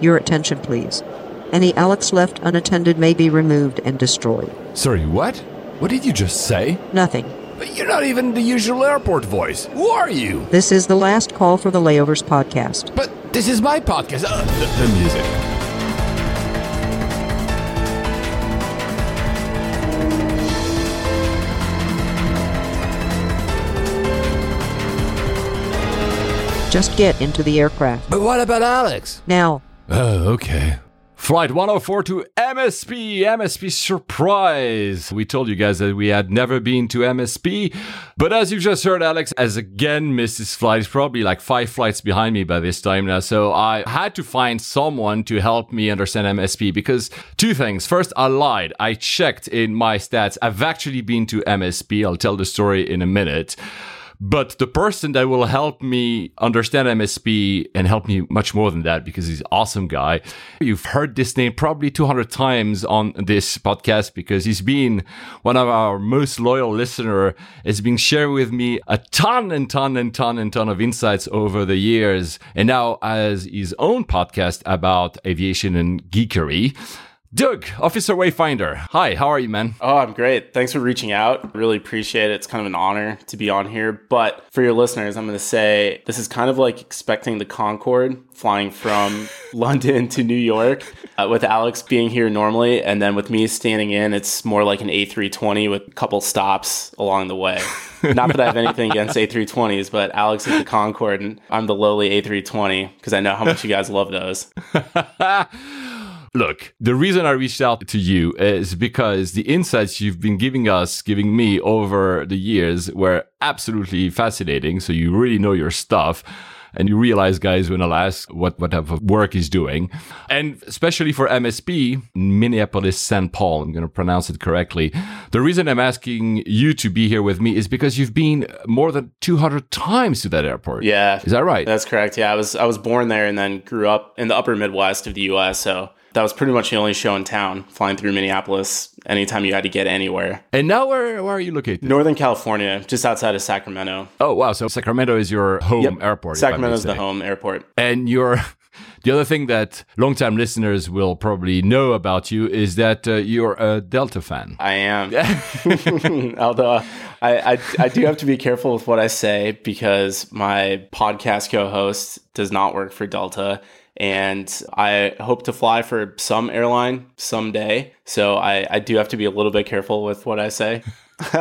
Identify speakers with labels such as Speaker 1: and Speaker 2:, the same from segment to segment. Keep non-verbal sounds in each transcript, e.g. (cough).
Speaker 1: Your attention, please. Any Alex left unattended may be removed and destroyed.
Speaker 2: Sorry, what? What did you just say?
Speaker 1: Nothing.
Speaker 2: But you're not even the usual airport voice. Who are you?
Speaker 1: This is the last call for the Layovers podcast.
Speaker 2: But this is my podcast. Uh, the, the music.
Speaker 1: Just get into the aircraft.
Speaker 2: But what about Alex?
Speaker 1: Now,
Speaker 2: Oh, okay. Flight 104 to MSP, MSP surprise. We told you guys that we had never been to MSP, but as you just heard, Alex has again missed his flight. He's probably like five flights behind me by this time now. So I had to find someone to help me understand MSP because two things. First, I lied. I checked in my stats. I've actually been to MSP. I'll tell the story in a minute. But the person that will help me understand MSP and help me much more than that because he's an awesome guy. You've heard this name probably 200 times on this podcast because he's been one of our most loyal listener. Has been sharing with me a ton and ton and ton and ton of insights over the years. And now has his own podcast about aviation and geekery. Doug, Officer Wayfinder. Hi, how are you, man?
Speaker 3: Oh, I'm great. Thanks for reaching out. Really appreciate it. It's kind of an honor to be on here. But for your listeners, I'm going to say this is kind of like expecting the Concorde flying from (laughs) London to New York uh, with Alex being here normally. And then with me standing in, it's more like an A320 with a couple stops along the way. (laughs) Not that I have anything against A320s, but Alex is the Concorde and I'm the lowly A320 because I know how much you guys love those. (laughs)
Speaker 2: Look, the reason I reached out to you is because the insights you've been giving us, giving me over the years were absolutely fascinating. So you really know your stuff. And you realize, guys, when I'll ask what, what type of work he's doing. And especially for MSP, Minneapolis St. Paul, I'm going to pronounce it correctly. The reason I'm asking you to be here with me is because you've been more than 200 times to that airport.
Speaker 3: Yeah.
Speaker 2: Is that right?
Speaker 3: That's correct. Yeah, I was I was born there and then grew up in the upper Midwest of the US, so that was pretty much the only show in town, flying through Minneapolis anytime you had to get anywhere.
Speaker 2: and now where, where are you located?
Speaker 3: Northern California, just outside of Sacramento.
Speaker 2: Oh, wow. So Sacramento is your home airport. if I may
Speaker 3: Sacramento's the home airport.
Speaker 2: And you're (laughs) the other thing that longtime listeners will probably know about you is that uh, you're a Delta fan.
Speaker 3: I am. (laughs) (laughs) Although I, I, I do have to be careful with what I say because my podcast co host does not work for Delta. And I hope to fly for some airline someday. So I, I do have to be a little bit careful with what I say. (laughs)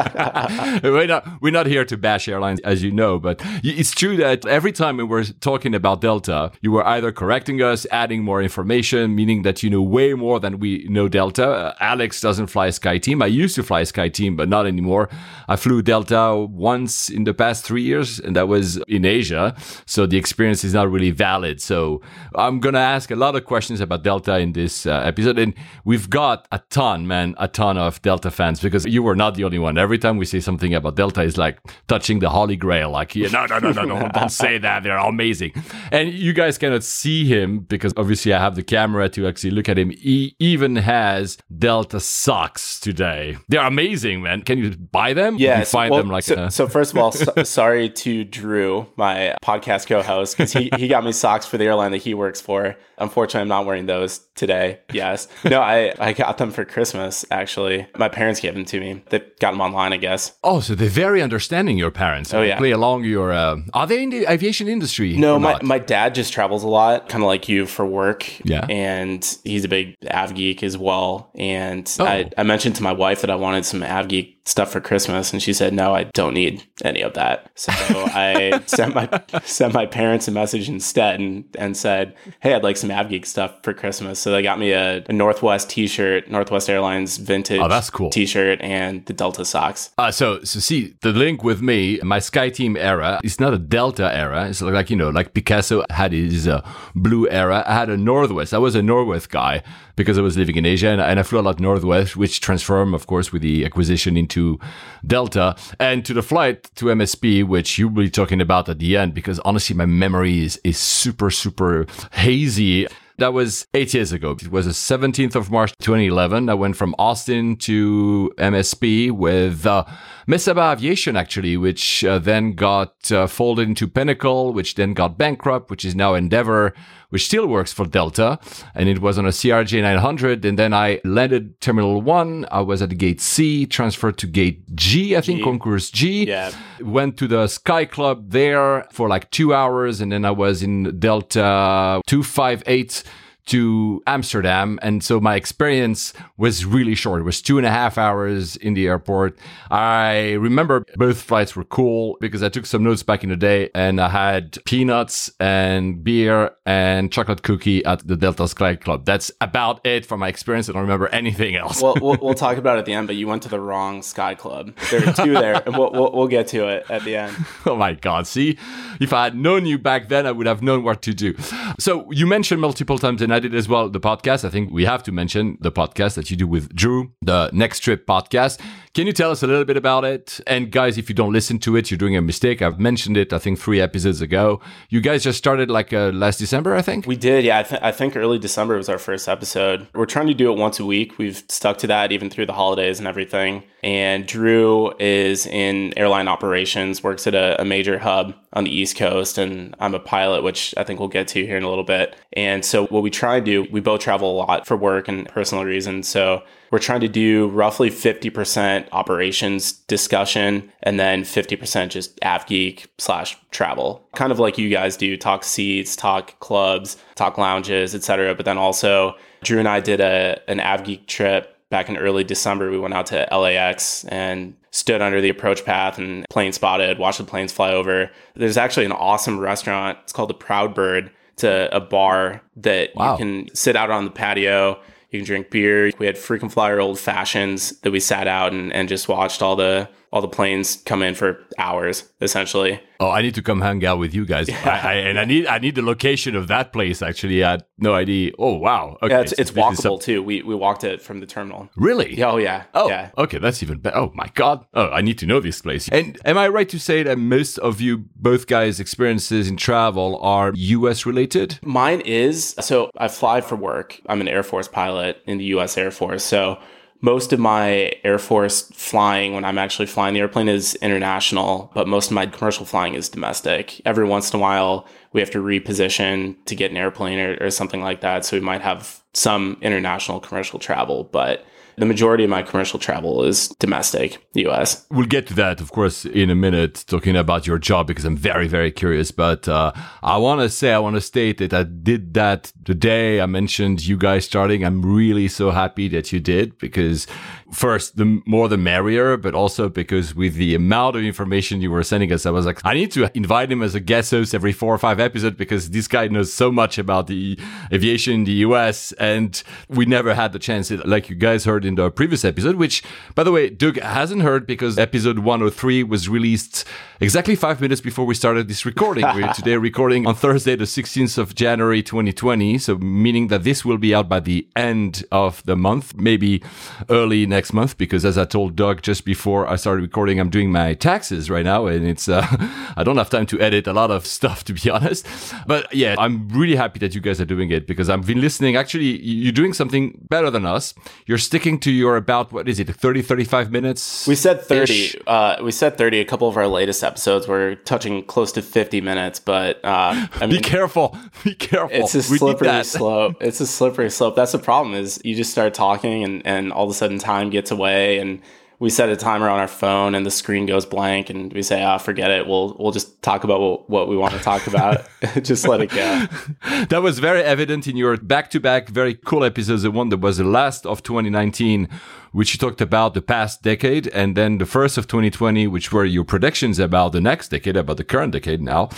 Speaker 2: we're not we're not here to bash airlines, as you know, but it's true that every time we were talking about Delta, you were either correcting us, adding more information, meaning that you know way more than we know Delta. Uh, Alex doesn't fly SkyTeam. I used to fly SkyTeam, but not anymore. I flew Delta once in the past three years, and that was in Asia. So the experience is not really valid. So I'm gonna ask a lot of questions about Delta in this uh, episode, and we've got a ton, man, a ton of Delta fans because you were not the only one. Every time we say something about Delta, it's like touching the Holy Grail. Like, yeah, no, no, no, no, no, (laughs) don't say that. They're amazing. And you guys cannot see him because obviously I have the camera to actually look at him. He even has Delta socks today. They're amazing, man. Can you buy them?
Speaker 3: Yeah,
Speaker 2: you find
Speaker 3: well,
Speaker 2: them like
Speaker 3: so,
Speaker 2: uh,
Speaker 3: so first of all, so, (laughs) sorry to Drew, my podcast co-host, because he, he got me socks for the airline that he works for. Unfortunately, I'm not wearing those today. Yes, no, I I got them for Christmas. Actually, my parents gave them to me. They got them online, I guess.
Speaker 2: Oh, so they're very understanding your parents.
Speaker 3: Oh, yeah.
Speaker 2: Play along your. Uh, are they in the aviation industry?
Speaker 3: No, my,
Speaker 2: not?
Speaker 3: my dad just travels a lot, kind of like you for work.
Speaker 2: Yeah.
Speaker 3: And he's a big Av geek as well. And
Speaker 2: Oh.
Speaker 3: I, I mentioned to my wife that I wanted some Av geek stuff for Christmas, and she said, "No, I don't need any of that." So I (laughs) sent my sent my parents a message instead and and said, "Hey, I'd like some AvGeek stuff for Christmas." So they got me a, a Northwest T-shirt, Northwest Airlines vintage.
Speaker 2: Oh, that's cool.
Speaker 3: T-shirt and the Delta socks.
Speaker 2: Uh, so, so see, the link with me, my SkyTeam era, is not a Delta era. It's like, you know, like Picasso had his uh, blue era. I had a Northwest. I was a Northwest guy because I was living in Asia and, and I flew a lot Northwest, which transformed, of course, with the acquisition into Delta and to the flight to MSP, which you'll be talking about at the end, because honestly, my memory is, is super, super hazy. That was eight years ago. It was the 17th of March 2011. I went from Austin to MSP with uh, Mesaba Aviation, actually, which uh, then got uh, folded into Pinnacle, which then got bankrupt, which is now Endeavor, which still works for Delta. And it was on a CRJ 900. And then I landed Terminal 1. I was at gate C, transferred to gate G, I think,
Speaker 3: G.
Speaker 2: Concourse G.
Speaker 3: Yeah.
Speaker 2: Went to the Sky Club there for like two hours. And then I was in Delta 258 to Amsterdam. And so my experience was really short. It was two and a half hours in the airport. I remember both flights were cool because I took some notes back in the day and I had peanuts and beer and chocolate cookie at the Delta Sky Club. That's about it from my experience. I don't remember anything else.
Speaker 3: Well, we'll, we'll (laughs) talk about it at the end, but you went to the wrong Sky Club. There are two there, and we'll, we'll, we'll get to it at the end. (laughs)
Speaker 2: oh my God. See, if I had known you back then, I would have known what to do. So you mentioned multiple times, and I did as well, the podcast. I think we have to mention the podcast that you do with Drew, the Next Trip podcast. Can you tell us a little bit about it? And guys, if you don't listen to it, you're doing a mistake. I've mentioned it, I think, three episodes ago. You guys just started like uh, last December, I think?
Speaker 3: We did, yeah. I, th- I think early December was our first episode. We're trying to do it once a week. We've stuck to that even through the holidays and everything. And Drew is in airline operations, works at a, a major hub on the East Coast, and I'm a pilot, which I think we'll get to here in a little bit. And so, what we try to do, we both travel a lot for work and personal reasons. So, we're trying to do roughly 50% operations discussion and then 50% just AvGeek slash travel. Kind of like you guys do, talk seats, talk clubs, talk lounges, etc. But then also Drew and I did a an AvGeek trip back in early December. We went out to LAX and stood under the approach path and plane spotted, watched the planes fly over. There's actually an awesome restaurant. It's called the Proud Bird. It's a, a bar that
Speaker 2: Wow.
Speaker 3: you can sit out on the patio. You can drink beer. We had frequent flyer old fashions that we sat out and, and just watched all the all the planes come in for hours, essentially.
Speaker 2: Oh, I need to come hang out with you guys. (laughs) I, I, and I need I need the location of that place. Actually, I had no idea. Oh, wow. Okay,
Speaker 3: Yeah, it's,
Speaker 2: so
Speaker 3: it's walkable too. We we walked it from the terminal.
Speaker 2: Really?
Speaker 3: Oh yeah.
Speaker 2: Oh,
Speaker 3: yeah.
Speaker 2: okay, that's even better. Oh my god. Oh, I need to know this place. And am I right to say that most of you, both guys' experiences in travel are U.S. related?
Speaker 3: Mine is so I fly for work. I'm an Air Force pilot in the US Air Force. So most of my Air Force flying when I'm actually flying the airplane is international, but most of my commercial flying is domestic. Every once in a while, we have to reposition to get an airplane or, or something like that. So we might have some international commercial travel, but the majority of my commercial travel is domestic, US.
Speaker 2: We'll get to that, of course, in a minute, talking about your job because I'm very, very curious. But uh, I want to say, I want to state that I did that the day I mentioned you guys starting. I'm really so happy that you did because, first, the more the merrier, but also because with the amount of information you were sending us, I was like, I need to invite him as a guest host every four or five episodes because this guy knows so much about the aviation in the US. And we never had the chance, like you guys heard in the previous episode, which, by the way, Doug hasn't heard because episode 103 was released exactly five minutes before we started this recording. (laughs) We're today recording on Thursday, the 16th of January, 2020. So, meaning that this will be out by the end of the month, maybe early next month, because as I told Doug just before I started recording, I'm doing my taxes right now. And it's, uh, (laughs) I don't have time to edit a lot of (laughs) stuff, to be honest. But yeah, I'm really happy that you guys are doing it because I've been listening. Actually, you're doing something better than us. You're sticking to your about, what is it, 30, 35 minutes?
Speaker 3: We said 30. Uh, we said 30. A couple of our latest episodes were touching close to 50 minutes, but uh, I
Speaker 2: Be careful. (laughs) Be careful.
Speaker 3: it's a slippery slope. It's a slippery slope. That's the problem is you just start talking and, and all of a sudden time gets away and we set a timer on our phone and the screen goes blank and we say, ah, forget it. We'll, we'll just talk about what, what we want to talk about. (laughs) just let it go. (laughs)
Speaker 2: that was very evident in your back-to-back very cool episodes. The one that was the last of 2019, which you talked about the past decade, and then the first of 2020, which were your predictions about the next decade, about the current decade now.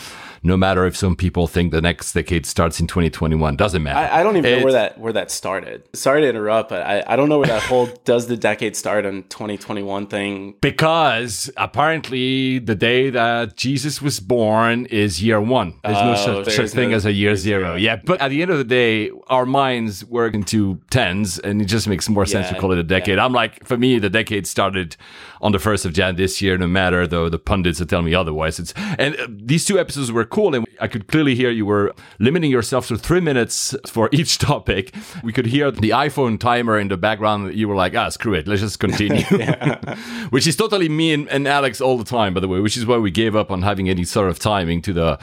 Speaker 2: No matter if some people think the next decade starts in 2021, doesn't matter.
Speaker 3: I, I don't even know where that where that started. Sorry to interrupt, but I, I don't know where that whole (laughs) does the decade start in 2021 thing.
Speaker 2: Because apparently the day that Jesus was born is year one. There's no
Speaker 3: Oh,
Speaker 2: such, such
Speaker 3: there's
Speaker 2: thing
Speaker 3: no
Speaker 2: as a year
Speaker 3: year
Speaker 2: zero.
Speaker 3: zero.
Speaker 2: Yeah, but at the end of the day, our minds work into tens, and it just makes more sense to call it a decade. I'm I'm like, for me, the decade started on the 1st of Jan this year, no matter though the pundits are telling me otherwise. It's And uh, these two episodes were cool. And I could clearly hear you were limiting yourself to three minutes for (laughs) each topic. We could hear the iPhone timer in the background. You were like, ah, screw it. Let's just continue. (laughs) (laughs) which is totally me and, and Alex all the time, by the way, which is why we gave up on having any sort of timing to the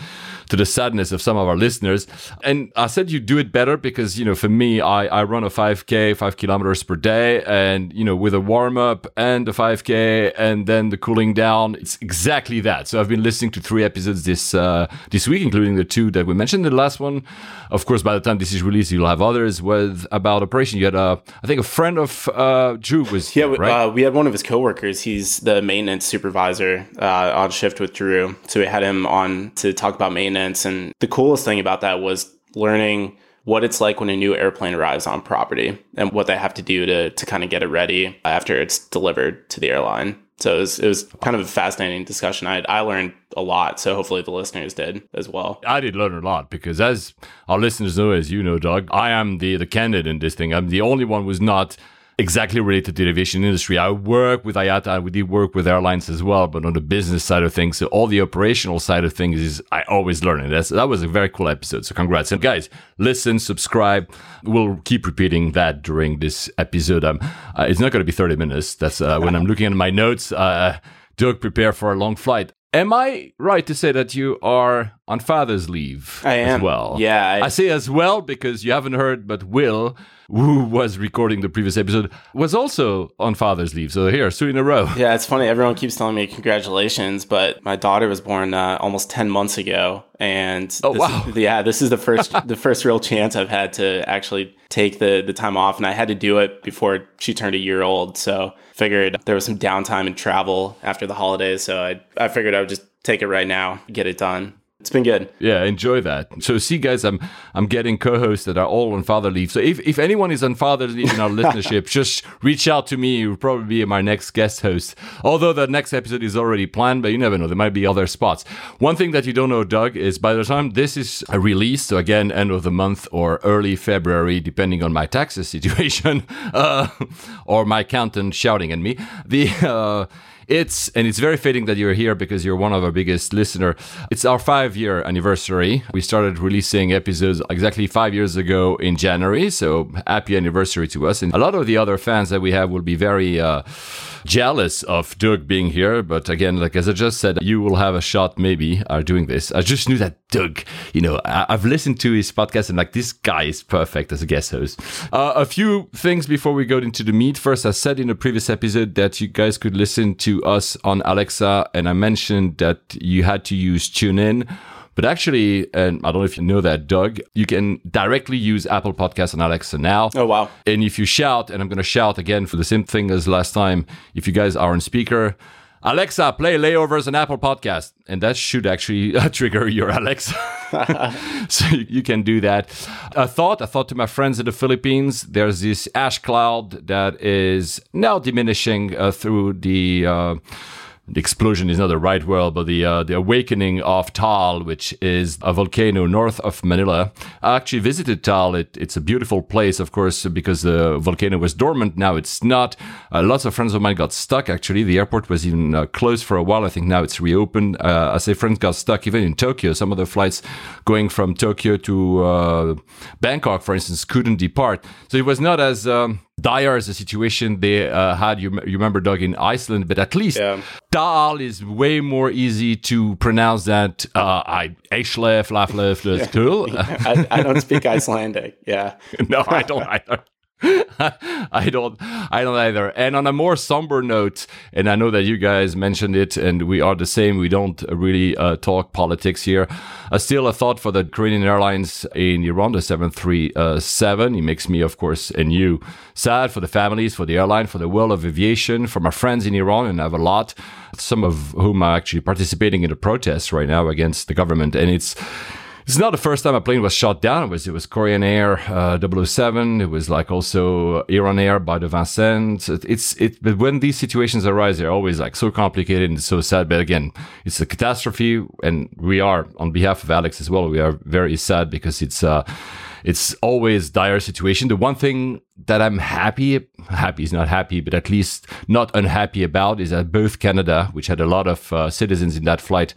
Speaker 2: to the sadness of some of our listeners. And I said you do it better because, you know, for me, I, I run a 5K, five kilometers per day. And, you know, with a warm up and a 5K and then the cooling down, it's exactly that. So I've been listening to three episodes this, uh, this week, including the two that we mentioned. The last one, of course, by the time this is released, you'll have others with about operation. You had a, I think a friend of, uh, Drew was
Speaker 3: yeah,
Speaker 2: here, right?
Speaker 3: uh, we had one of his coworkers. He's the maintenance supervisor uh, on shift with Drew. So we had him on to talk about maintenance and the coolest thing about that was learning what it's like when a new airplane arrives on property and what they have to do to, to kind of get it ready after it's delivered to the airline. So it was, it was kind of a fascinating discussion. I, I learned a lot. So hopefully the listeners did as well.
Speaker 2: I did learn a lot because as our listeners know, as you know, Doug, I am the, the candidate in this thing. I'm the only one who's not exactly related to the aviation industry. I work with IATA. We did work with airlines as well, but on the business side of things, so all the operational side of things is I always learn. And that's, that was a very cool episode. So congrats. And guys, listen, subscribe. We'll keep repeating that during this episode. Um, uh, it's not going to be 30 minutes. That's uh, when I'm (laughs) looking at my notes. Uh, Doug, prepare for a long flight. Am I right to say that you are on Father's leave
Speaker 3: I am.
Speaker 2: as well?
Speaker 3: Yeah.
Speaker 2: I,
Speaker 3: I,
Speaker 2: say as well because you haven't heard, but Will, who was recording the previous episode, was also on Father's leave. So here, two in a row.
Speaker 3: yeah, it's funny. Everyone keeps telling me congratulations, but my daughter was born uh, almost 10 months ago. And
Speaker 2: Oh,
Speaker 3: this
Speaker 2: wow.
Speaker 3: is- yeah, this is the first (laughs) the first real chance I've had to actually take the the time off, and I had to do it before she turned a year old. So figured there was some downtime and travel after the holidays, so I I figured I would just take it right now, get it done. It's been good.
Speaker 2: Yeah, enjoy that. So see guys, I'm I'm getting co-hosts that are all on father leave. So if, if anyone is on father leave in our (laughs) listenership, just reach out to me. You'll probably be my next guest host. Although the next episode is already planned, but you never know. There might be other spots. One thing that you don't know, Doug, is by the time this is released, so again, end of the month or early February, depending on my taxes (laughs) situation, uh, or my accountant shouting at me, the uh, it's and it's very fitting that you're here because you're one of our biggest listener. It's our five year anniversary. We started releasing episodes exactly five years ago in January, so happy anniversary to us. And a lot of the other fans that we have will be very uh, jealous of Doug being here. But again, like as I just said, you will have a shot maybe are doing this. I just knew that Doug, you know, I- I've listened to his podcast and like this guy is perfect as a guest host. Uh, a few things before we go into the meat. First, I said in a previous episode that you guys could listen to us on Alexa, and I mentioned that you had to use TuneIn. But actually, and I don't know if you know that, Doug, you can directly use Apple Podcasts and Alexa now.
Speaker 3: Oh wow.
Speaker 2: And if you shout, and I'm going to shout again for the same thing as last time, if you guys are on speaker, Alexa, play layovers on Apple Podcast. And that should actually (laughs) trigger your Alexa. (laughs) so you, you can do that. A thought, I thought to my friends in the Philippines, there's this ash cloud that is now diminishing uh, through the. Uh, the explosion is not the right word, but the uh, the awakening of Taal, which is a volcano north of Manila. I actually visited Taal. It, it's a beautiful place, of course, because the volcano was dormant. Now it's not. Uh, lots of friends of mine got stuck. Actually, the airport was even uh, closed for a while. I think now it's reopened. Uh, I say friends got stuck even in Tokyo. Some of the flights going from Tokyo to uh, Bangkok, for instance, couldn't depart. So it was not as um, dire as a situation they uh, had. You, you remember, Doug, in Iceland, but at least
Speaker 3: Yeah.
Speaker 2: Taal is way more easy to pronounce that uh, I Eishle, Flafle, Flöskul. (laughs)
Speaker 3: I, I don't speak Icelandic. Yeah. (laughs)
Speaker 2: no, I don't either. (laughs) I don't I don't either. And on a more somber note, and I know that you guys mentioned it and we are the same, we don't really uh, talk politics here. Uh, still a thought for the Ukrainian Airlines in Iran, the 737. It makes me, of course, and you sad for the families, for the airline, for the world of aviation, for my friends in Iran, and I have a lot, some of whom are actually participating in the protests right now against the government. And it's it's not the first time a plane was shot down. It was it was Korean Air uh, 007. It was like also Iran Air by the Vincennes. It, it's it. But when these situations arise, they're always like so complicated and so sad. But again, it's a catastrophe, and we are on behalf of Alex as well. We are very sad because it's. Uh, it's always dire situation. The one thing that I'm happy, happy is not happy, but at least not unhappy about is that both Canada, which had a lot of uh, citizens in that flight,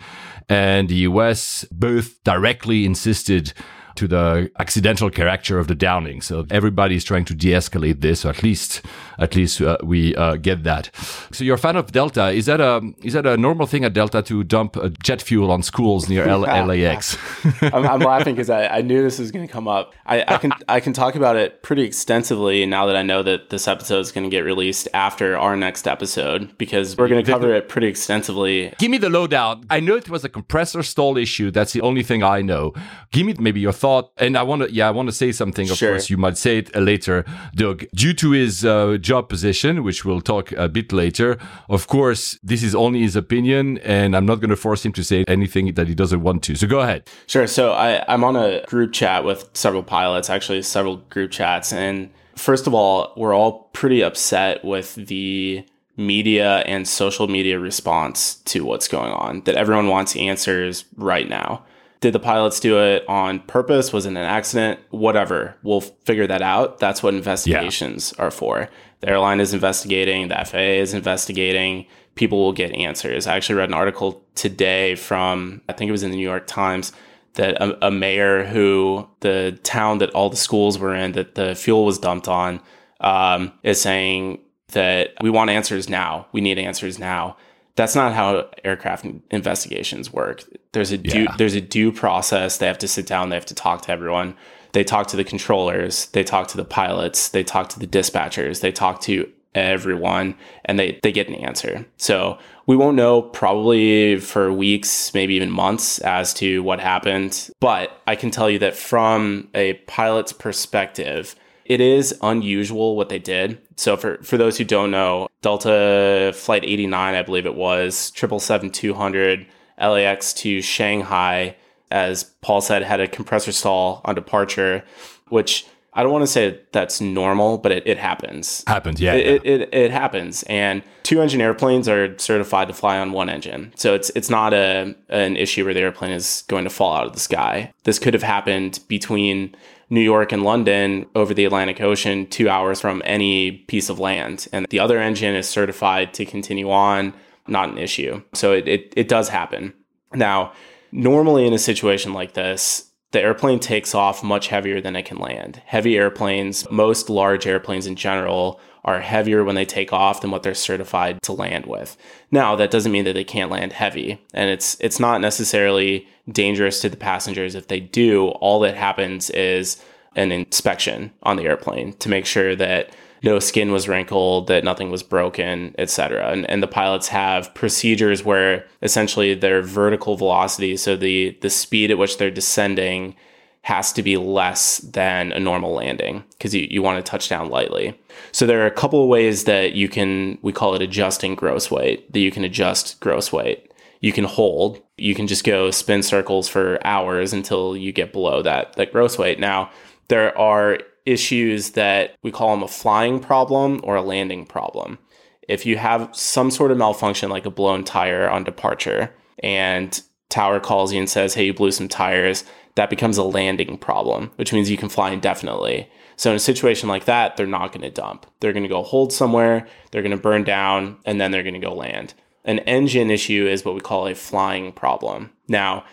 Speaker 2: and the US both directly insisted to the accidental character of the downing. So everybody is trying to de-escalate this, or at least, at least uh, we uh, get that. So you're a fan of Delta. Is that a is that a normal thing at Delta to dump jet fuel on schools near L- LAX? (laughs)
Speaker 3: I'm, I'm, laughing because I, I, knew this was going to come up. I, I can I can talk about it pretty extensively now that I know that this episode is going to get released after our next episode because we're going to cover it pretty extensively.
Speaker 2: Give me the lowdown. I know it was a compressor stall issue. That's the only thing I know. Give me maybe your thought, and I want to, yeah, I want to say something. Of sure. course, you might say it uh, later, Doug. Due to his uh, job position, which we'll talk a bit later, of course, this is only his opinion, and I'm not going to force him to say anything that he doesn't want to. So go ahead.
Speaker 3: Sure. So I, I'm on a group chat with several pilots, actually several group chats, and first of all, we're all pretty upset with the media and social media response to what's going on. That everyone wants answers right now. Did the pilots do it on purpose? Was it an accident? Whatever. We'll figure that out. That's what investigations yeah. are for. The airline is investigating, the FAA is investigating. People will get answers. I actually read an article today from, I think it was in the New York Times, that a, a mayor who the town that all the schools were in, that the fuel was dumped on, um, is saying that we want answers now. We need answers now that's not how aircraft investigations work. There's a due yeah. there's a due process. They have to sit down. They have to talk to everyone. They talk to the controllers. They talk to the pilots. They talk to the dispatchers. They talk to everyone, and they they get an answer. So we won't know probably for weeks, maybe even months, as to what happened. But I can tell you that from a pilot's perspective, it is unusual what they did. So for, for those who don't know, Delta Flight 89, I believe it was, 777-200 LAX to Shanghai, as Paul said, had a compressor stall on departure, which I don't want to say that's normal, but it, it happens.
Speaker 2: Happens, yeah.
Speaker 3: It,
Speaker 2: yeah.
Speaker 3: It, it, it, happens. And two engine airplanes are certified to fly on one engine. So it's it's not a an issue where the airplane is going to fall out of the sky. This could have happened between New York and London over the Atlantic Ocean, two hours from any piece of land. And the other engine is certified to continue on, not an issue. So it, it, it does happen. Now, normally in a situation like this, the airplane takes off much heavier than it can land. Heavy airplanes, most large airplanes in general, are heavier when they take off than what they're certified to land with. Now, that doesn't mean that they can't land heavy, and it's it's not necessarily dangerous to the passengers if they do. All that happens is an inspection on the airplane to make sure that no skin was wrinkled, that nothing was broken, etc. And, and the pilots have procedures where essentially their vertical velocity, so the the speed at which they're descending has to be less than a normal landing because you, you want to touch down lightly. So there are a couple of ways that you can, we call it adjusting gross weight, that you can adjust gross weight. You can hold, you can just go spin circles for hours until you get below that, that gross weight. Now, there are issues that we call them a flying problem or a landing problem. If you have some sort of malfunction like a blown tire on departure and tower calls you and says, Hey, you blew some tires, that becomes a landing problem, which means you can fly indefinitely. So in a situation like that, they're not going to dump. They're going to go hold somewhere, they're going to burn down, and then they're going to go land. An engine issue is what we call a flying problem. Now,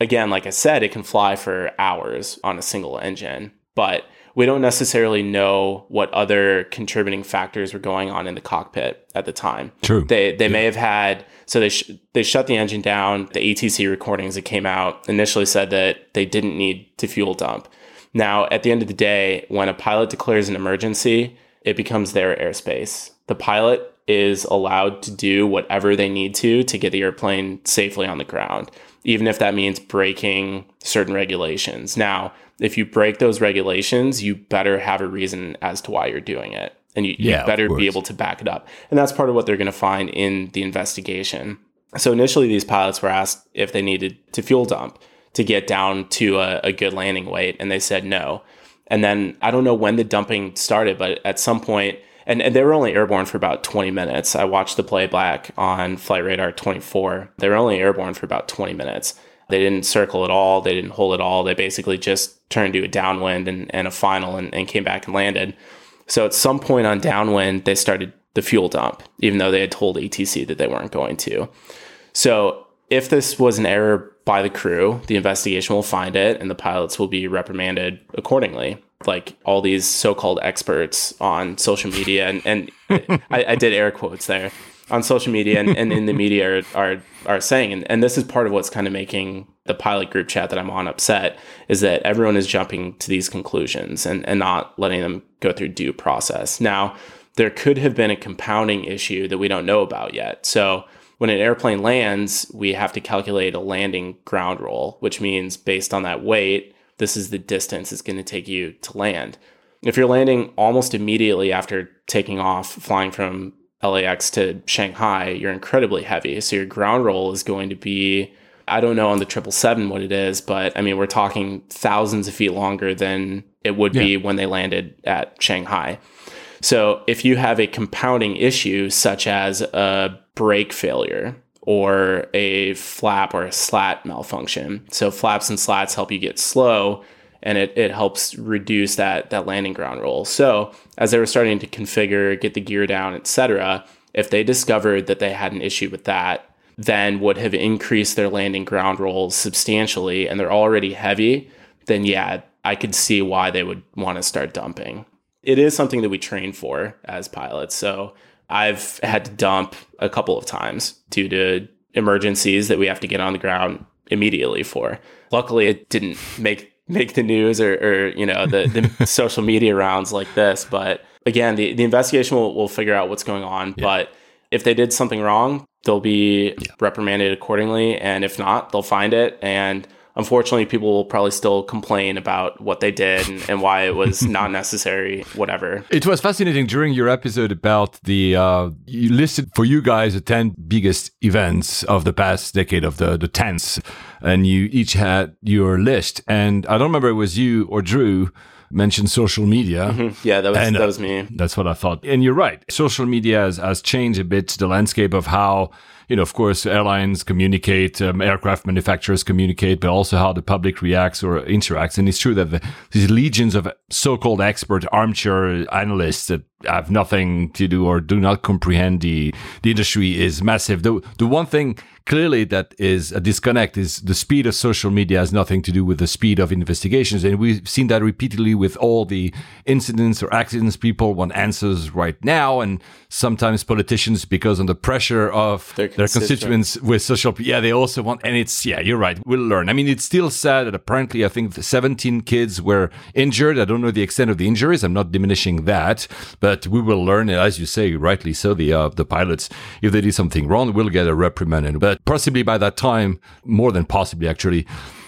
Speaker 3: again, like I said, it can fly for hours on a single engine, but we don't necessarily know what other contributing factors were going on in the cockpit at the time.
Speaker 2: True.
Speaker 3: They they yeah. may have had so they sh- they shut the engine down. The ATC recordings that came out initially said that they didn't need to fuel dump. Now, at the end of the day, when a pilot declares an emergency, it becomes their airspace. The pilot is allowed to do whatever they need to to get the airplane safely on the ground, even if that means breaking certain regulations. Now, if you break those regulations, you better have a reason as to why you're doing it. And you, yeah, you better be able to back it up. And that's part of what they're going to find in the investigation. So initially, these pilots were asked if they needed to fuel dump to get down to a, a good landing weight, and they said no. And then I don't know when the dumping started, but at some point, and, and, they were only airborne for about 20 minutes. I watched the playback on Flight Radar 24. They were only airborne for about 20 minutes. They didn't circle at all. They didn't hold at all. They basically just turned to a downwind and, and a final and, and came back and landed. So at some point on downwind, they started the fuel dump, even though they had told ATC that they weren't going to. So if this was an error by the crew, the investigation will find it and the pilots will be reprimanded accordingly. Like all these so called experts on social media, and, and I, I, did air quotes there on social media and, and in the media are, are, are saying, and, and this is part of what's kind of making the pilot group chat that I'm on upset, is that everyone is jumping to these conclusions and, and not letting them go through due process. Now, there could have been a compounding issue that we don't know about yet. So when an airplane lands, we have to calculate a landing ground roll, which means based on that weight, this is the distance it's going to take you to land. If you're landing almost immediately after taking off, flying from LAX to Shanghai, you're incredibly heavy. So your ground roll is going to be, I don't know on the 777 what it is, but I mean, we're talking thousands of feet longer than it would yeah. be when they landed at Shanghai. So if you have a compounding issue, such as a brake failure or a flap or a slat malfunction, so flaps and slats help you get slow and it, it helps reduce that that landing ground roll. So as they were starting to configure, get the gear down, etc., if they discovered that they had an issue with that, then would have increased their landing ground rolls substantially, and they're already heavy, then yeah, I could see why they would want to start dumping it is something that we train for as pilots. So I've had to dump a couple of times due to emergencies that we have to get on the ground immediately for. Luckily, it didn't make make the news or, or you know the, the (laughs) social media rounds like this. But again, the, the investigation will, will figure out what's going on. Yeah. But if they did something wrong, they'll be yeah. reprimanded accordingly, and if not, they'll find it and unfortunately, people will probably still complain about what they did and, and why it was (laughs) not necessary, whatever.
Speaker 2: It was fascinating during your episode about the, uh, you listed for you guys the 10 biggest events of the past decade of the, the tens, and you each had your list. And I don't remember it was you or Drew mentioned social media.
Speaker 3: Mm-hmm. Yeah, that was and, that was me.
Speaker 2: That's what I thought. And you're right. Social media has, has changed a bit the landscape of how you know, of course, airlines communicate, um, aircraft manufacturers communicate, but also how the public reacts or interacts. And it's true that the, these legions of so-called expert armchair analysts that have nothing to do or do not comprehend the the industry is massive. The the one thing clearly that is a disconnect is the speed of social media has nothing to do with the speed of investigations. And we've seen that repeatedly with all the incidents or accidents. People want answers right now. And sometimes politicians, because under pressure of their, their constituents with social, yeah, they also want, and it's, yeah, you're right. We'll learn. I mean, it's still sad that apparently I think 17 kids were injured. I don't know the extent of the injuries. I'm not diminishing that, but we will learn. As you say, rightly so, the, uh, the pilots, if they did something wrong, will get a reprimand. But but possibly by that time, more than possibly actually,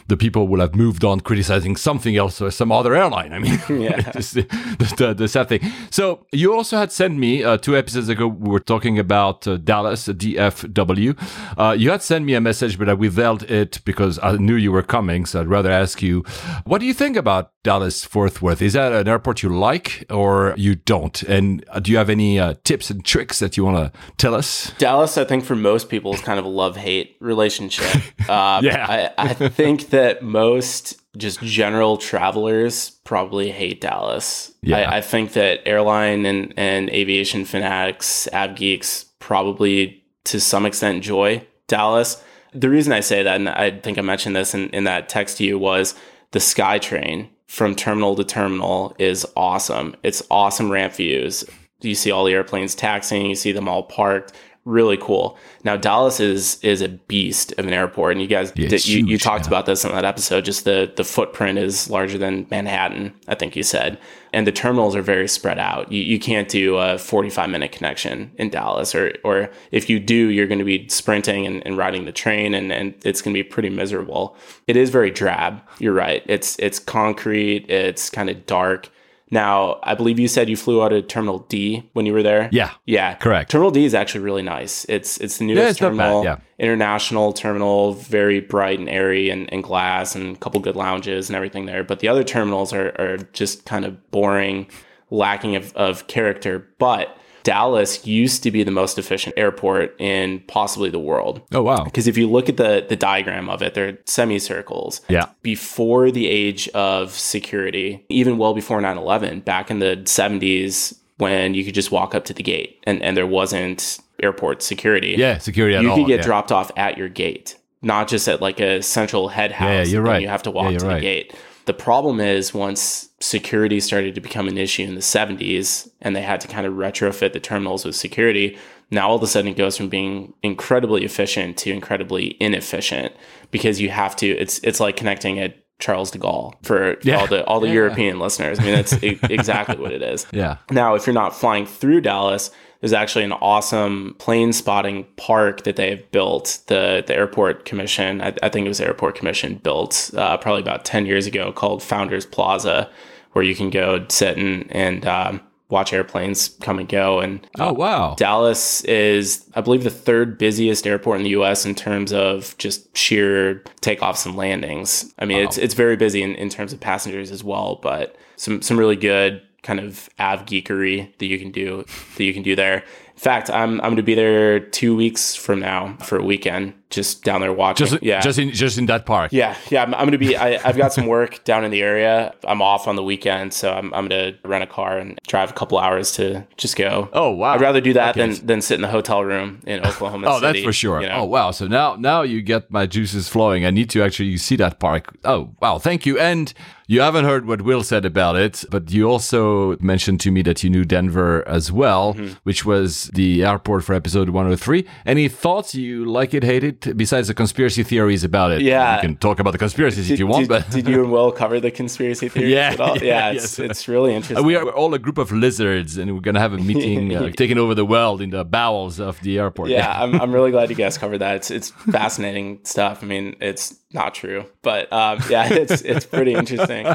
Speaker 2: the people will have moved on criticizing something else or some other airline. I mean, (laughs) (laughs) yeah. the, the, the, sad thing. So you also had sent me uh, two episodes ago. We were talking about uh, Dallas DFW. Uh, you had sent me a message, but I withheld it because I knew you were coming. So I'd rather ask you, what do you think about Dallas Fort Worth? Is that an airport you like or you don't? And uh, do you have any uh, tips and tricks that you want to tell us?
Speaker 3: Dallas, I think for most people is kind of a love hate relationship. (laughs) Uh, yeah, I, I think that most just general travelers probably hate Dallas. Yeah. I, I, think that airline and, and aviation fanatics, av geeks probably to some extent enjoy Dallas. The reason I say that, and I think I mentioned this in, in that text to you, was the SkyTrain from terminal to terminal is awesome. It's awesome ramp views. You see all the airplanes taxiing, you see them all parked really cool. Now Dallas is is a beast of an airport, and you guys yeah, did, you, you talked yeah. about this in that episode. Just the the footprint is larger than Manhattan, I think you said, and the terminals are very spread out. You, you can't do a 45 minute connection in Dallas, or or if you do, you're going to be sprinting and, and riding the train, and, and it's going to be pretty miserable. It is very drab. You're right. It's it's concrete. It's kind of dark. Now, I believe you said you flew out of Terminal D when you were there.
Speaker 2: Yeah,
Speaker 3: yeah,
Speaker 2: correct.
Speaker 3: Terminal D is actually really nice. It's it's the newest yeah, it's terminal, yeah. international terminal, very bright and airy and, and glass, and a couple good lounges and everything there. But the other terminals are are just kind of boring, lacking of, of character. But Dallas used to be the most efficient airport in possibly the world.
Speaker 2: Oh wow.
Speaker 3: Because if you look at the the diagram of it, they're semicircles.
Speaker 2: Yeah.
Speaker 3: Before the age of security, even well before 9/11, back in the 70s when you could just walk up to the gate and, and there wasn't airport security.
Speaker 2: Yeah, security at
Speaker 3: You
Speaker 2: all.
Speaker 3: could get
Speaker 2: yeah.
Speaker 3: dropped off at your gate, not just at like a central head house.
Speaker 2: Yeah, you're right.
Speaker 3: You have to walk
Speaker 2: you're
Speaker 3: to
Speaker 2: right.
Speaker 3: the gate. The problem is once security started to become an issue in the 70s and they had to kind of retrofit the terminals with security, now all of a sudden it goes from being incredibly efficient to incredibly inefficient because you have to it's it's like connecting at Charles de Gaulle for
Speaker 2: Yeah.
Speaker 3: all the all the
Speaker 2: Yeah.
Speaker 3: European listeners. I mean that's e- (laughs) exactly what it is.
Speaker 2: Yeah.
Speaker 3: Now, if you're not flying through Dallas, there's actually an awesome plane spotting park that they've built. The the airport commission, I, I think it was the airport commission, built uh, probably about ten years ago, called Founders Plaza, where you can go sit and and um, watch airplanes come and go. And
Speaker 2: Oh uh, wow.
Speaker 3: Dallas is, I believe, the third busiest airport in the U.S. in terms of just sheer takeoffs and landings. I mean, it's it's very busy in, in terms of passengers as well, but some some really good kind of av geekery that you can do that you can do there. In fact, I'm I'm going to be there two weeks from now for a weekend, just down there watching.
Speaker 2: Just
Speaker 3: yeah,
Speaker 2: just in just in that park.
Speaker 3: yeah, yeah. I'm, I'm going to be. I, I've got some work down in the area. I'm off on the weekend, so I'm, I'm going to rent a car and drive a couple hours to just go.
Speaker 2: Oh wow.
Speaker 3: I'd rather do that
Speaker 2: Okay.
Speaker 3: than, than sit in the hotel room in Oklahoma (laughs)
Speaker 2: Oh,
Speaker 3: City.
Speaker 2: that's for sure.
Speaker 3: you know?
Speaker 2: Oh, wow. So now, now you get my juices flowing. I need to actually see that park. Oh, wow. Thank you. And you haven't heard what Will said about it, but you also mentioned to me that you knew Denver as well,
Speaker 3: Mm-hmm.
Speaker 2: which was the airport for episode 103. Any thoughts? You like it, hate it? Besides the conspiracy theories about it,
Speaker 3: Yeah.
Speaker 2: you can talk about the conspiracies if you want.
Speaker 3: did,
Speaker 2: but
Speaker 3: did you and Will cover the conspiracy theories (laughs)
Speaker 2: Yeah,
Speaker 3: at all?
Speaker 2: yeah,
Speaker 3: Yeah,
Speaker 2: yes.
Speaker 3: it's, it's really interesting.
Speaker 2: we are all a group of lizards, and we're gonna have a meeting uh, (laughs) taking over the world in the bowels of the airport.
Speaker 3: yeah, (laughs) I'm, I'm really glad you guys covered that. It's it's fascinating stuff. I mean, it's not true, but um, yeah, it's it's pretty interesting.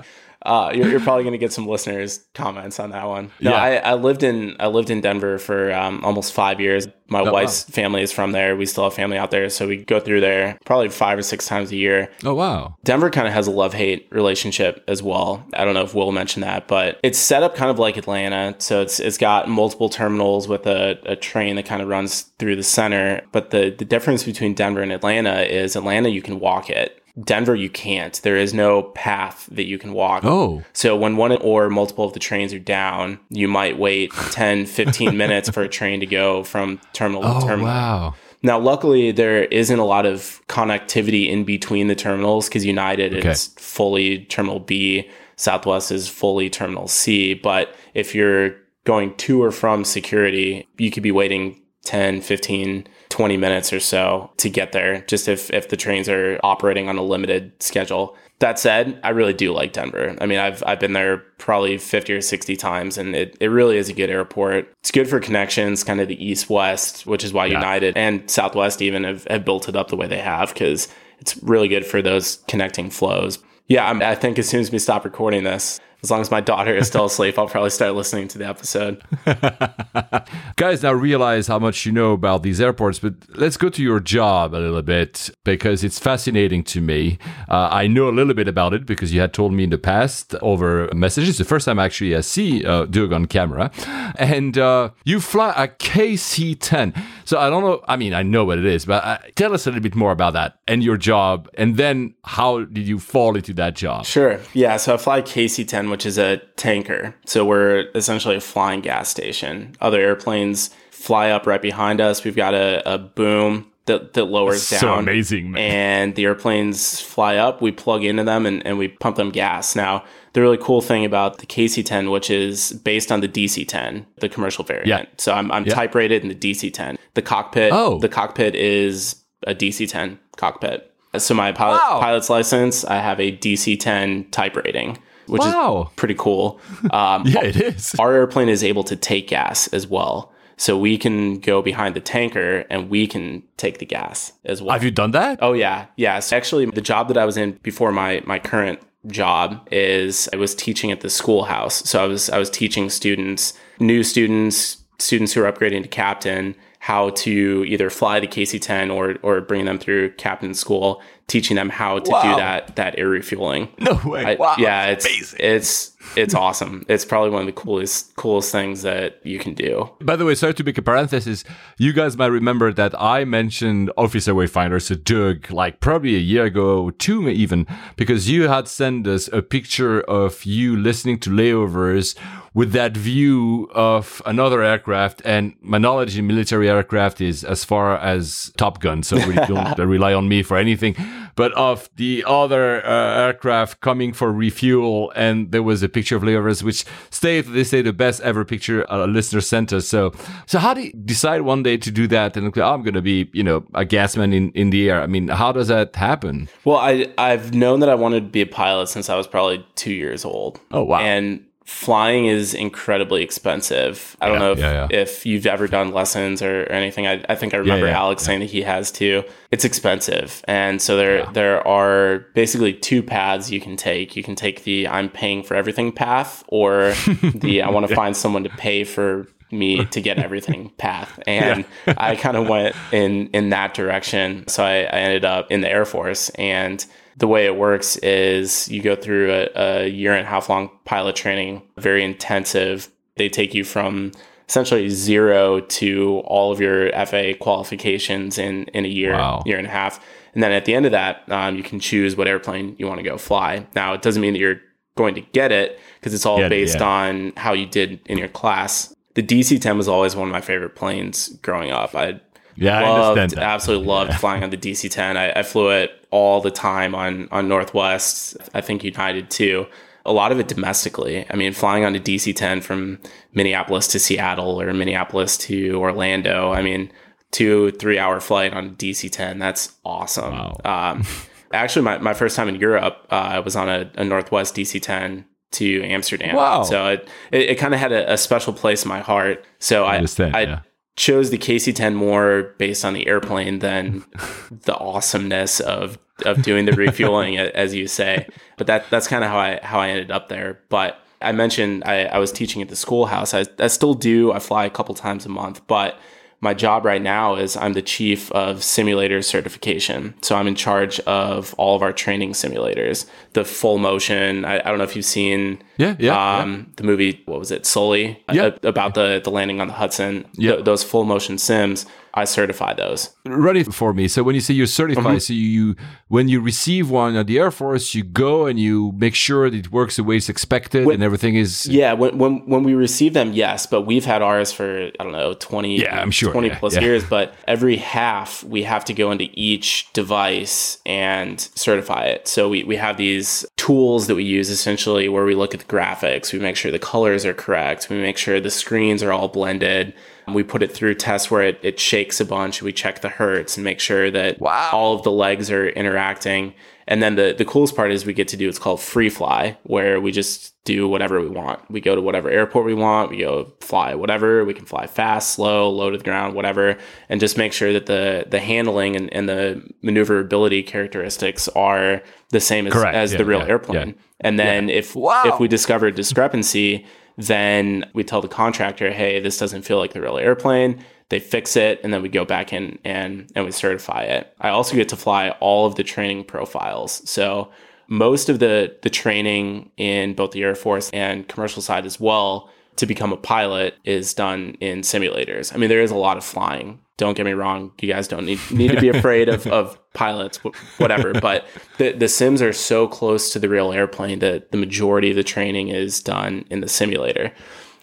Speaker 3: Uh, you're, you're probably going to get some listeners comments on that one. No,
Speaker 2: Yeah.
Speaker 3: I, I lived in I lived in Denver for um, almost five years. My
Speaker 2: Oh,
Speaker 3: wife's family is from there. We still have family out there, so we go through there probably five or six times a year.
Speaker 2: Oh wow.
Speaker 3: Denver kind of has a love hate relationship as well. I don't know if Will mentioned that, but it's set up kind of like Atlanta. So it's it's got multiple terminals with a, a train that kind of runs through the center. But the, the difference between Denver and Atlanta is Atlanta, you can walk it. Denver, you can't. There is no path that you can walk.
Speaker 2: Oh.
Speaker 3: So when one or multiple of the trains are down, you might wait (laughs) 10, 15 minutes for a train to go from terminal to
Speaker 2: Oh
Speaker 3: terminal.
Speaker 2: wow.
Speaker 3: Now, luckily, there isn't a lot of connectivity in between the terminals because United
Speaker 2: Okay.
Speaker 3: is fully Terminal B, Southwest is fully Terminal C. But if you're going to or from security, you could be waiting 10, 15, 20 minutes or so to get there, just if, if the trains are operating on a limited schedule. That said, I really do like Denver. I mean, I've, I've been there probably 50 or 60 times, and it, it really is a good airport. It's good for connections, kind of the east west, which is why United and Southwest even have, have built it up the way they have, because it's really good for those connecting flows. Yeah, I'm, I think as soon as we stop recording this, as long as my daughter is still (laughs) asleep, I'll probably start listening to the episode. (laughs)
Speaker 2: Guys now realize how much you know about these airports, but let's go to your job a little bit because it's fascinating to me. Uh, I know a little bit about it because you had told me in the past over messages. The first time actually I see uh, Doug on camera, and uh, you fly a KC 10. So I don't know. I mean, I know what it is, but uh, tell us a little bit more about that and your job, and then how did you fall into that job?
Speaker 3: Sure. Yeah. So I fly KC 10, which is a tanker. So we're essentially a flying gas station. Other airplanes fly up right behind us. We've got a, a boom that, that lowers
Speaker 2: So
Speaker 3: down.
Speaker 2: amazing, man.
Speaker 3: And the airplanes fly up. We plug into them and, and we pump them gas. Now, the really cool thing about the KC 10, which is based on the DC 10, the commercial variant.
Speaker 2: Yeah.
Speaker 3: So I'm, I'm
Speaker 2: Yeah.
Speaker 3: type rated in the DC 10. The cockpit,
Speaker 2: Oh.
Speaker 3: the cockpit is a DC 10 cockpit. So my pilot,
Speaker 2: Wow.
Speaker 3: pilot's license, I have a DC 10 type rating, which
Speaker 2: Wow.
Speaker 3: is pretty cool. Um, (laughs)
Speaker 2: Yeah, it is.
Speaker 3: Our airplane is able to take gas as well. So we can go behind the tanker and we can take the gas as well.
Speaker 2: Have you done that?
Speaker 3: Oh yeah, yeah. So actually, the job that I was in before my my current job is I was teaching at the schoolhouse. So I was I was teaching students, new students, students who are upgrading to captain, how to either fly the KC-10 or or bring them through captain school, teaching them how to
Speaker 2: Wow.
Speaker 3: do that that air refueling.
Speaker 2: No way.
Speaker 3: I-
Speaker 2: wow.
Speaker 3: yeah, it's
Speaker 2: amazing.
Speaker 3: it's it's awesome. It's probably one of the coolest coolest things that you can do.
Speaker 2: By the way, sorry to make a parenthesis. You guys might remember that I mentioned Officer Wayfinder to Doug like probably a year ago, two even, because you had sent us a picture of you listening to layovers with that view of another aircraft. And my knowledge in military aircraft is as far as Top Gun, so really (laughs) don't rely on me for anything. But of the other uh, aircraft coming for refuel, and there was a picture of layovers, which stayed, they say, the best ever picture a listener sent us. So, so how do you decide one day to do that? And oh, I'm going to be, you know, a gasman in, in the air. I mean, how does that happen?
Speaker 3: Well, I I've known that I wanted to be a pilot since I was probably two years old.
Speaker 2: Oh wow!
Speaker 3: And flying is incredibly expensive. I don't
Speaker 2: Yeah,
Speaker 3: know if,
Speaker 2: yeah, yeah.
Speaker 3: if you've ever done lessons or, or anything. I, I think I remember Alex saying that he has too. It's expensive. And so there there are basically two paths you can take. You can take the I'm paying for everything path or the I want to (laughs) find someone to pay for me to get everything (laughs) path. And I kind of went in in that direction. So I, I ended up in the Air Force and the way it works is you go through a, a year and a half long pilot training, very intensive. They take you from essentially zero to all of your FA qualifications in, in a year,
Speaker 2: Wow.
Speaker 3: year and a half. And then at the end of that, um, you can choose what airplane you want to go fly. Now, it doesn't mean that you're going to get it because it's all
Speaker 2: it,
Speaker 3: based
Speaker 2: yeah.
Speaker 3: on how you did in your class. The DC 10 was always one of my favorite planes growing up. I
Speaker 2: Yeah, I
Speaker 3: loved,
Speaker 2: understand that.
Speaker 3: absolutely loved (laughs) flying on the DC-10. I, I flew it all the time on on Northwest. I think United too. A lot of it domestically. I mean, flying on a DC-10 from Minneapolis to Seattle or Minneapolis to Orlando. I mean, two three hour flight on DC-10. That's awesome. Um, (laughs) actually, my, my first time in Europe, uh, I was on a, a Northwest DC-10 to Amsterdam.
Speaker 2: Wow.
Speaker 3: So it it, it kind of had a, a special place in my heart. So I
Speaker 2: understand,
Speaker 3: I
Speaker 2: yeah.
Speaker 3: Chose the KC-10 more based on the airplane than (laughs) the awesomeness of of doing the refueling, (laughs) as you say. But that that's kind of how I how I ended up there. But I mentioned I, I was teaching at the schoolhouse. I, I still do. I fly a couple times a month, but my job right now is I'm the chief of simulator certification. So I'm in charge of all of our training simulators, the full motion. I, I don't know if you've seen
Speaker 2: Yeah, yeah, yeah.
Speaker 3: um, the movie, what was it, Sully?
Speaker 2: Yep.
Speaker 3: A- about the, the landing on the Hudson.
Speaker 2: Yep.
Speaker 3: Th- those full motion sims, I certify those.
Speaker 2: Ready for me. So when you say you're certified,
Speaker 3: Mm-hmm.
Speaker 2: so you, you when you receive one at the Air Force, you go and you make sure that it works the way it's expected
Speaker 3: When-
Speaker 2: and everything is.
Speaker 3: Yeah, when, when when we receive them, yes, but we've had ours for I don't know twenty
Speaker 2: Yeah, I'm sure,
Speaker 3: 20
Speaker 2: yeah,
Speaker 3: plus
Speaker 2: yeah.
Speaker 3: years. But every half we have to go into each device and certify it. So we we have these tools that we use essentially where we look at the graphics, we make sure the colors are correct, we make sure the screens are all blended. We put it through tests where it, it shakes a bunch. We check the hertz and make sure that
Speaker 2: Wow.
Speaker 3: all of the legs are interacting. And then the, the coolest part is we get to do it's called free fly, where we just do whatever we want. We go to whatever airport we want, we go fly whatever, we can fly fast, slow, low to the ground, whatever, and just make sure that the the handling and, and the maneuverability characteristics are the same as,
Speaker 2: Correct.
Speaker 3: as
Speaker 2: Yeah,
Speaker 3: the real
Speaker 2: yeah,
Speaker 3: airplane.
Speaker 2: yeah.
Speaker 3: And then if
Speaker 2: Wow.
Speaker 3: if we discover a discrepancy, then we tell the contractor, hey, this doesn't feel like the real airplane. They fix it, and then we go back in and and we certify it. I also get to fly all of the training profiles. So most of the the training in both the Air Force and commercial side as well to become a pilot is done in simulators. I mean, there is a lot of flying. Don't get me wrong; you guys don't need need to be (laughs) afraid of, of pilots, whatever. But the the sims are so close to the real airplane that the majority of the training is done in the simulator.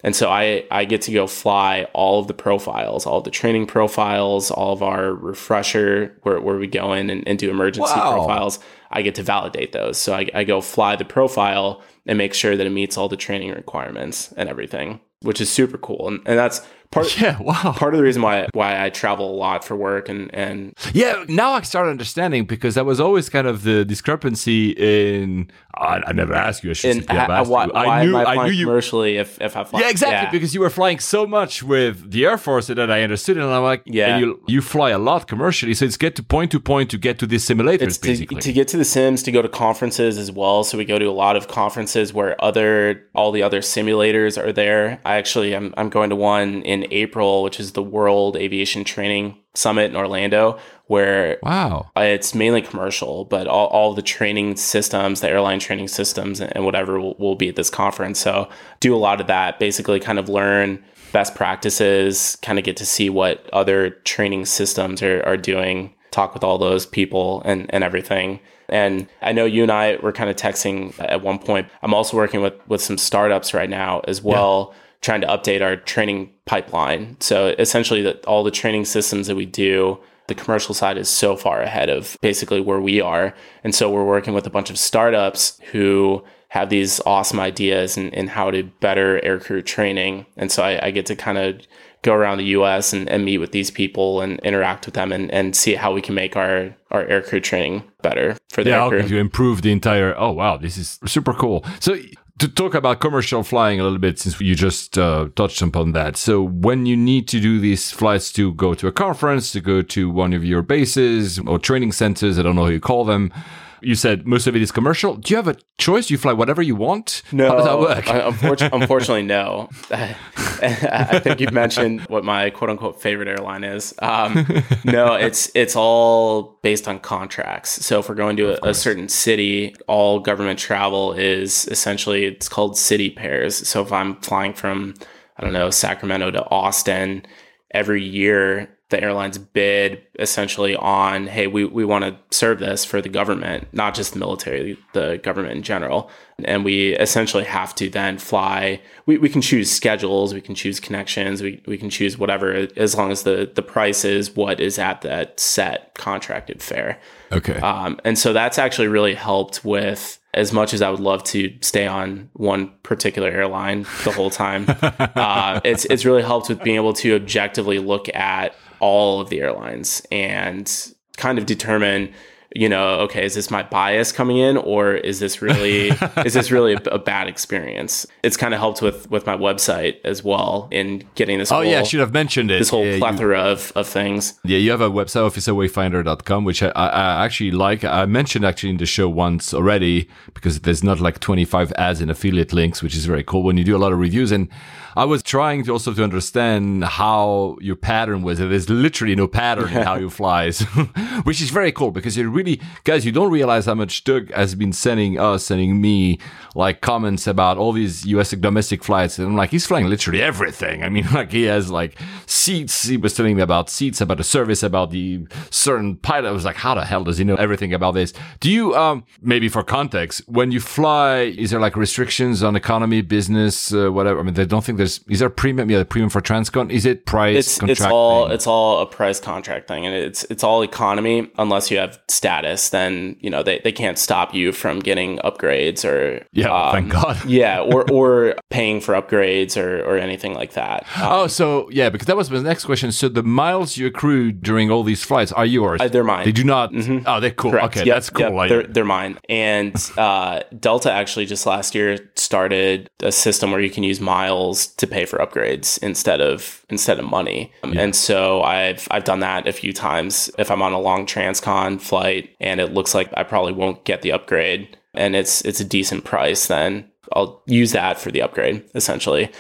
Speaker 3: And so I, I get to go fly all of the profiles, all the training profiles, all of our refresher where, where we go in and, and do emergency
Speaker 2: Wow.
Speaker 3: profiles. I get to validate those. So I, I go fly the profile and make sure that it meets all the training requirements and everything, which is super cool. And, and that's part (laughs)
Speaker 2: Yeah, wow.
Speaker 3: part of the reason why why I travel a lot for work and, and
Speaker 2: Yeah, now I start understanding because that was always kind of the discrepancy in. I, I never asked you. I should say, I've asked
Speaker 3: why,
Speaker 2: you.
Speaker 3: why
Speaker 2: I knew.
Speaker 3: am I
Speaker 2: I knew you.
Speaker 3: commercially if, if I fly?
Speaker 2: Yeah, exactly. Because you were flying so much with the Air Force that I understood and I'm like,
Speaker 3: Yeah.
Speaker 2: and you you fly a lot commercially, so it's get to point to point to get to these simulators,
Speaker 3: it's to,
Speaker 2: basically.
Speaker 3: to get to the sims to go to conferences as well so we go to a lot of conferences where other all the other simulators are there i actually i'm, I'm going to one in april which is the world aviation training Summit in Orlando, where
Speaker 2: Wow.
Speaker 3: it's mainly commercial, but all, all the training systems, the airline training systems, and whatever will, will be at this conference. So, do a lot of that, basically, kind of learn best practices, kind of get to see what other training systems are, are doing, talk with all those people and, and everything. And I know you and I were kind of texting at one point. I'm also working with, with some startups right now as well, trying to update our training pipeline. So essentially, that all the training systems that we do, the commercial side is so far ahead of basically where we are. And so we're working with a bunch of startups who have these awesome ideas in, in how to better aircrew training. And so I, I get to kind of go around the US and, and meet with these people and interact with them and, and see how we can make our, our aircrew training better for the
Speaker 2: Yeah,
Speaker 3: aircrew.
Speaker 2: to improve the entire. Oh wow, this is super cool. So to talk about commercial flying a little bit, since you just uh, touched upon that. So when you need to do these flights to go to a conference, to go to one of your bases or training centers, I don't know how you call them. You said most of it is commercial. Do you have a choice? You fly whatever you want.
Speaker 3: No,
Speaker 2: how does that work?
Speaker 3: un- unfortu- (laughs) unfortunately, no. (laughs) I think you've mentioned what my quote unquote favorite airline is. Um, no, (laughs) it's it's all based on contracts. So if we're going to a, a certain city, all government travel is essentially it's called city pairs. So if I'm flying from I don't know Sacramento to Austin every year the airlines bid essentially on hey we, we want to serve this for the government not just the military the government in general and we essentially have to then fly we, we can choose schedules we can choose connections we, we can choose whatever as long as the, the price is what is at that set contracted fare
Speaker 2: okay.
Speaker 3: um, and so that's actually really helped with as much as I would love to stay on one particular airline the whole time. (laughs) uh, it's it's really helped with being able to objectively look at all of the airlines and kind of determine you know, okay, is this my bias coming in, or is this really (laughs) is this really a, a bad experience? It's kind of helped with with my website as well in getting this.
Speaker 2: oh
Speaker 3: whole,
Speaker 2: yeah, I should have mentioned it.
Speaker 3: this whole
Speaker 2: Yeah, you-
Speaker 3: plethora of of things.
Speaker 2: Yeah, you have a website, officerwayfinder.com, which I, I, I actually like. I mentioned actually in the show once already because there's not like 25 ads and affiliate links, which is very cool when you do a lot of reviews. And I was trying to also to understand how your pattern was. There's literally no pattern in how you fly, (laughs) so- which is very cool because you really, guys, you don't realize how much Doug has been sending us, sending me like comments about all these US domestic flights. And I'm like, he's flying literally everything. I mean, (laughs) like he has like seats. He was telling me about seats, about the service, about the certain pilot. I was like, how the hell does he know everything about this? Do you, um, maybe for context, when you fly, is there like restrictions on economy, business, uh, whatever? I mean, they don't think there's, is there premium? Yeah, premium for Transcon. Is it price
Speaker 3: it's it's all
Speaker 2: thing?
Speaker 3: it's all a price contract thing and it's it's all economy unless you have status then you know they, they can't stop you from getting upgrades or
Speaker 2: Yeah,
Speaker 3: um,
Speaker 2: thank God. (laughs)
Speaker 3: yeah or or paying for upgrades or or anything like that Um,
Speaker 2: Oh, so yeah, because that was my next question. So the miles you accrue during all these flights are yours.
Speaker 3: Uh, they're mine.
Speaker 2: They do not. Oh, they're cool.
Speaker 3: Correct.
Speaker 2: Okay,
Speaker 3: Yep,
Speaker 2: that's cool.
Speaker 3: yep,
Speaker 2: Like-
Speaker 3: they're, they're mine. And uh, Delta actually just last year started a system where you can use miles to pay for upgrades instead of instead of money. Um, And so I've I've done that a few times. If I'm on a long transcon flight and it looks like I probably won't get the upgrade and it's it's a decent price, then I'll use that for the upgrade essentially.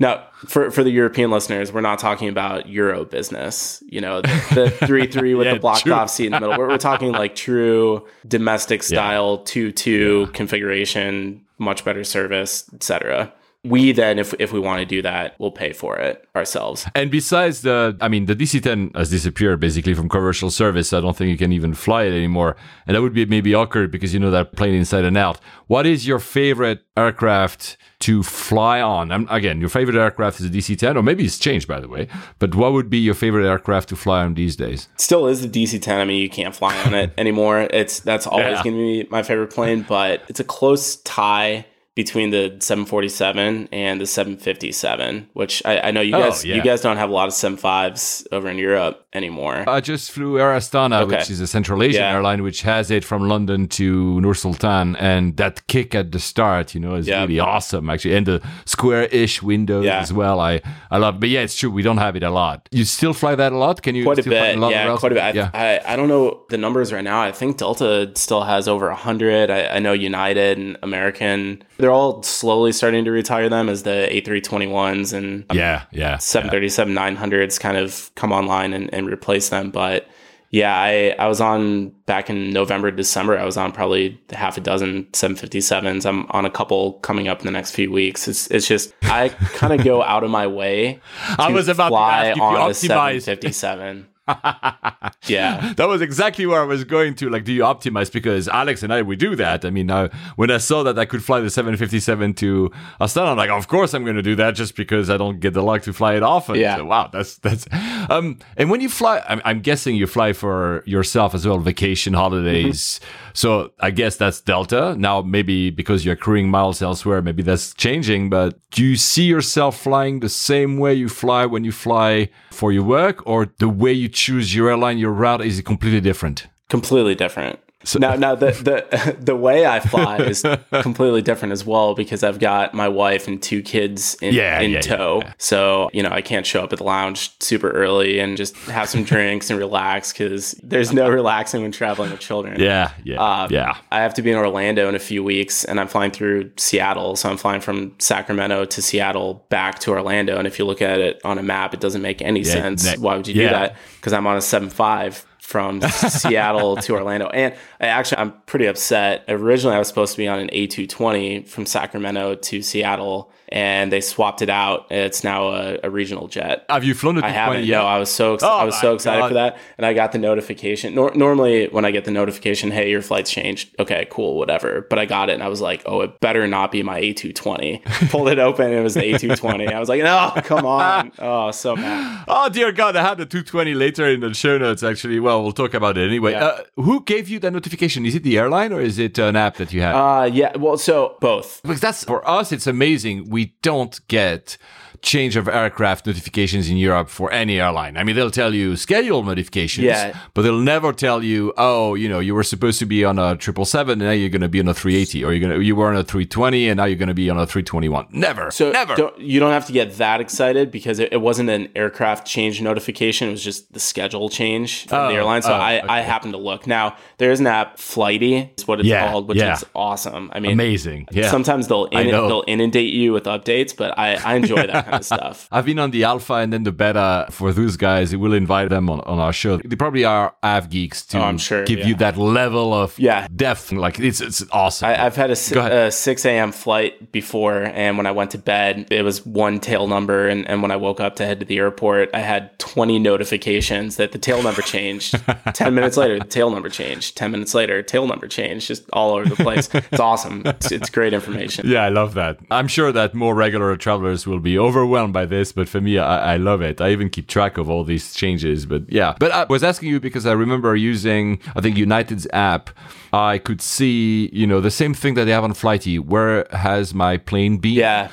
Speaker 3: Now, for, for the European listeners, we're not talking about Euro business, you know, the, the (laughs) 3 3 with
Speaker 2: Yeah,
Speaker 3: the blocked
Speaker 2: true.
Speaker 3: off seat in the middle. We're, we're talking like true domestic style 2 2 configuration, much better service, etc. We then, if, if we want to do that, we'll pay for it ourselves.
Speaker 2: And besides the, I mean, the DC-10 has disappeared basically from commercial service. I don't think you can even fly it anymore, and that would be maybe awkward because you know that plane inside and out. What is your favorite aircraft to fly on? Um, again, your favorite aircraft is a DC-10, or maybe it's changed by the way. But what would be your favorite aircraft to fly on these days?
Speaker 3: Still is the DC 10. I mean, you can't fly on it (laughs) anymore. It's that's always
Speaker 2: Yeah.
Speaker 3: going to be my favorite plane, but it's a close tie between the 747 and the 757, which I, I know you
Speaker 2: Oh,
Speaker 3: guys
Speaker 2: yeah.
Speaker 3: you guys don't have a lot of 75s over in Europe anymore.
Speaker 2: I just flew Air Astana,
Speaker 3: Okay.
Speaker 2: which is a Central Asian
Speaker 3: Yeah.
Speaker 2: airline, which has it from London to Nur Sultan, and that kick at the start, you know, is
Speaker 3: Yeah.
Speaker 2: really awesome actually, and the square-ish windows
Speaker 3: Yeah.
Speaker 2: as well. I I love, but yeah, it's true we don't have it a lot. You still fly that a lot? Can you
Speaker 3: quite a bit,
Speaker 2: a lot
Speaker 3: yeah, quite a bit. I,
Speaker 2: yeah.
Speaker 3: I, I don't know the numbers right now. I think Delta still has over hundred. I, I know United and American. There they're all slowly starting to retire them as the A321s and
Speaker 2: Yeah, yeah.
Speaker 3: 737 900s kind of come online and, and replace them. But yeah, I, I was on back in November, December. I was on probably half a dozen 757s. I'm on a couple coming up in the next few weeks. It's it's just I kind of go out of my way (laughs)
Speaker 2: I was about to
Speaker 3: fly
Speaker 2: ask you
Speaker 3: on a
Speaker 2: optimize.
Speaker 3: 757. (laughs) yeah.
Speaker 2: that was exactly where I was going to. Like, do you optimize? Because Alex and I, we do that. I mean, uh, when I saw that I could fly the 757 to Astana, I'm like, of course I'm going to do that just because I don't get the luck to fly it often.
Speaker 3: Yeah.
Speaker 2: So, wow, that's, that's, um, and when you fly, I'm, I'm guessing you fly for yourself as well, vacation, holidays. So I guess that's Delta. Now, maybe because you're accruing miles elsewhere, maybe that's changing, but do you see yourself flying the same way you fly when you fly for your work or the way you choose your airline, your route is completely different?
Speaker 3: completely different. Now, now the, the (laughs) the way I fly is (laughs) completely different as well because I've got my wife and two kids in,
Speaker 2: Yeah,
Speaker 3: in
Speaker 2: yeah,
Speaker 3: tow.
Speaker 2: yeah.
Speaker 3: So you know I can't show up at the lounge super early and just have some drinks and relax because there's no relaxing when traveling with children.
Speaker 2: Yeah, yeah,
Speaker 3: Uh,
Speaker 2: yeah.
Speaker 3: I have to be in Orlando in a few weeks, and I'm flying through Seattle. So I'm flying from Sacramento to Seattle back to Orlando. And if you look at it on a map, it doesn't make any sense.
Speaker 2: ne-
Speaker 3: Why would you do that? Because I'm on a seven five from Seattle to Orlando, and actually I'm pretty upset. Originally, I was supposed to be on an A220 from Sacramento to Seattle, and they swapped it out. It's now a, a regional jet.
Speaker 2: Have you flown it?
Speaker 3: I haven't. No, I was so
Speaker 2: Oh
Speaker 3: I was so excited
Speaker 2: God.
Speaker 3: for that, and I got the notification. Nor- normally, when I get the notification, hey, your flight's changed. Okay, cool, whatever. But I got it, and I was like, oh, it better not be my A220. (laughs) Pulled it open, and it was the A220. I was like, no, come on. Oh, so mad. (laughs)
Speaker 2: Oh dear God! I had the 220 later in the show notes. Actually, well, we'll talk about it anyway.
Speaker 3: Yeah.
Speaker 2: Uh, who gave you that notification? Is it the airline or is it an app that you have?
Speaker 3: Uh, yeah. Well, so both.
Speaker 2: because that's for us. It's amazing. We don't get change of aircraft notifications in Europe for any airline. I mean, they'll tell you schedule modifications,
Speaker 3: Yeah.
Speaker 2: but they'll never tell you, oh, you know, you were supposed to be on a triple seven, and now you're going to be on a 380, or you're going to you were on a 320, and now you're going to be on a 321. Never.
Speaker 3: So
Speaker 2: never.
Speaker 3: Don't, you don't have to get that excited because it, it wasn't an aircraft change notification. It was just the schedule change from
Speaker 2: Oh,
Speaker 3: the airline. So
Speaker 2: oh,
Speaker 3: I,
Speaker 2: okay.
Speaker 3: I happened to look. Now there's an app, Flighty, is what it's
Speaker 2: Yeah,
Speaker 3: called, which
Speaker 2: yeah.
Speaker 3: is awesome. I mean,
Speaker 2: Amazing. Yeah.
Speaker 3: Sometimes they'll in, they'll inundate you with updates, but I, I enjoy that (laughs) kind of (laughs) stuff.
Speaker 2: I've been on the alpha and then the beta for those guys. We'll invite them on, on our show. They probably are av geeks to
Speaker 3: Oh, I'm sure,
Speaker 2: give
Speaker 3: yeah.
Speaker 2: you that level of
Speaker 3: Yeah.
Speaker 2: depth. Like it's it's awesome.
Speaker 3: I, I've had a,
Speaker 2: ahead.
Speaker 3: Uh, a 6 a.m. flight before, and when I went to bed, it was one tail number. And, and when I woke up to head to the airport, I had 20 notifications that the tail number changed. (laughs) 10 minutes later, the tail number changed. 10 minutes later, tail number changed, just all over the place. It's awesome. It's, it's great information.
Speaker 2: Yeah, I love that. I'm sure that more regular travelers will be overwhelmed by this, but for me, I, I love it. I even keep track of all these changes. But yeah, but I was asking you because I remember using, I think United's app. I could see, you know, the same thing that they have on Flighty. Where has my plane been?
Speaker 3: Yeah.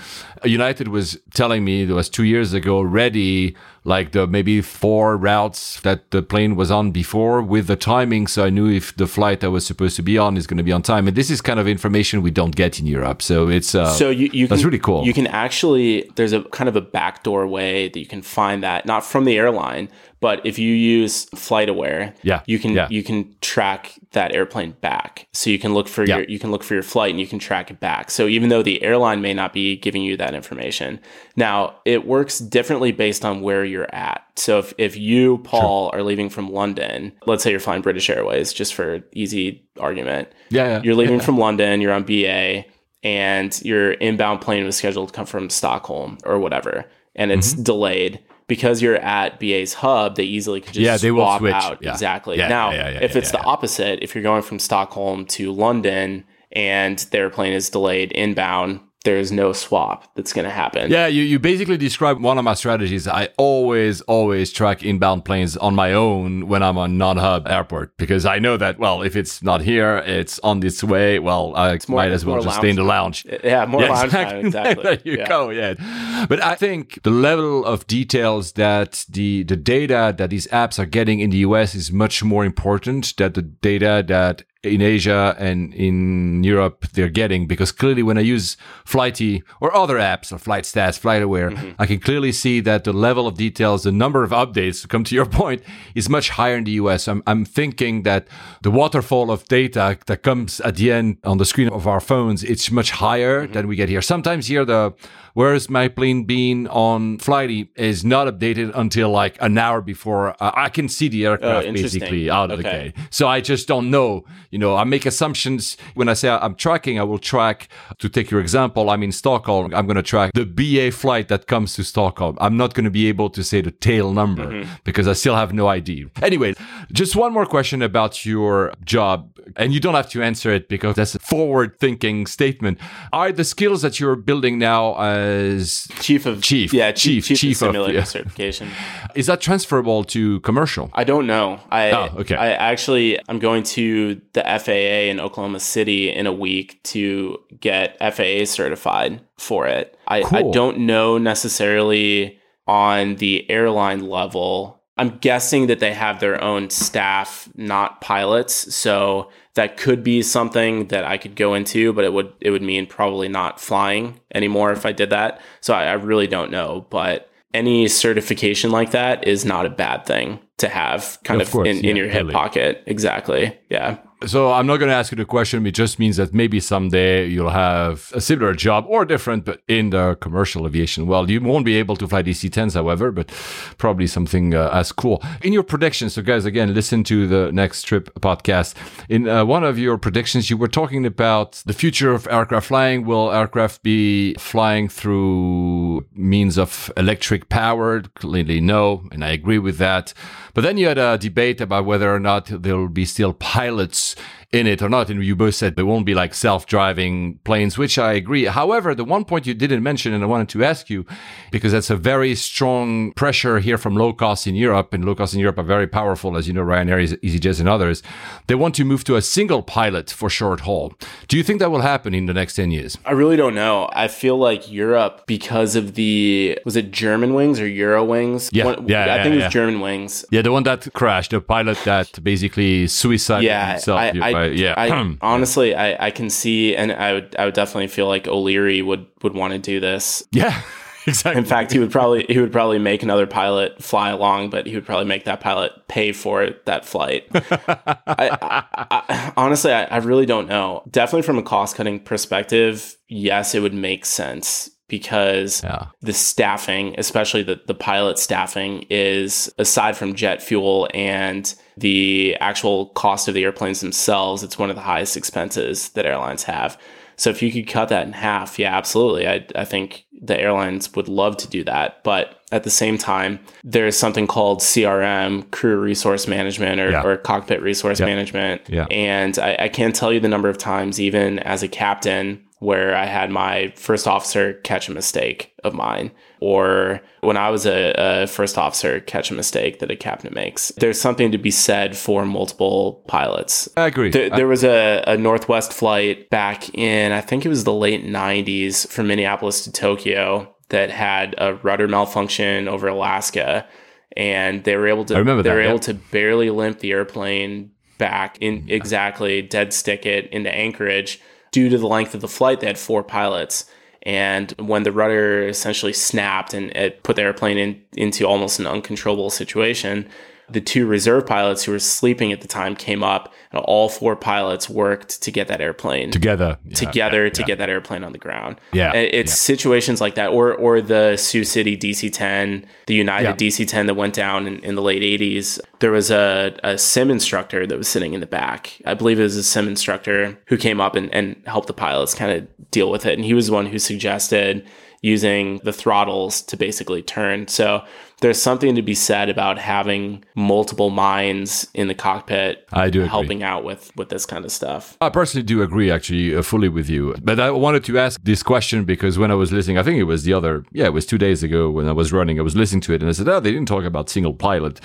Speaker 2: United was telling me it was two years ago ready, like the maybe four routes that the plane was on before with the timing. So I knew if the flight I was supposed to be on is going to be on time. And this is kind of information we don't get in Europe. So it's, uh,
Speaker 3: So you, you
Speaker 2: That's
Speaker 3: can,
Speaker 2: really cool.
Speaker 3: You can actually there's a kind of a backdoor way that you can find that not from the airline, but if you use FlightAware,
Speaker 2: Yeah,
Speaker 3: you can
Speaker 2: yeah.
Speaker 3: you can track that airplane back. So you can look for
Speaker 2: Yeah.
Speaker 3: your you can look for your flight and you can track it back. So even though the airline may not be giving you that information, now it works differently based on where you're at. So if if you Paul are leaving from London, let's say you're flying British Airways, just for easy argument,
Speaker 2: yeah, yeah.
Speaker 3: you're leaving from London, you're on BA, and your inbound plane was scheduled to come from Stockholm or whatever, and it's
Speaker 2: Mm-hmm.
Speaker 3: delayed. Because you're at BA's hub, they easily could just
Speaker 2: Yeah, they will
Speaker 3: swap
Speaker 2: switch.
Speaker 3: out.
Speaker 2: Yeah.
Speaker 3: Exactly.
Speaker 2: Yeah,
Speaker 3: now,
Speaker 2: yeah,
Speaker 3: if it's the opposite, if you're going from Stockholm to London and the airplane is delayed inbound, there is no swap that's going to happen.
Speaker 2: Yeah, you, you basically described one of my strategies. I always, always track inbound planes on my own when I'm on non-hub airport because I know that, well, if it's not here, it's on this way. Well, I
Speaker 3: more-
Speaker 2: might as well just stay in the lounge.
Speaker 3: Yeah, more
Speaker 2: Yeah,
Speaker 3: lounge
Speaker 2: exactly.
Speaker 3: time. Exactly. (laughs)
Speaker 2: there you
Speaker 3: Yeah.
Speaker 2: go. Yeah. But I think the level of details that the, the data that these apps are getting in the US is much more important than the data that in Asia and in Europe they're getting because clearly when I use Flighty or other apps or Flight Stats, FlightAware, mm-hmm. I can clearly see that the level of details, the number of updates, to come to your (laughs) point, is much higher in the US. I'm, I'm thinking that the waterfall of data that comes at the end on the screen of our phones, it's much higher mm-hmm. than we get here. Sometimes here the whereas my plane being on Flighty is not updated until like an hour before uh, I can see the aircraft oh, basically out of okay. the gate. So I just don't know. You know, I make assumptions when I say I'm tracking. I will track. To take your example, I'm in Stockholm. I'm going to track the BA flight that comes to Stockholm. I'm not going to be able to say the tail number mm-hmm. because I still have no idea. Anyway, just one more question about your job, and you don't have to answer it because that's a forward-thinking statement. Are the skills that you're building now? Uh, as
Speaker 3: chief of
Speaker 2: chief,
Speaker 3: yeah, chief, chief, chief of simulator of, yeah. certification.
Speaker 2: Is that transferable to commercial?
Speaker 3: I don't know. I oh, okay. I actually I'm going to the FAA in Oklahoma City in a week to get FAA certified for it. I, cool. I don't know necessarily on the airline level. I'm guessing that they have their own staff, not pilots. So that could be something that I could go into, but it would it would mean probably not flying anymore if I did that. So I, I really don't know, but any certification like that is not a bad thing to have kind of, of course, in, yeah, in your hip pocket. Exactly. Yeah.
Speaker 2: So I'm not going to ask you the question. It just means that maybe someday you'll have a similar job or different, but in the commercial aviation Well, You won't be able to fly DC-10s, however, but probably something uh, as cool. In your predictions, so guys, again, listen to the next trip podcast. In uh, one of your predictions, you were talking about the future of aircraft flying. Will aircraft be flying through means of electric power? Clearly, no, and I agree with that. But then you had a debate about whether or not there will be still pilots in it or not. And you both said there won't be like self-driving planes, which I agree. However, the one point you didn't mention, and I wanted to ask you, because that's a very strong pressure here from low cost in Europe, and low cost in Europe are very powerful, as you know, Ryanair, EasyJet, and others. They want to move to a single pilot for short haul. Do you think that will happen in the next 10 years?
Speaker 3: I really don't know. I feel like Europe, because of the, was it Germanwings or Eurowings?
Speaker 2: Yeah. One, yeah,
Speaker 3: I
Speaker 2: yeah,
Speaker 3: think
Speaker 2: yeah.
Speaker 3: it was Germanwings.
Speaker 2: Yeah, the one that crashed, the pilot that basically suicided
Speaker 3: yeah,
Speaker 2: himself.
Speaker 3: I, I, yeah. I, hmm. honestly, I, I can see, and I would, I would definitely feel like O'Leary would, would want to do this.
Speaker 2: Yeah. (laughs) Exactly.
Speaker 3: In fact, he would probably he would probably make another pilot fly along, but he would probably make that pilot pay for that flight. (laughs) I, I, I, honestly, I, really don't know. Definitely from a cost cutting perspective, yes, it would make sense because yeah. the staffing, especially the, the pilot staffing, is aside from jet fuel and the actual cost of the airplanes themselves, it's one of the highest expenses that airlines have. So if you could cut that in half, yeah, absolutely. I, I think the airlines would love to do that. But at the same time, there's something called CRM, crew resource management or, yeah. or cockpit resource yep. management.
Speaker 2: Yeah.
Speaker 3: And I, I can't tell you the number of times, even as a captain, where I had my first officer catch a mistake of mine, or when I was a, a, first officer catch a mistake that a captain makes. There's something to be said for multiple pilots.
Speaker 2: I agree.
Speaker 3: There, there was a, a Northwest flight back in, I think it was the late 90s from Minneapolis to Tokyo that had a rudder malfunction over Alaska. And they were able to,
Speaker 2: I remember
Speaker 3: they
Speaker 2: that,
Speaker 3: were
Speaker 2: yep.
Speaker 3: able to barely limp the airplane back in exactly dead stick it into Anchorage due to the length of the flight, they had four pilots. And when the rudder essentially snapped and it put the airplane in, into almost an uncontrollable situation, the two reserve pilots who were sleeping at the time came up and all four pilots worked to get that airplane.
Speaker 2: Together.
Speaker 3: Yeah, together yeah, to yeah. get that airplane on the ground.
Speaker 2: Yeah.
Speaker 3: It's situations like that or or the sioux city dc-10 the united dc-10 that went down in, in the late 80s there was a, a sim instructor that was sitting in the back. I believe it was a sim instructor who came up and, and helped the pilots kind of deal with it. And he was the one who suggested using the throttles to basically turn. So there's something to be said about having multiple minds in the cockpit.
Speaker 2: I do
Speaker 3: helping
Speaker 2: agree.
Speaker 3: out with with this kind of stuff.
Speaker 2: I personally do agree, actually, uh, fully with you. But I wanted to ask this question because when I was listening, I think it was the other, yeah, it was two days ago when I was running. I was listening to it and I said, oh, they didn't talk about single pilot.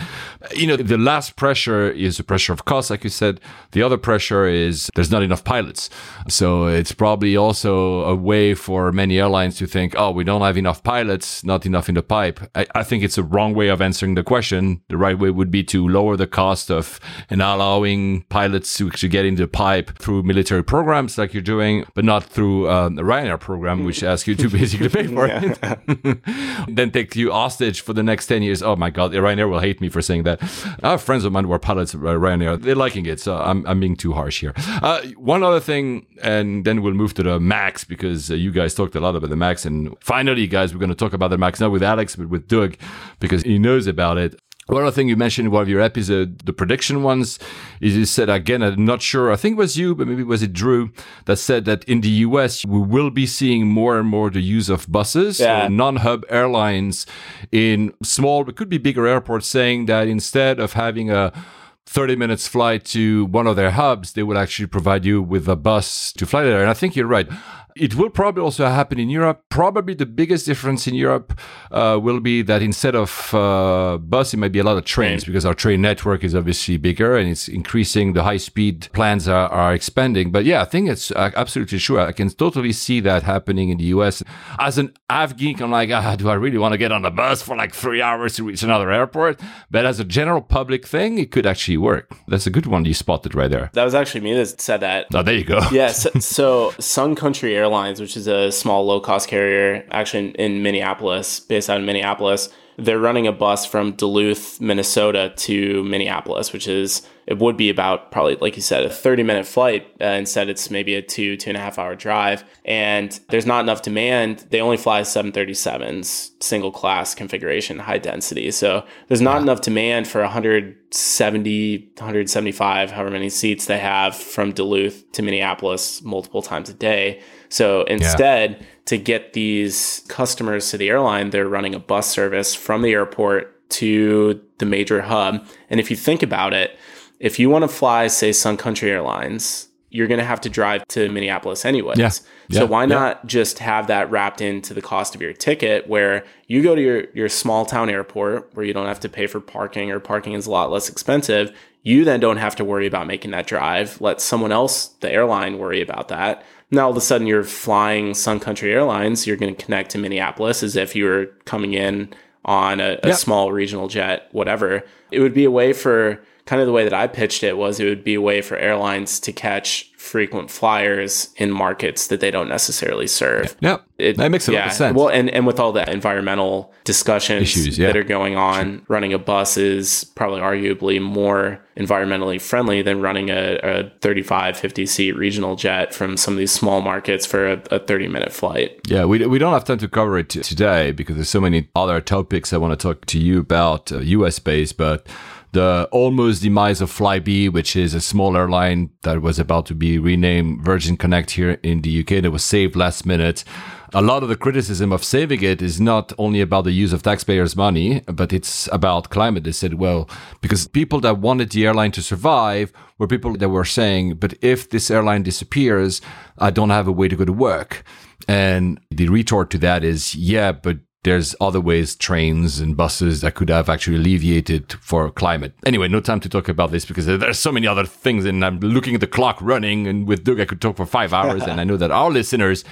Speaker 2: You know, the last pressure is the pressure of cost, like you said. The other pressure is there's not enough pilots. So it's probably also a way for many airlines to think, oh, we don't have enough pilots, not enough in the pipe. I, I think it's a wrong way of answering the question. The right way would be to lower the cost of and allowing pilots to, to get into the pipe through military programs like you're doing, but not through um, the Ryanair program, which asks you to (laughs) basically pay for it. (laughs) then take you hostage for the next 10 years. Oh my God, Ryanair will hate me for saying that. I have friends of mine who are pilots at Ryanair. They're liking it. So I'm, I'm being too harsh here. Uh, one other thing, and then we'll move to the Max because uh, you guys talked a lot about the Max. And finally, guys, we're going to talk about the Max not with Alex, but with Doug because he knows about it. One other thing you mentioned in one of your episodes, the prediction ones, is you said again, I'm not sure, I think it was you, but maybe it was it Drew that said that in the US, we will be seeing more and more the use of buses, uh,
Speaker 3: Yeah.
Speaker 2: non hub airlines in small, but could be bigger airports, saying that instead of having a 30 minutes flight to one of their hubs, they will actually provide you with a bus to fly there. And I think you're right. It will probably also happen in Europe. Probably the biggest difference in Europe uh, will be that instead of uh, bus, it might be a lot of trains because our train network is obviously bigger and it's increasing. The high speed plans are, are expanding. But yeah, I think it's uh, absolutely sure. I can totally see that happening in the US. As an av geek, I'm like, ah, do I really want to get on a bus for like three hours to reach another airport? But as a general public thing, it could actually work. That's a good one you spotted right there.
Speaker 3: That was actually me that said that.
Speaker 2: Oh, there you go.
Speaker 3: yeah, so, (laughs) so Sun Country Airlines, which is a small low cost carrier, actually in, in Minneapolis, based out of Minneapolis, they're running a bus from Duluth, Minnesota to Minneapolis, which is, it would be about probably, like you said, a 30 minute flight. Uh, instead, it's maybe a two, two and a half hour drive. And there's not enough demand. They only fly 737s, single class configuration, high density. So there's not enough demand for 170, 175, however many seats they have from Duluth to Minneapolis multiple times a day. So instead, to get these customers to the airline, they're running a bus service from the airport to the major hub. And if you think about it, if you want to fly, say, Sun Country Airlines, you're going to have to drive to Minneapolis anyways.
Speaker 2: Yeah.
Speaker 3: So
Speaker 2: Yeah.
Speaker 3: why
Speaker 2: Yeah.
Speaker 3: not just have that wrapped into the cost of your ticket where you go to your, your small town airport where you don't have to pay for parking or parking is a lot less expensive. You then don't have to worry about making that drive. Let someone else, the airline, worry about that. Now all of a sudden you're flying Sun Country Airlines, you're going to connect to Minneapolis as if you were coming in on a, a
Speaker 2: Yeah.
Speaker 3: small regional jet, whatever. It would be a way for kind of the way that I pitched it was it would be a way for airlines to catch frequent flyers in markets that they don't necessarily serve.
Speaker 2: Yeah.
Speaker 3: It,
Speaker 2: that makes a lot of sense.
Speaker 3: Well, and, and with all the environmental discussions
Speaker 2: Issues, yeah.
Speaker 3: that are going on, running a bus is probably arguably more environmentally friendly than running a, a 35, 50 seat regional jet from some of these small markets for a, a 30 minute flight.
Speaker 2: Yeah, we, we don't have time to cover it t- today because there's so many other topics I want to talk to you about, uh, US based, but the almost demise of Flybe, which is a small airline that was about to be renamed Virgin Connect here in the UK that was saved last minute. A lot of the criticism of saving it is not only about the use of taxpayers' money, but it's about climate. They said, well, because people that wanted the airline to survive were people that were saying, but if this airline disappears, I don't have a way to go to work. And the retort to that is, yeah, but there's other ways, trains and buses that could have actually alleviated for climate. Anyway, no time to talk about this because there's so many other things, and I'm looking at the clock running. And with Doug, I could talk for five hours, and I know that our listeners.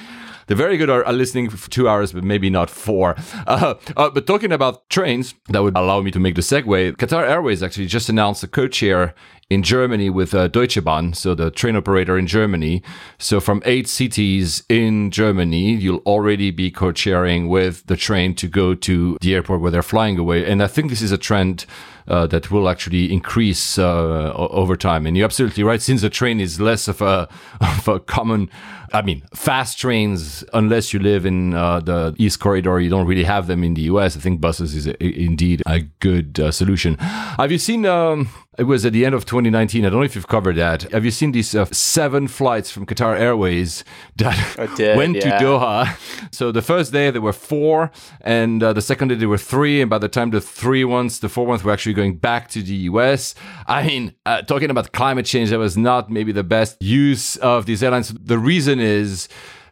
Speaker 2: They're very good at listening for two hours, but maybe not four. (laughs) Uh, uh, but talking about trains, that would allow me to make the segue. Qatar Airways actually just announced a codeshare in Germany with uh, Deutsche Bahn, so the train operator in Germany. So from eight cities in Germany, you'll already be codesharing with the train to go to the airport where they're flying away. And I think this is a trend uh, that will actually increase uh, over time. And you're absolutely right. Since the train is less of a, (laughs) of a common, I mean, fast trains, unless you live in uh, the East Corridor, you don't really have them in the US. I think buses is a, indeed a good uh, solution. Have you seen? Um, it was at the end of 2019. I don't know if you've covered that. Have you seen these uh, seven flights from Qatar Airways (laughs) that
Speaker 3: did,
Speaker 2: went
Speaker 3: yeah.
Speaker 2: to Doha? So the first day there were four, and uh, the second day there were three. And by the time the three ones, the four ones were actually going back to the US. I mean, uh, talking about climate change, that was not maybe the best use of these airlines. The reason is.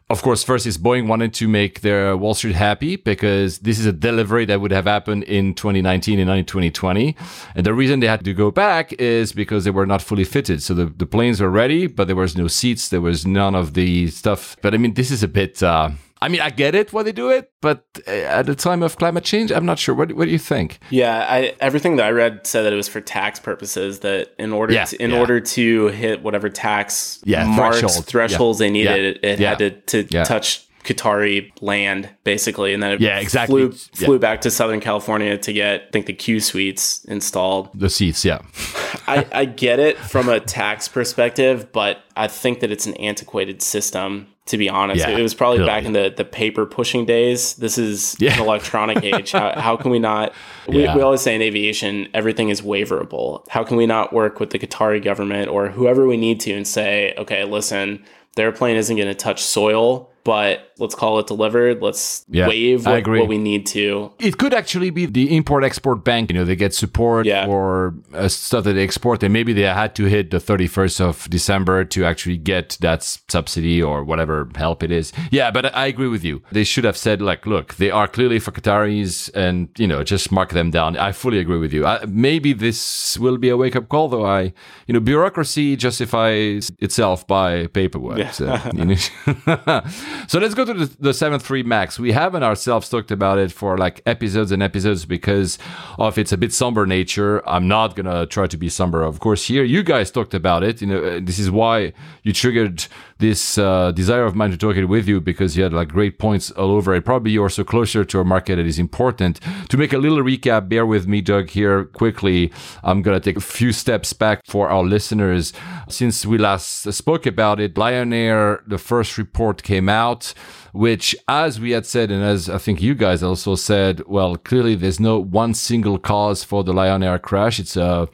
Speaker 2: Of course, first is Boeing wanted to make their Wall Street happy because this is a delivery that would have happened in 2019 and not in 2020. And the reason they had to go back is because they were not fully fitted. So the, the planes were ready, but there was no seats. There was none of the stuff. But I mean, this is a bit, uh, I mean, I get it why they do it, but uh, at the time of climate change, I'm not sure. What, what do you think?
Speaker 3: Yeah, I, everything that I read said that it was for tax purposes. That in order
Speaker 2: Yeah,
Speaker 3: to, in
Speaker 2: yeah.
Speaker 3: order to hit whatever tax
Speaker 2: Yeah,
Speaker 3: marks
Speaker 2: threshold.
Speaker 3: thresholds they needed, it, it had to, to touch Qatari land basically, and then it
Speaker 2: Yeah, exactly.
Speaker 3: flew
Speaker 2: Yeah.
Speaker 3: back to Southern California to get I think the Q suites installed.
Speaker 2: The seats, yeah. (laughs)
Speaker 3: I, I get it from a tax perspective, but I think that it's an antiquated system. To be honest,
Speaker 2: Yeah,
Speaker 3: it was probably
Speaker 2: really.
Speaker 3: back in the, the paper pushing days. This is
Speaker 2: Yeah.
Speaker 3: an electronic (laughs) age. How, how can we not? We,
Speaker 2: Yeah.
Speaker 3: we always say in aviation, everything is waiverable. How can we not work with the Qatari government or whoever we need to and say, okay, listen, the airplane isn't going to touch soil, but let's call it delivered. Let's
Speaker 2: Yeah,
Speaker 3: waive what, what we need to.
Speaker 2: It could actually be the import export bank. You know, they get support
Speaker 3: Yeah.
Speaker 2: for uh, stuff that they export, and maybe they had to hit the 31st of December to actually get that subsidy or whatever help it is. Yeah, but I I agree with you. They should have said, like, look, they are clearly for Qataris and, you know, just mark them down. I fully agree with you. I, maybe this will be a wake up call, though. I, you know, bureaucracy justifies itself by paperwork. So, you know. (laughs) so let's go to the, the 7.3 Max. We haven't ourselves talked about it for like episodes and episodes because of its a bit somber nature. I'm not going to try to be somber, of course, here. You guys talked about it. You know, uh, this is why you triggered this uh, desire of mine to talk it with you because you had like great points all over it. Probably you're so closer to a market that is important. To make a little recap, bear with me, Doug, here quickly. I'm going to take a few steps back for our listeners. Since we last spoke about it, Lion Air, the first report came out, which, as we had said, and as I think you guys also said, well, clearly there's no one single cause for the Lion Air crash. It's a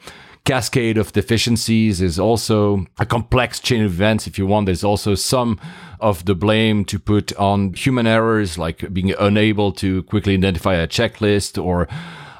Speaker 2: cascade of deficiencies is also a complex chain of events if you want there's also some of the blame to put on human errors like being unable to quickly identify a checklist or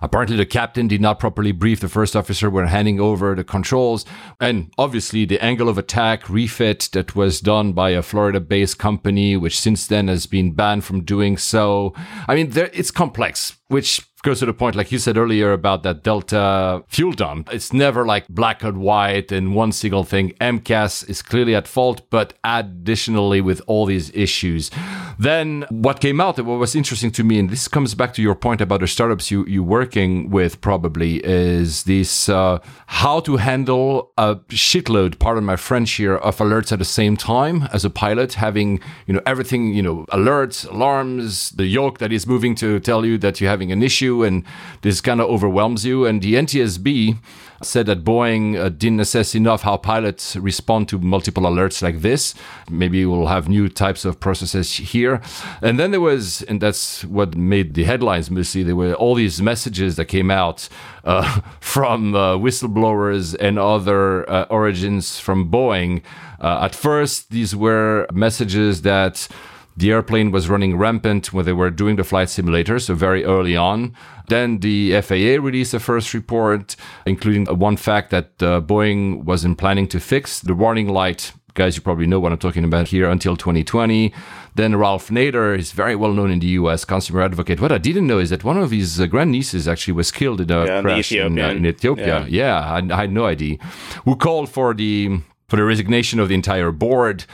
Speaker 2: Apparently, the captain did not properly brief the first officer when handing over the controls. And obviously, the angle of attack refit that was done by a Florida based company, which since then has been banned from doing so. I mean, there, it's complex, which goes to the point, like you said earlier, about that Delta fuel dump. It's never like black and white and one single thing. MCAS is clearly at fault, but additionally, with all these issues. Then what came out, what was interesting to me, and this comes back to your point about the startups you, you working with probably, is this uh, how to handle a shitload, pardon my French here, of alerts at the same time as a pilot, having, you know, everything, you know, alerts, alarms, the yoke that is moving to tell you that you're having an issue, and this kind of overwhelms you. And the NTSB said that Boeing uh, didn't assess enough how pilots respond to multiple alerts like this. Maybe we'll have new types of processes here. And then there was, and that's what made the headlines mostly, there were all these messages that came out uh, (laughs) from uh, whistleblowers and other uh, origins from Boeing. Uh, at first, these were messages that the airplane was running rampant when they were doing the flight simulator, so very early on. Then the FAA released a first report, including one fact that uh, Boeing wasn't planning to fix the warning light. Guys, you probably know what I'm talking about here until 2020. Then Ralph Nader is very well known in the US, consumer advocate. What I didn't know is that one of his uh, grandnieces actually was killed in a
Speaker 3: Yeah,
Speaker 2: crash in, uh, in Ethiopia. Yeah, I, I had no idea. Who called for the for the resignation of the entire board.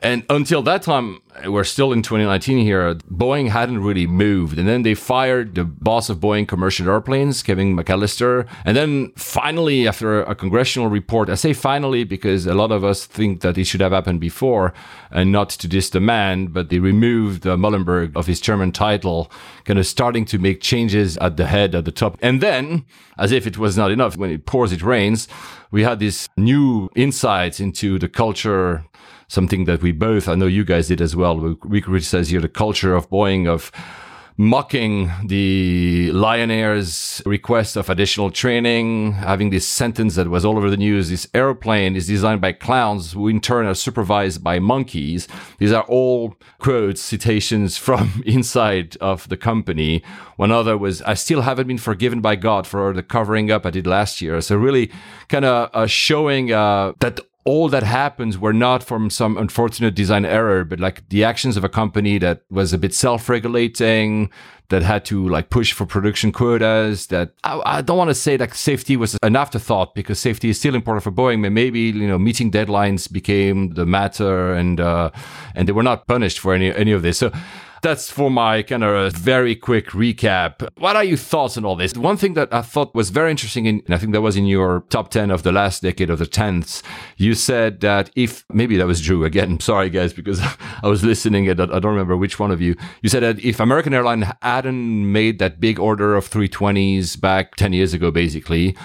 Speaker 2: And until that time, we're still in 2019 here, Boeing hadn't really moved. And then they fired the boss of Boeing Commercial Airplanes, Kevin McAllister. And then finally, after a congressional report, I say finally because a lot of us think that it should have happened before and not to this demand, but they removed uh, Muilenburg of his chairman title, kind of starting to make changes at the head, at the top. And then, as if it was not enough, when it pours, it rains, we had this new insights into the culture something that we both, I know you guys did as well. We, we criticize here the culture of Boeing of mocking the Lion Air's request of additional training, having this sentence that was all over the news. This airplane is designed by clowns who in turn are supervised by monkeys. These are all quotes, citations from (laughs) inside of the company. One other was, I still haven't been forgiven by God for the covering up I did last year. So really kind of uh, showing uh, that all that happens were not from some unfortunate design error, but like the actions of a company that was a bit self-regulating, that had to like push for production quotas. That I, I don't want to say that safety was an afterthought because safety is still important for Boeing, but maybe you know meeting deadlines became the matter, and uh, and they were not punished for any any of this. So that's for my kind of very quick recap. What are your thoughts on all this? One thing that I thought was very interesting, in, and I think that was in your top 10 of the last decade of the 10th, you said that if, maybe that was Drew, again, (laughs) sorry guys, because (laughs) I was listening and I don't remember which one of you, you said that if American Airlines hadn't made that big order of 320s back 10 years ago, basically,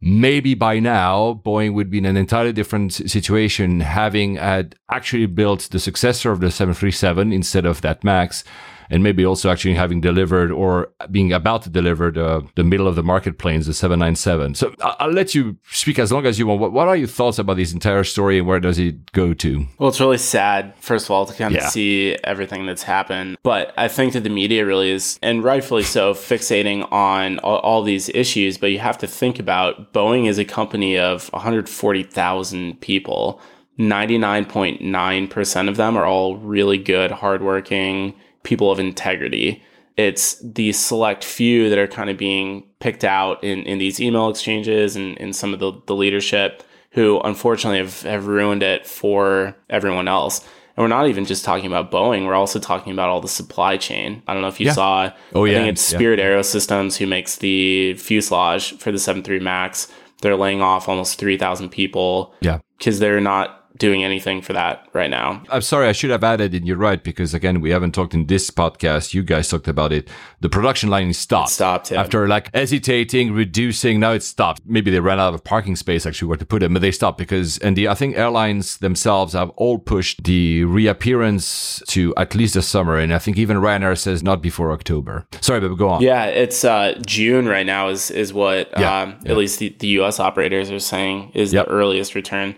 Speaker 2: maybe by now Boeing would be in an entirely different situation, having had actually built the successor of the 737 instead of that Max and maybe also actually having delivered or being about to deliver the, the middle of the market planes, the 797. So I'll let you speak as long as you want. What, what are your thoughts about this entire story and where does it go to?
Speaker 3: Well, it's really sad, first of all, to kind of yeah. see everything that's happened. But I think that the media really is, and rightfully so, fixating on all, all these issues. But you have to think about Boeing is a company of 140,000 people. 99.9% of them are all really good, hardworking, people of integrity. It's the select few that are kind of being picked out in, in these email exchanges and in some of the, the leadership who unfortunately have, have ruined it for everyone else. And we're not even just talking about Boeing. We're also talking about all the supply chain. I don't know if you yeah. saw.
Speaker 2: Oh yeah.
Speaker 3: I think it's Spirit yeah. Aerosystems who makes the fuselage for the 73 Max. They're laying off almost 3,000 people.
Speaker 2: Yeah.
Speaker 3: Because they're not doing anything for that right now.
Speaker 2: I'm sorry, I should have added, and you're right, because again, we haven't talked in this podcast. You guys talked about it. The production line stopped.
Speaker 3: It stopped, yeah.
Speaker 2: After like hesitating, reducing, now it stopped. Maybe they ran out of parking space actually where to put it, but they stopped because, and the, I think airlines themselves have all pushed the reappearance to at least the summer. And I think even Ryanair says not before October. Sorry, but go on.
Speaker 3: Yeah, it's uh, June right now is, is what yeah, um, yeah. at least the, the US operators are saying is yep. the earliest return.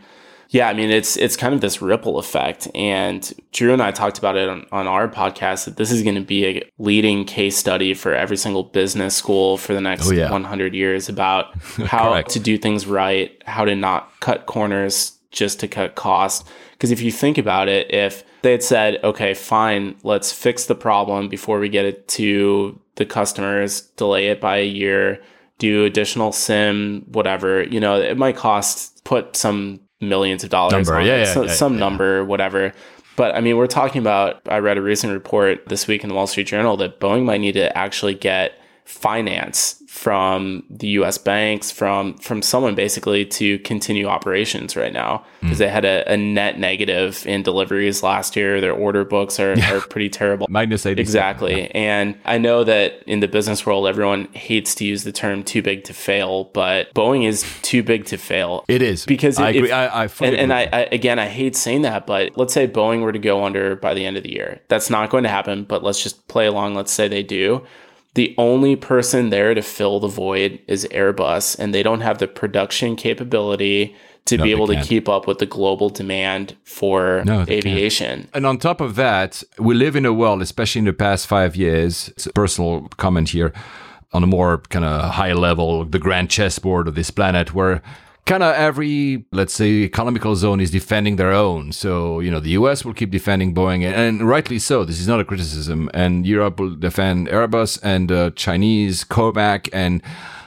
Speaker 3: Yeah, I mean it's it's kind of this ripple effect, and Drew and I talked about it on, on our podcast that this is going to be a leading case study for every single business school for the next oh, yeah. 100 years about (laughs) how to do things right, how to not cut corners just to cut cost. Because if you think about it, if they had said, okay, fine, let's fix the problem before we get it to the customers, delay it by a year, do additional sim, whatever, you know, it might cost put some millions of dollars
Speaker 2: number. yeah, yeah,
Speaker 3: so,
Speaker 2: yeah,
Speaker 3: some
Speaker 2: yeah.
Speaker 3: number, whatever. But I mean, we're talking about. I read a recent report this week in the Wall Street Journal that Boeing might need to actually get finance from the US banks, from from someone basically to continue operations right now. Because mm. they had a, a, net negative in deliveries last year. Their order books are, yeah. are pretty terrible. (laughs)
Speaker 2: Minus 80.
Speaker 3: Exactly. Yeah. And I know that in the business world, everyone hates to use the term too big to fail, but Boeing is too big to fail.
Speaker 2: It is.
Speaker 3: Because
Speaker 2: I
Speaker 3: if,
Speaker 2: agree. I, I
Speaker 3: and, and I, I, again, I hate saying that, but let's say Boeing were to go under by the end of the year. That's not going to happen, but let's just play along. Let's say they do the only person there to fill the void is Airbus, and they don't have the production capability to no, be able to keep up with the global demand for no, aviation.
Speaker 2: Can't. And on top of that, we live in a world, especially in the past five years, it's a personal comment here, on a more kind of high level, the grand chessboard of this planet, where kind of every, let's say, economical zone is defending their own. So, you know, the US will keep defending Boeing, and, rightly so. This is not a criticism. And Europe will defend Airbus and uh, Chinese Comac. And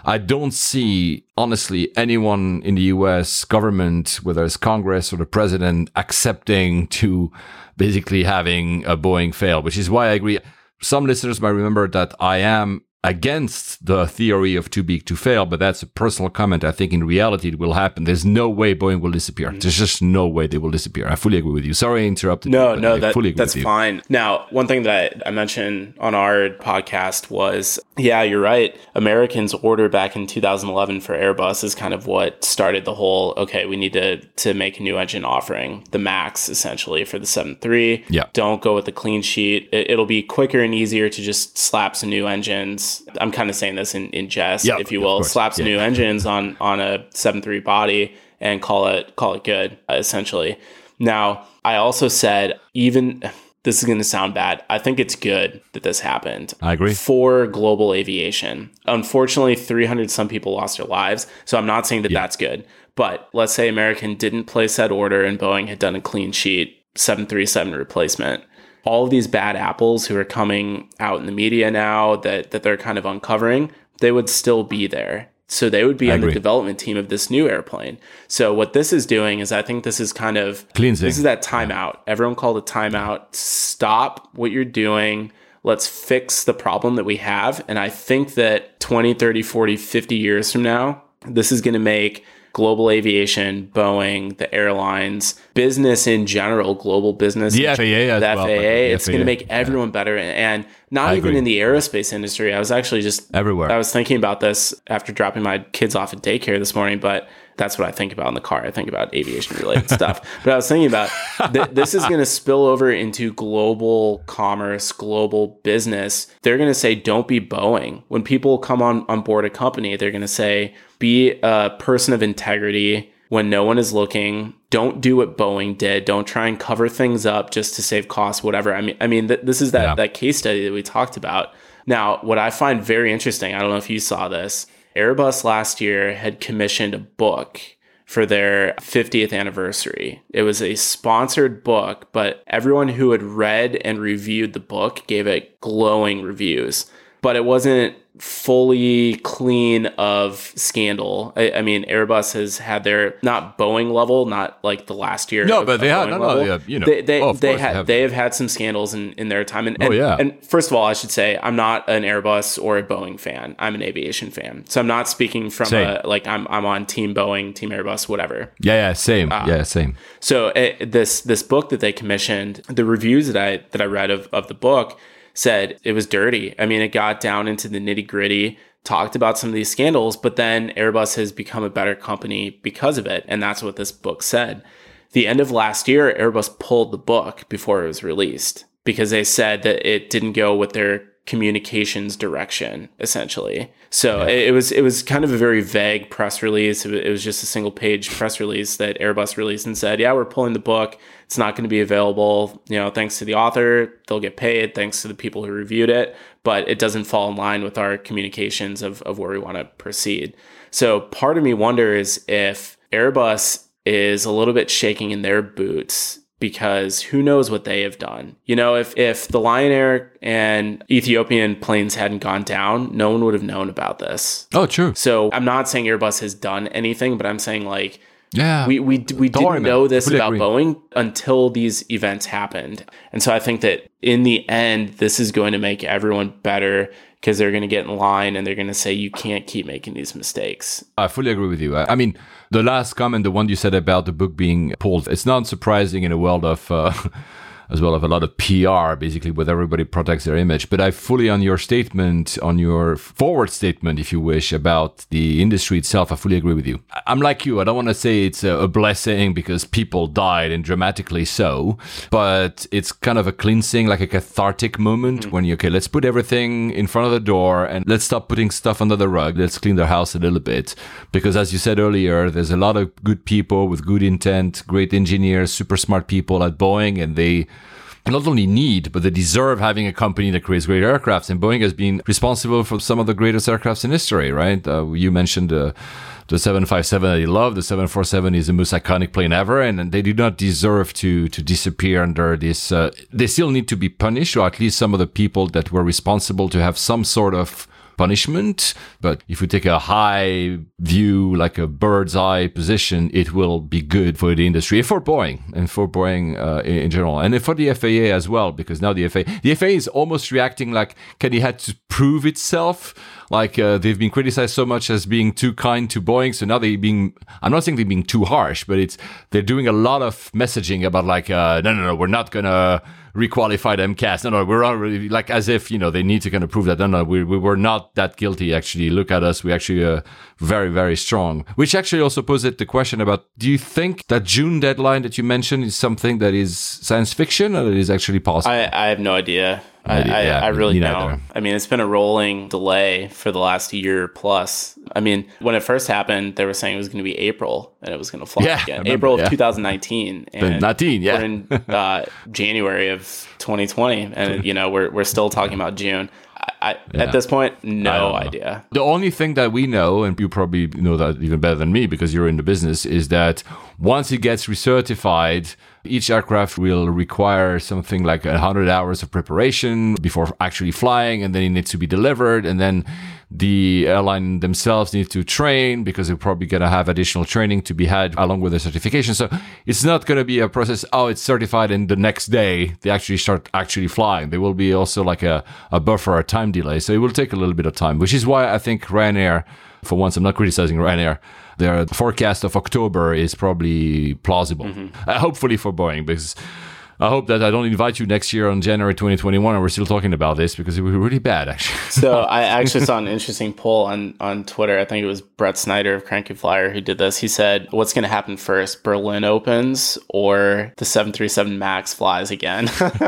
Speaker 2: I don't see, honestly, anyone in the US government, whether it's Congress or the president, accepting to basically having a Boeing fail, which is why I agree. Some listeners might remember that I am against the theory of too big to fail, but that's a personal comment. I think in reality it will happen. There's no way Boeing will disappear. Mm-hmm. There's just no way they will disappear. I fully agree with you. Sorry I interrupted.
Speaker 3: No,
Speaker 2: you,
Speaker 3: no, that, that's fine. Now, one thing that I mentioned on our podcast was, yeah, you're right. Americans' order back in 2011 for Airbus is kind of what started the whole. Okay, we need to to make a new engine offering, the Max, essentially for the 7.3.
Speaker 2: Yeah,
Speaker 3: don't go with the clean sheet. It, it'll be quicker and easier to just slap some new engines I'm kind of saying this in, in jest, yep, if you will, Slaps yeah. new engines on on a 7.3 body and call it call it good, uh, essentially. Now, I also said even this is going to sound bad. I think it's good that this happened.
Speaker 2: I agree.
Speaker 3: For global aviation. Unfortunately, 300 some people lost their lives. So I'm not saying that yeah. that's good. But let's say American didn't place that order and Boeing had done a clean sheet 737 replacement all of these bad apples who are coming out in the media now that that they're kind of uncovering, they would still be there. So they would be
Speaker 2: I
Speaker 3: on the development team of this new airplane. So what this is doing is I think this is kind of
Speaker 2: Cleansing.
Speaker 3: This is that timeout. Everyone called a timeout. Stop what you're doing. Let's fix the problem that we have. And I think that 20, 30, 40, 50 years from now, this is going to make global aviation, Boeing, the airlines, business in general, global business,
Speaker 2: The FAA
Speaker 3: the FAA.
Speaker 2: the
Speaker 3: it's going to make everyone better, and not
Speaker 2: I
Speaker 3: even
Speaker 2: agree.
Speaker 3: in the aerospace industry. I was actually just
Speaker 2: Everywhere.
Speaker 3: I was thinking about this after dropping my kids off at daycare this morning, but that's what I think about in the car. I think about aviation related stuff. But I was thinking about th- this is going to spill over into global commerce, global business. They're going to say, don't be Boeing. When people come on, on board a company, they're going to say, be a person of integrity when no one is looking. Don't do what Boeing did. Don't try and cover things up just to save costs, whatever. I mean, I mean, th- this is that,
Speaker 2: Yeah.
Speaker 3: that case study that we talked about. Now, what I find very interesting, I don't know if you saw this, Airbus last year had commissioned a book for their 50th anniversary. It was a sponsored book, but everyone who had read and reviewed the book gave it glowing reviews. But it wasn't fully clean of scandal. I, I mean, Airbus has had their not Boeing level, not like the last year.
Speaker 2: No,
Speaker 3: of-
Speaker 2: but they had- no, no, yeah, you know.
Speaker 3: they they,
Speaker 2: Oh,
Speaker 3: they
Speaker 2: they
Speaker 3: had
Speaker 2: have.
Speaker 3: they have had some scandals in, in their time. And,
Speaker 2: Oh, yeah.
Speaker 3: and first of all, I should say I'm not an Airbus or a Boeing fan. I'm an aviation fan, so I'm not speaking from a like I'm I'm on Team Boeing, Team Airbus, whatever.
Speaker 2: Yeah, yeah, same.
Speaker 3: Ah.
Speaker 2: yeah, same.
Speaker 3: So uh, this this book that they commissioned, the reviews that I that I read of of the book said it was dirty. I mean, it got down into the nitty gritty, talked about some of these scandals, but then Airbus has become a better company because of it, and that's what this book said. The end of last year, Airbus pulled the book before it was released because they said that it didn't go with their communications direction essentially so it, it was it was kind of a very vague press release it was just a single page press release that airbus released and said yeah we're pulling the book it's not going to be available you know thanks to the author they'll get paid thanks to the people who reviewed it but it doesn't fall in line with our communications of, of where we want to proceed so part of me wonders if airbus is a little bit shaking in their boots because who knows what they have done. You know, if if the Lion Air and Ethiopian planes hadn't gone down, no one would have known about this.
Speaker 2: Oh, true.
Speaker 3: So I'm not saying Airbus has done anything, but I'm saying like
Speaker 2: Yeah.
Speaker 3: we we we didn't know this
Speaker 2: Fully
Speaker 3: about
Speaker 2: agree.
Speaker 3: Boeing until these events happened. And so I think that in the end this is going to make everyone better because they're going to get in line and they're going to say you can't keep making these mistakes.
Speaker 2: I fully agree with you. I, I mean, the last comment, the one you said about the book being pulled, it's not surprising in a world of, uh, (laughs) as well of a lot of PR, basically, where everybody protects their image. But I fully on your statement, on your forward statement, if you wish, about the industry itself, I fully agree with you. I'm like you. I don't want to say it's a, blessing because people died and dramatically so, but it's kind of a cleansing, like a cathartic moment mm. when you, okay, let's put everything in front of the door and let's stop putting stuff under the rug. Let's clean the house a little bit. Because as you said earlier, there's a lot of good people with good intent, great engineers, super smart people at Boeing, and they not only need, but they deserve having a company that creates great aircrafts. And Boeing has been responsible for some of the greatest aircrafts in history, right? Uh, you mentioned uh, the 757 that you love. The 747 is the most iconic plane ever, and, and they do not deserve to to disappear under this. Uh, they still need to be punished, or at least some of the people that were responsible to have some sort of punishment. But if we take a high view, like a bird's eye position, it will be good for the industry, for Boeing, and for Boeing uh, in, general, and for the FAA as well, because now the FAA, the FAA is almost reacting like can it had to prove itself. Like uh, they've been criticized so much as being too kind to Boeing, so now they're being. I'm not saying they're being too harsh, but it's they're doing a lot of messaging about like, uh, no, no, no, we're not gonna requalify them cast. No, no, we're already like as if you know they need to kind of prove that. No, no, we we were not that guilty. Actually, look at us. We actually uh, very very strong. Which actually also poses the question about: Do you think that June deadline that you mentioned is something that is science fiction or that is actually possible?
Speaker 3: I, I have no idea. I, I,
Speaker 2: yeah,
Speaker 3: I really don't. I mean, it's been a rolling delay for the last year plus. I mean, when it first happened, they were saying it was going to be April and it was going to fly
Speaker 2: Yeah,
Speaker 3: again.
Speaker 2: remember,
Speaker 3: April of
Speaker 2: yeah.
Speaker 3: 2019. And
Speaker 2: 19, yeah.
Speaker 3: We're in uh, January of 2020, and you know we're we're still talking about June. I, I,
Speaker 2: Yeah.
Speaker 3: At this point, no idea.
Speaker 2: The only thing that we know, and you probably know that even better than me because you're in the business, is that once it gets recertified, Each aircraft will require something like 100 hours of preparation before actually flying, and then it needs to be delivered, and then the airline themselves need to train because they're probably going to have additional training to be had along with the certification. So it's not going to be a process. Oh, it's certified and the next day they actually start actually flying. There will be also like a, a buffer, a time delay. So it will take a little bit of time, which is why I think Ryanair, for once, I'm not criticizing Ryanair. Their forecast of October is probably plausible. Mm-hmm. Uh, hopefully for Boeing because I hope that I don't invite you next year on January 2021 and we're still talking about this because it would be really bad, actually. (laughs)
Speaker 3: so (laughs) I actually saw an interesting poll on, on Twitter. I think it was Brett Snyder of Cranky Flier who did this. He said, What's going to happen first? Berlin opens or the 737 MAX flies again? (laughs) and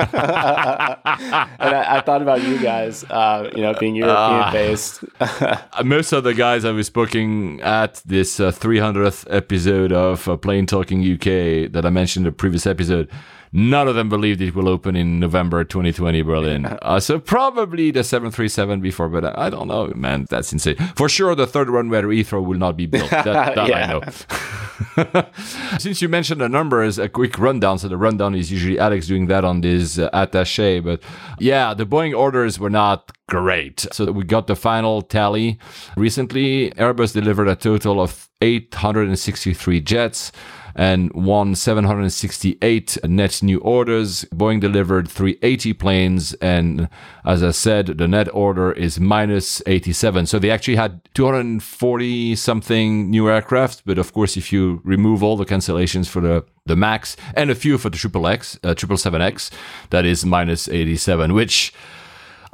Speaker 3: I, I, thought about you guys, uh, you know, being European based.
Speaker 2: Uh, most of the guys I was booking at this uh, 300th episode of uh, Plane Talking UK that I mentioned in the previous episode None of them believed it will open in November 2020 Berlin. (laughs) Uh, so probably the 737 before, but I don't know, man. That's insane. For sure, the third runway at Heathrow will not be built. That, (laughs) that I know. (laughs) Since you mentioned the numbers, a quick rundown. So the rundown is usually Alex doing that on this uh, attaché. But yeah, the Boeing orders were not great. So we got the final tally recently. Airbus delivered a total of 863 jets and won 768 net new orders. Boeing delivered 380 planes, and as I said, the net order is minus 87. So they actually had 240 something new aircraft, but of course, if you remove all the cancellations for the the Max and a few for the Triple X, uh, Triple Seven X, that is minus 87, which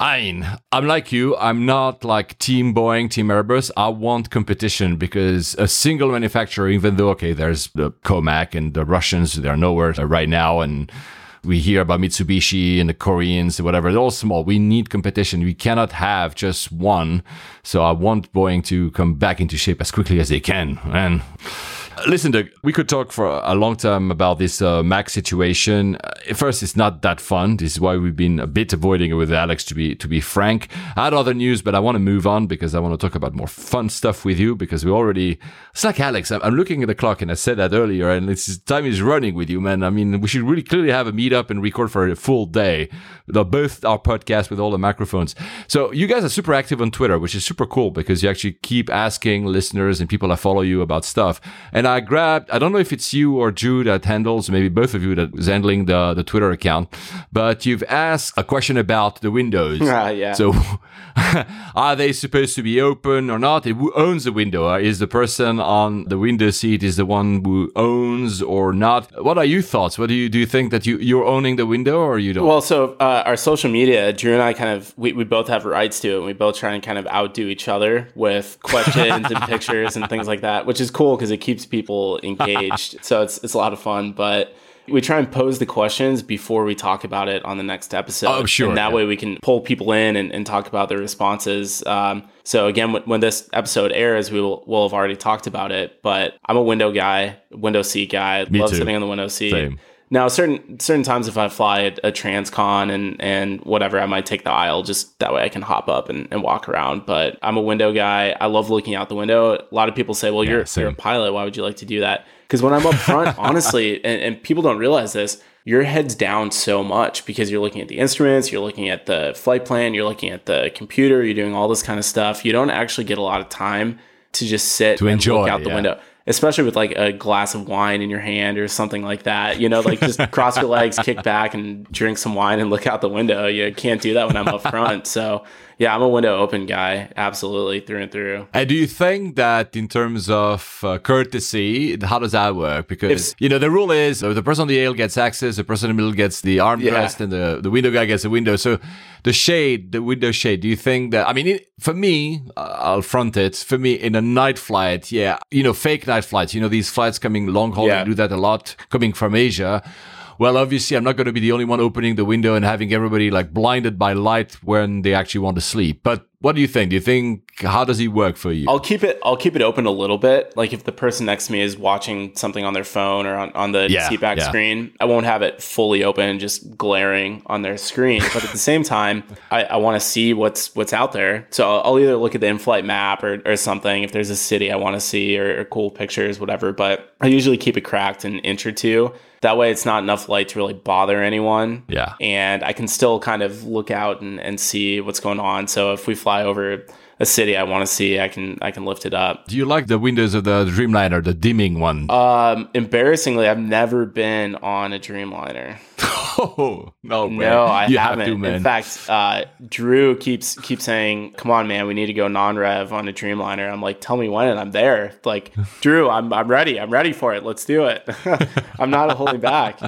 Speaker 2: I'm like you. I'm not like Team Boeing, Team Airbus. I want competition because a single manufacturer, even though, okay, there's the Comac and the Russians, they're nowhere right now. And we hear about Mitsubishi and the Koreans, whatever. They're all small. We need competition. We cannot have just one. So I want Boeing to come back into shape as quickly as they can. And Listen, Doug, we could talk for a long time about this uh, Max situation. Uh, first, it's not that fun. This is why we've been a bit avoiding it with Alex, to be to be frank. I had other news, but I want to move on because I want to talk about more fun stuff with you because we already. It's like Alex. I'm, looking at the clock, and I said that earlier, and it's time is running with you, man. I mean, we should really clearly have a meetup and record for a full day, both our podcast with all the microphones. So you guys are super active on Twitter, which is super cool because you actually keep asking listeners and people that follow you about stuff. And grabbed, I don't know if it's you or Jude that handles, maybe both of you that is handling the, the Twitter account, but you've asked a question about the windows.
Speaker 3: Uh, yeah.
Speaker 2: So (laughs) are they supposed to be open or not? Who owns the window? Uh, is the person on the window seat is the one who owns or not? What are your thoughts? What do you, do you think that you, you're owning the window or you don't?
Speaker 3: Well, so uh, our social media, Drew and I kind of, we, we both have rights to it. And we both try and kind of outdo each other with (laughs) questions and pictures and things like that, which is cool because it keeps people engaged. so it's it's a lot of fun, but we try and pose the questions before we talk about it on the next episode.
Speaker 2: Oh, sure.
Speaker 3: And that
Speaker 2: yeah.
Speaker 3: way we can pull people in and, and talk about their responses. Um, so again, when, when, this episode airs, we will will have already talked about it. But I'm a window guy, window seat guy.
Speaker 2: Me
Speaker 3: love
Speaker 2: too.
Speaker 3: sitting on the window seat.
Speaker 2: Same.
Speaker 3: Now, certain certain times if I fly a, a transcon and and whatever, I might take the aisle just that way I can hop up and, and walk around. But I'm a window guy. I love looking out the window. A lot of people say, "Well,
Speaker 2: Yeah,
Speaker 3: you're
Speaker 2: same.
Speaker 3: you're a pilot. Why would you like to do that?" Because when I'm up front, (laughs) honestly, and, and people don't realize this, your head's down so much because you're looking at the instruments, you're looking at the flight plan, you're looking at the computer, you're doing all this kind of stuff. You don't actually get a lot of time to just sit
Speaker 2: To
Speaker 3: and
Speaker 2: enjoy,
Speaker 3: look out the
Speaker 2: yeah.
Speaker 3: window especially with like a glass of wine in your hand or something like that. You know, like just (laughs) cross your legs, kick back, and drink some wine and look out the window. You can't do that when I'm up front. So yeah, I'm a window open guy, absolutely through and through.
Speaker 2: And do you think that in terms of uh, courtesy, how does that work? Because,
Speaker 3: If-
Speaker 2: you know, the rule is uh, the person on the aisle gets access, the person in the middle gets the armrest,
Speaker 3: Yeah.
Speaker 2: and the, the window guy gets the window. So the shade, the window shade, do you think that, I mean, it, for me, uh, I'll front it, for me, in a night flight, yeah, you know, fake night flights, you know, these flights coming long haul,
Speaker 3: Yeah.
Speaker 2: do that a lot, coming from Asia. Well, obviously, I'm not going to be the only one opening the window and having everybody like blinded by light when they actually want to sleep. But What do you think? Do you think how does he work for you?
Speaker 3: I'll keep it. I'll keep it open a little bit. Like if the person next to me is watching something on their phone or on, on the
Speaker 2: Yeah,
Speaker 3: seatback
Speaker 2: yeah.
Speaker 3: screen, I won't have it fully open, just glaring on their screen. But at the same time, I, I want to see what's what's out there. So I'll, I'll either look at the in-flight map or, or something if there's a city I want to see or, or cool pictures, whatever. But I usually keep it cracked an inch or two. That way, it's not enough light to really bother anyone
Speaker 2: yeah.
Speaker 3: and I can still kind of look out and, and see what's going on. So if we fly over a city I want to see, I can I can lift it up.
Speaker 2: Do you like the windows of the Dreamliner, the dimming one?
Speaker 3: Um, embarrassingly, I've never been on a Dreamliner. (laughs)
Speaker 2: oh no, way.
Speaker 3: No, I
Speaker 2: you
Speaker 3: haven't.
Speaker 2: Have to, man.
Speaker 3: In fact, uh, Drew keeps keeps saying, "Come on, man, we need to go non-rev on a Dreamliner." I'm like, "Tell me when, and I'm there." Like, Drew, I'm I'm ready. I'm ready for it. Let's do it. (laughs) I'm not holding back.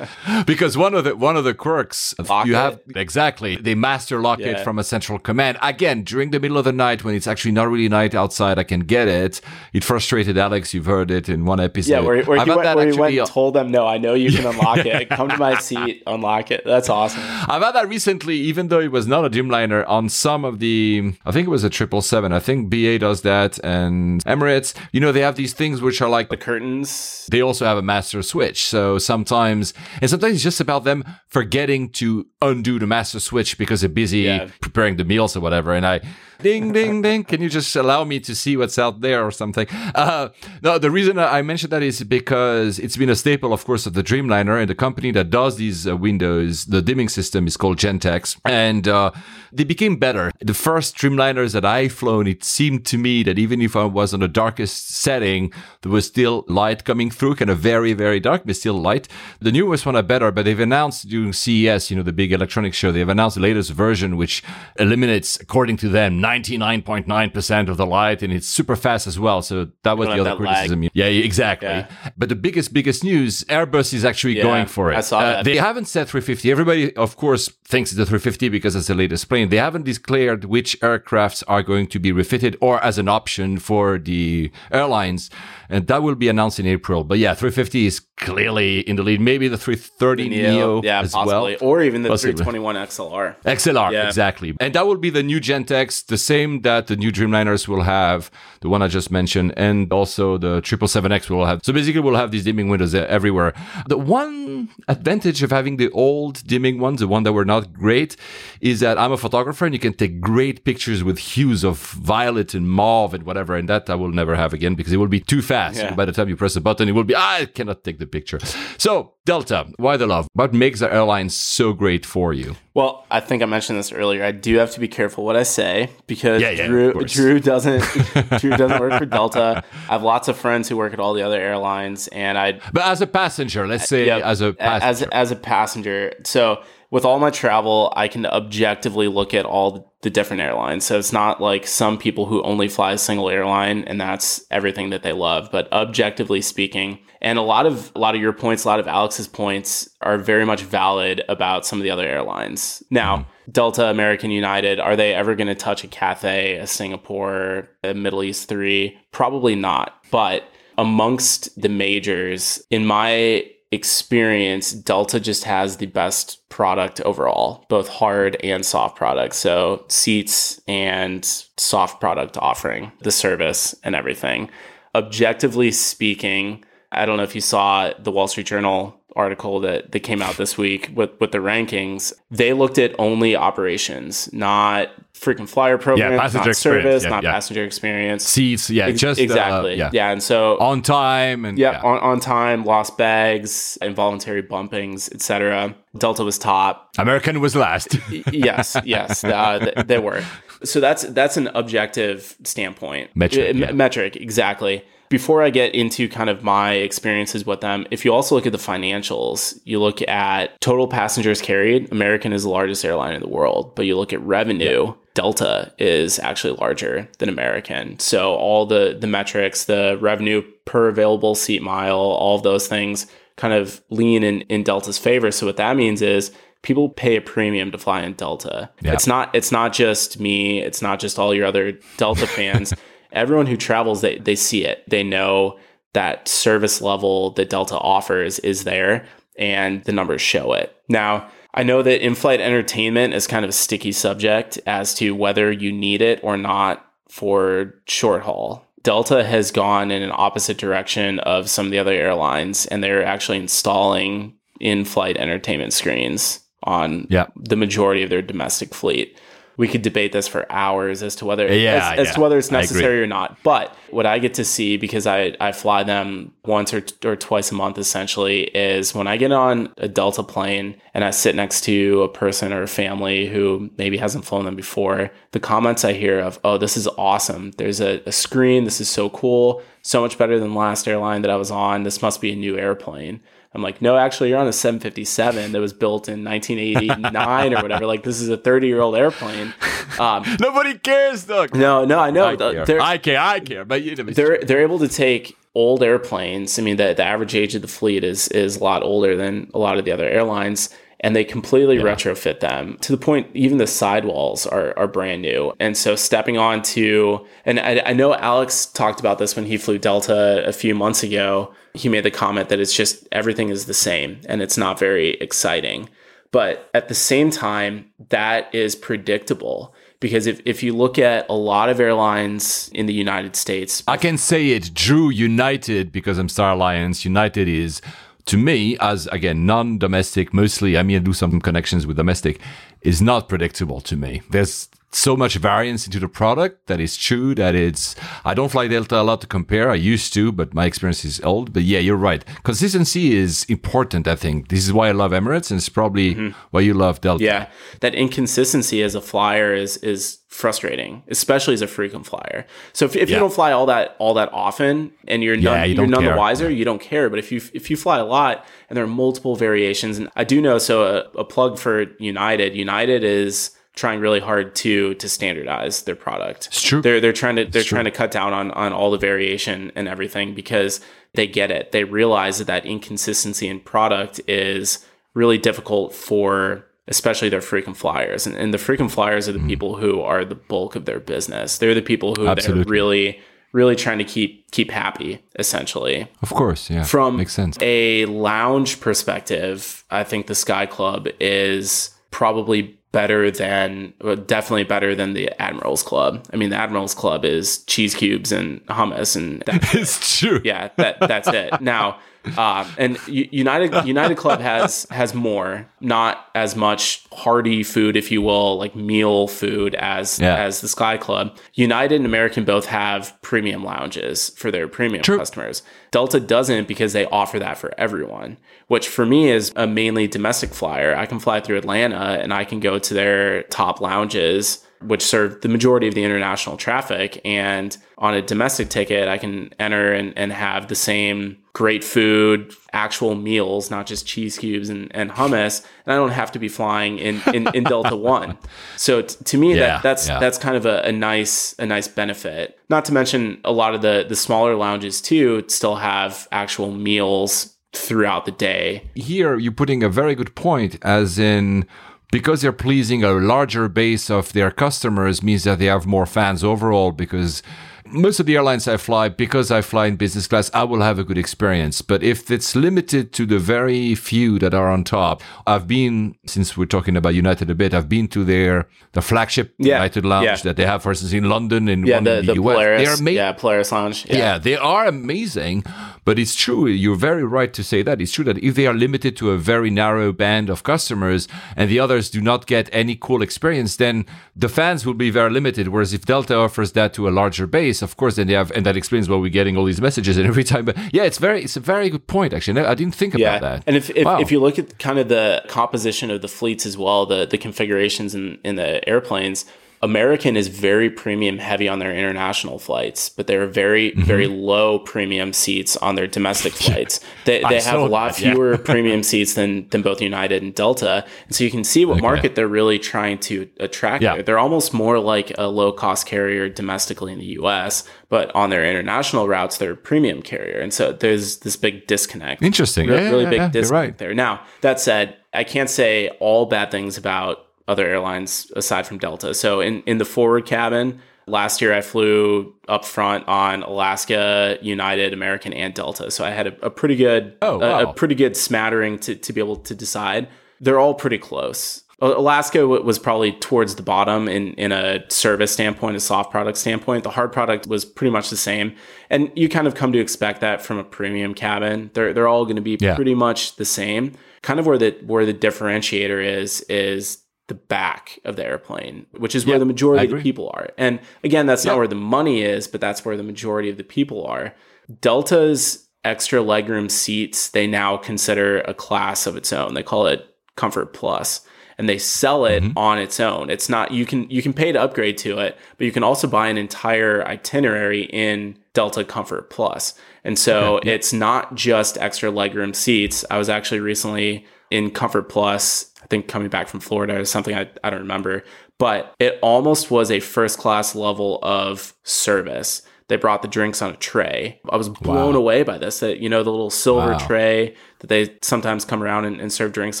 Speaker 3: (laughs)
Speaker 2: because one of the one of the quirks
Speaker 3: Lock
Speaker 2: you
Speaker 3: it.
Speaker 2: have exactly they master lock it from a central command again during the middle of the night when it's actually not really night outside i can get it it frustrated alex you've heard it in one episode
Speaker 3: Yeah, where, where, he went,
Speaker 2: that
Speaker 3: where he went and told them, "No, I know you can (laughs) unlock it. Come to my seat, unlock it." That's awesome.
Speaker 2: I've had that recently, even though it was not a Dreamliner, on some of the, I think it was a 777. I think BA does that and Emirates. You know, they have these things which are like,
Speaker 3: The curtains
Speaker 2: they also have a master switch. So sometimes, and sometimes it's just about them forgetting to undo the master switch because they're busy
Speaker 3: Yeah.
Speaker 2: preparing the meals or whatever. And I, ding, ding, ding, can you just allow me to see what's out there or something? Uh, no, the reason I mentioned that is because it's been a staple, of course, of the Dreamliner and the company that does these uh, windows, the dimming system is called Gentex. And uh, they became better. The first Dreamliners that I flown, it seemed to me that even if I was on the darkest setting, there was still light coming through, kind of very, very dark, but still light. The newest one are better, but they've announced during CES, you know, the big electronics show, they've announced the latest version, which eliminates, according to them, 99.9% of the light, and it's super fast as well. So that was the other
Speaker 3: that lag.
Speaker 2: criticism. Yeah, exactly.
Speaker 3: Yeah.
Speaker 2: But the biggest, biggest news, Airbus is actually
Speaker 3: Yeah,
Speaker 2: going for it.
Speaker 3: I saw
Speaker 2: Uh,
Speaker 3: that.
Speaker 2: They haven't said 350. Everybody, of course, thinks it's the 350 because it's the latest plane. They haven't declared which aircrafts are going to be refitted or as an option for the airlines. And that will be announced in April. But yeah, 350 is clearly in the lead. Maybe the 330 Neo,
Speaker 3: yeah,
Speaker 2: as
Speaker 3: possibly,
Speaker 2: well.
Speaker 3: or even the
Speaker 2: Possibly.
Speaker 3: 321 XLR.
Speaker 2: XLR,
Speaker 3: Yeah.
Speaker 2: exactly. And that will be the new Gentex, the same that the new Dreamliners will have, the one I just mentioned, and also the 777X will have. So basically, we'll have these dimming windows everywhere. The one advantage of having the old dimming ones, the one that were not great, is that I'm a photographer and you can take great pictures with hues of violet and mauve and whatever. And that I will never have again because it will be too fast.
Speaker 3: Yeah.
Speaker 2: By the time you press a button, it will be, "Ah, I cannot take the picture. So, Delta, why the love? What makes the airline so great for you?
Speaker 3: Well, I think I mentioned this earlier. I do have to be careful what I say because
Speaker 2: Yeah, yeah,
Speaker 3: Drew. Drew doesn't (laughs) Drew doesn't work for Delta. I have lots of friends who work at all the other airlines, and I
Speaker 2: But as a passenger, let's say
Speaker 3: yeah,
Speaker 2: as a
Speaker 3: as
Speaker 2: passenger.
Speaker 3: as a passenger. So with all my travel, I can objectively look at all the different airlines. So it's not like some people who only fly a single airline and that's everything that they love. But objectively speaking, and a lot of a lot of your points, a lot of Alex's points are very much valid about some of the other airlines. Now, mm-hmm. Delta, American United, are they ever going to touch a Cathay, a Singapore, a Middle East three? Probably not. But amongst the majors, in my experience, Delta just has the best product overall, both hard and soft products. So seats and soft product offering, the service and everything. Objectively speaking, I don't know if you saw the Wall Street Journal article that, that came out this week with, with the rankings. They looked at only operations, not frequent flyer programs,
Speaker 2: passenger
Speaker 3: not
Speaker 2: experience.
Speaker 3: service,
Speaker 2: Yeah,
Speaker 3: not
Speaker 2: yeah.
Speaker 3: passenger experience.
Speaker 2: Seats, yeah,
Speaker 3: Ex-
Speaker 2: just uh,
Speaker 3: exactly.
Speaker 2: yeah.
Speaker 3: yeah. And so
Speaker 2: on time and
Speaker 3: yeah, On, on time, lost bags, involuntary bumpings, etc. Delta was top.
Speaker 2: American was last.
Speaker 3: Yes, yes, (laughs) uh, th- they were. So that's that's an objective standpoint.
Speaker 2: Metric,
Speaker 3: Uh,
Speaker 2: yeah.
Speaker 3: metric, exactly. Before I get into kind of my experiences with them, if you also look at the financials, you look at total passengers carried. American is the largest airline in the world, but you look at revenue. Delta is actually larger than American. So all the the metrics, the revenue per available seat mile, all of those things kind of lean in, in Delta's favor. So what that means is people pay a premium to fly in Delta.
Speaker 2: Yeah.
Speaker 3: It's not it's not just me, it's not just all your other Delta fans. (laughs) Everyone who travels they they see it. They know that service level that Delta offers is there and the numbers show it. Now, I know that in flight entertainment is kind of a sticky subject as to whether you need it or not for short haul. Delta has gone in an opposite direction of some of the other airlines, and they're actually installing in flight entertainment screens on
Speaker 2: Yeah.
Speaker 3: the majority of their domestic fleet. We could debate this for hours as to whether
Speaker 2: Yeah,
Speaker 3: as, as to whether it's necessary or not. But what I get to see because I, I fly them once or, or twice a month essentially is when I get on a Delta plane and I sit next to a person or a family who maybe hasn't flown them before, the comments I hear of, oh, this is awesome. There's a, a screen. This is so cool. So much better than the last airline that I was on. This must be a new airplane. I'm like, no, actually, you're on a 757 that was built in 1989 or whatever. Like, this is a 30 year old airplane. Um, (laughs)
Speaker 2: Nobody cares, Doug.
Speaker 3: no, no, I know.
Speaker 2: I care.
Speaker 3: they're-
Speaker 2: I care. I care. But you know,
Speaker 3: they're they're able to take old airplanes. I mean, the the average age of the fleet is is a lot older than a lot of the other airlines, and they completely retrofit them to the point even the sidewalls are are brand new. And so stepping on to and I, I know Alex talked about this when he flew Delta a few months ago. He made the comment that it's just everything is the same and it's not very exciting. But at the same time, that is predictable because if, if you look at a lot of airlines in the United States,
Speaker 2: I can say it. Drew United because I'm Star Alliance. United is to me as again non-domestic, mostly. I mean, I do some connections with domestic. Is not predictable to me. There's so much variance into the product that is true that it's I don't fly Delta a lot to compare. I used to, but my experience is old. But yeah, you're right. Consistency is important, I think. This is why I love Emirates and it's probably mm-hmm. why you love Delta.
Speaker 3: yeah, that inconsistency as a flyer is is frustrating, especially as a frequent flyer. So if, if you don't fly all that all that often and you're none,
Speaker 2: Yeah, you
Speaker 3: you are none the wiser, you don't care. But if you if you fly a lot and there are multiple variations, and I do know, so a, a plug for United. United is trying really hard to to standardize their product.
Speaker 2: It's true.
Speaker 3: They're they're trying to they're trying to cut down on on all the variation and everything because they get it. They realize that that inconsistency in product is really difficult for especially their frequent flyers. And, and the frequent flyers are the mm-hmm. people who are the bulk of their business. They're the people who they're really really trying to keep keep happy essentially
Speaker 2: Of course, yeah.
Speaker 3: from
Speaker 2: makes sense.
Speaker 3: a lounge perspective, I think the Sky Club is probably better than, well, definitely better than the Admirals Club. I mean, the Admirals Club is cheese cubes and hummus, and that, (laughs)
Speaker 2: it's true.
Speaker 3: yeah, that that's it. Now, um, and United (laughs) United Club has has more, not as much hearty food, if you will, like meal food as
Speaker 2: Yeah.
Speaker 3: as the Sky Club. United and American both have premium lounges for their premium
Speaker 2: True.
Speaker 3: customers. Delta doesn't because they offer that for everyone, which for me is a mainly domestic flyer. I can fly through Atlanta and I can go to their top lounges, which serve the majority of the international traffic. And on a domestic ticket, I can enter and, and have the same great food, actual meals, not just cheese cubes and, and hummus. And I don't have to be flying in, in, in Delta (laughs) One. So t- to me,
Speaker 2: Yeah,
Speaker 3: that, that's
Speaker 2: yeah.
Speaker 3: that's kind of a, a nice a nice benefit. Not to mention a lot of the the smaller lounges too still have actual meals throughout the day.
Speaker 2: here you're putting a very good point as in because they're pleasing a larger base of their customers means that they have more fans overall because most of the airlines I fly, because I fly in business class, I will have a good experience. But if it's limited to the very few that are on top, I've been, since we're talking about United a bit, I've been to their the flagship
Speaker 3: Yeah,
Speaker 2: United Lounge
Speaker 3: yeah.
Speaker 2: that they have, for instance, in London and
Speaker 3: Yeah,
Speaker 2: one
Speaker 3: the,
Speaker 2: in
Speaker 3: the
Speaker 2: the, US.
Speaker 3: Polaris.
Speaker 2: They're amazing.
Speaker 3: yeah, Polaris Lounge.
Speaker 2: Yeah. they are amazing, but it's true. You're very right to say that. It's true that if they are limited to a very narrow band of customers and the others do not get any cool experience, then the fans will be very limited. Whereas if Delta offers that to a larger base, of course, then they have, and that explains why we're getting all these messages and every time. But yeah, it's very, it's a very good point. Actually, I didn't think
Speaker 3: Yeah,
Speaker 2: about that.
Speaker 3: and if if,
Speaker 2: Wow.
Speaker 3: if you look at kind of the composition of the fleets as well, the the configurations in, in the airplanes, American is very premium heavy on their international flights, but they're very
Speaker 2: Mm-hmm.
Speaker 3: very low premium seats on their domestic flights. They they have a lot
Speaker 2: that, yeah.
Speaker 3: fewer (laughs) premium seats than than both United and Delta, and so you can see what market they're really trying to attract.
Speaker 2: Yeah.
Speaker 3: They're almost more like a low cost carrier domestically in the U.S., but on their international routes, they're a premium carrier, and so there's this big disconnect
Speaker 2: Interesting.
Speaker 3: re-
Speaker 2: Yeah,
Speaker 3: really big disconnect
Speaker 2: right.
Speaker 3: there. Now, that said, I can't say all bad things about other airlines aside from Delta. So in, in the forward cabin, last year I flew up front on Alaska, United, American, and Delta. So I had a, a pretty good
Speaker 2: Oh,
Speaker 3: a, a pretty good smattering to, to be able to decide. they're all pretty close. Alaska was probably towards the bottom in, in a service standpoint, a soft product standpoint. The hard product was pretty much the same. And you kind of come to expect that from a premium cabin. They're, they're all going to be yeah. pretty much the same. Kind of where the, where the differentiator is, is the back of the airplane, which is where the majority of the people are. And again, that's not where the money is, but that's where the majority of the people are. Delta's extra legroom seats, they now consider a class of its own. They call it Comfort Plus and they sell it mm-hmm. on its own. It's not you can you can pay to upgrade to it, but you can also buy an entire itinerary in Delta Comfort Plus. And so okay. it's not just extra legroom seats. I was actually recently in Comfort Plus, think coming back from Florida or something I, I don't remember, but it almost was a first class level of service they brought the drinks on a tray. I was blown wow. away by this. That you know the little silver wow. tray that they sometimes come around and, and serve drinks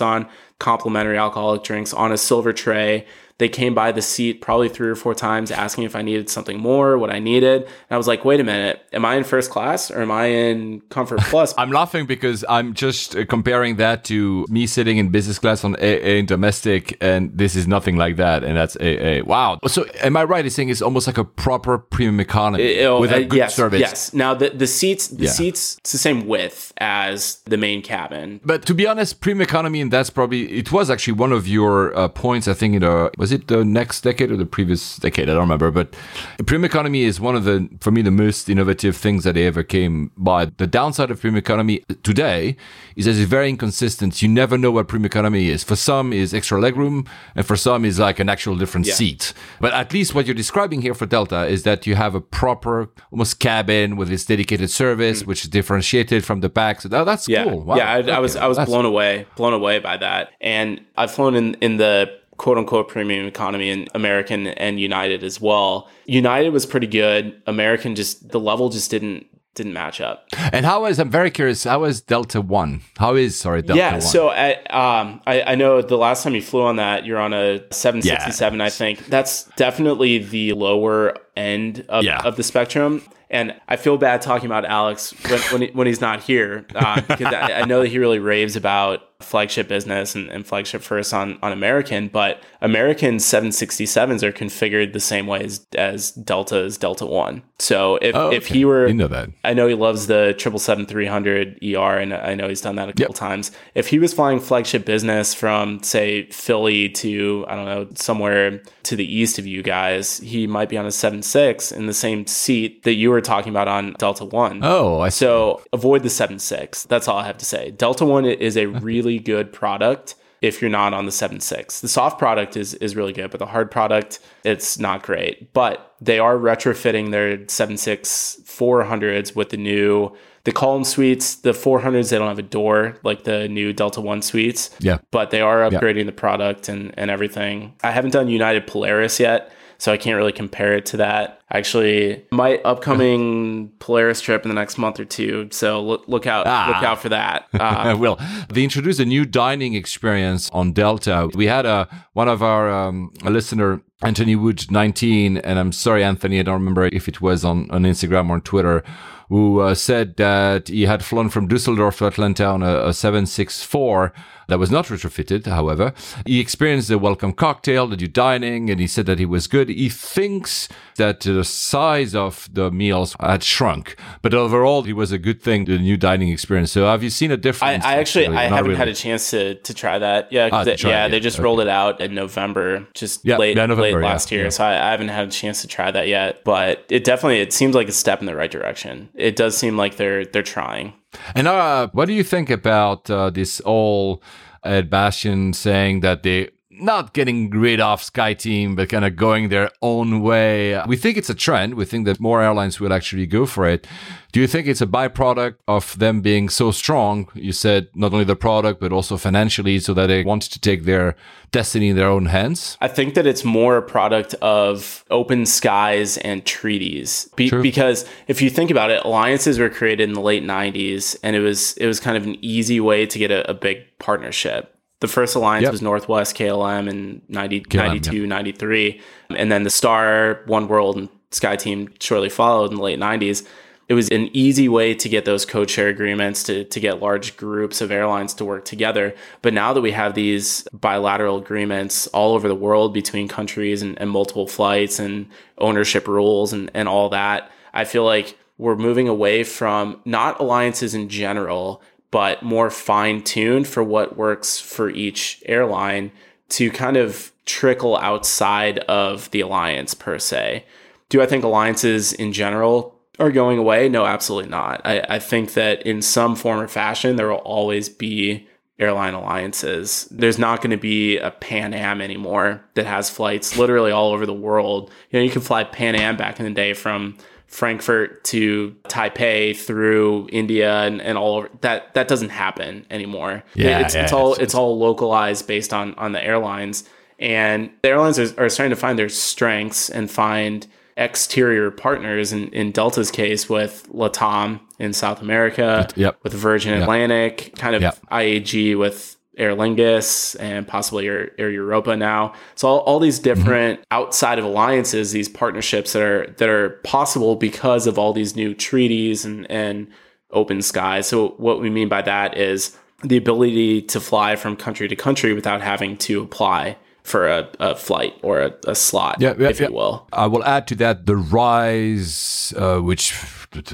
Speaker 3: on, complimentary alcoholic drinks on a silver tray. They came by the seat probably three or four times asking if I needed something more, what I needed. And I was like, wait a minute, am I in first class or am I in comfort (laughs) plus?
Speaker 2: I'm laughing because I'm just uh, comparing that to me sitting in business class on AA domestic, and this is nothing like that. And that's AA. Wow. So am I right in saying it's almost like a proper premium economy it, uh, with a good
Speaker 3: yes,
Speaker 2: service?
Speaker 3: Yes. Now the, the seats, the yeah. seats, it's the same width as the main cabin.
Speaker 2: But to be honest, premium economy, and that's probably, it was actually one of your uh, points, I think, in a, was it the next decade or the previous decade? I don't remember. But premium economy is one of the, for me, the most innovative things that they ever came by. The downside of premium economy today is that it's very inconsistent. You never know what premium economy is. For some is extra legroom, and for some is like an actual different yeah. seat. But at least what you're describing here for Delta is that you have a proper, almost cabin with its dedicated service, mm. which is differentiated from the back. So that, that's
Speaker 3: yeah.
Speaker 2: cool.
Speaker 3: Wow. Yeah, I, okay. I was I was that's blown away, blown away by that. And I've flown in in the quote unquote premium economy and American and United as well. United was pretty good. American just the level just didn't didn't match up.
Speaker 2: And how is I'm very curious. How is Delta One? How is sorry Delta
Speaker 3: yeah, 1? so I, um, I, I know the last time you flew on that, you're on a 767. I think that's definitely the lower end of, yeah. of the spectrum. And I feel bad talking about Alex when when, he, when he's not here uh, (laughs) because I, I, know that he really raves about flagship business and, and, flagship first on, on American, but American 767s are configured the same way as, as Delta's Delta One. So if, oh, okay. if he were,
Speaker 2: you know that.
Speaker 3: I know he loves the 777-300 ER, and I know he's done that a couple yep. times. If he was flying flagship business from say Philly to I don't know somewhere to the east of you guys, he might be on a 76 in the same seat that you were talking about on Delta One.
Speaker 2: Oh, I
Speaker 3: see. so avoid the seven six. That's all I have to say. Delta One is a really good product if you're not on the 7.6. The soft product is is really good, but the hard product it's not great. But they are retrofitting their 7.6 400s with the new the them suites. The 400s they don't have a door like the new Delta One suites.
Speaker 2: Yeah,
Speaker 3: but they are upgrading yeah. the product and and everything. I haven't done United Polaris yet so I can't really compare it to that. Actually, my upcoming (laughs) Polaris trip in the next month or two, so look, look out, ah. look out for that. (laughs)
Speaker 2: Uh, will they introduced a new dining experience on Delta? We had a one of our um, a listener Anthony Wood 19, and I'm sorry, Anthony, I don't remember if it was on, on Instagram or on Twitter, who uh, said that he had flown from Dusseldorf to Atlanta on a, a 764 that was not retrofitted, however. He experienced the welcome cocktail, the new dining, and he said that he was good. He thinks that the size of the meals had shrunk, but overall, it was a good thing, the new dining experience. So have you seen a difference?
Speaker 3: I, I actually, I haven't really. had a chance to, to try that. Yeah, ah, they, yeah, they just okay. rolled it out in November, just yeah, late, November, late last yeah, year. Yeah. So I, I haven't had a chance to try that yet, but it definitely, it seems like a step in the right direction. It does seem like they're, they're trying.
Speaker 2: And uh, what do you think about uh, this all Ed Bastian saying that they not getting rid of SkyTeam, but kind of going their own way. We think it's a trend. We think that more airlines will actually go for it. Do you think it's a byproduct of them being so strong? You said not only the product, but also financially, so that they want to take their destiny in their own hands?
Speaker 3: I think that it's more a product of open skies and treaties. Be- because if you think about it, alliances were created in the late 90s, and it was it was kind of an easy way to get a, a big partnership. The first alliance yep. was Northwest KLM in 90, KLM, 92, yep. 93. And then the Star, One World, and SkyTeam shortly followed in the late 90s. it was an easy way to get those code share agreements to, to get large groups of airlines to work together. But now that we have these bilateral agreements all over the world between countries and, and multiple flights and ownership rules and, and all that, I feel like we're moving away from not alliances in general, but more fine tuned for what works for each airline to kind of trickle outside of the alliance per se. Do I think alliances in general are going away? No, absolutely not. I, I think that in some form or fashion, there will always be airline alliances. There's not going to be a Pan Am anymore that has flights literally all over the world. You know, you can fly Pan Am back in the day from Frankfurt to Taipei through India and, and all over that that doesn't happen anymore.
Speaker 2: Yeah,
Speaker 3: it's,
Speaker 2: yeah,
Speaker 3: it's all
Speaker 2: it's-
Speaker 3: it's all localized based on on the airlines. And the airlines are, are starting to find their strengths and find exterior partners in, in Delta's case with Latam in South America,
Speaker 2: Yep.
Speaker 3: with Virgin Atlantic, kind of
Speaker 2: Yep.
Speaker 3: IAG with Aer Lingus and possibly Air, Air Europa now. So all, all these different outside of alliances, these partnerships that are that are possible because of all these new treaties and and open skies. So what we mean by that is the ability to fly from country to country without having to apply for a, a flight or a, a slot,
Speaker 2: Yeah, yeah,
Speaker 3: if
Speaker 2: yeah.
Speaker 3: you will.
Speaker 2: I will add to that the rise, uh, which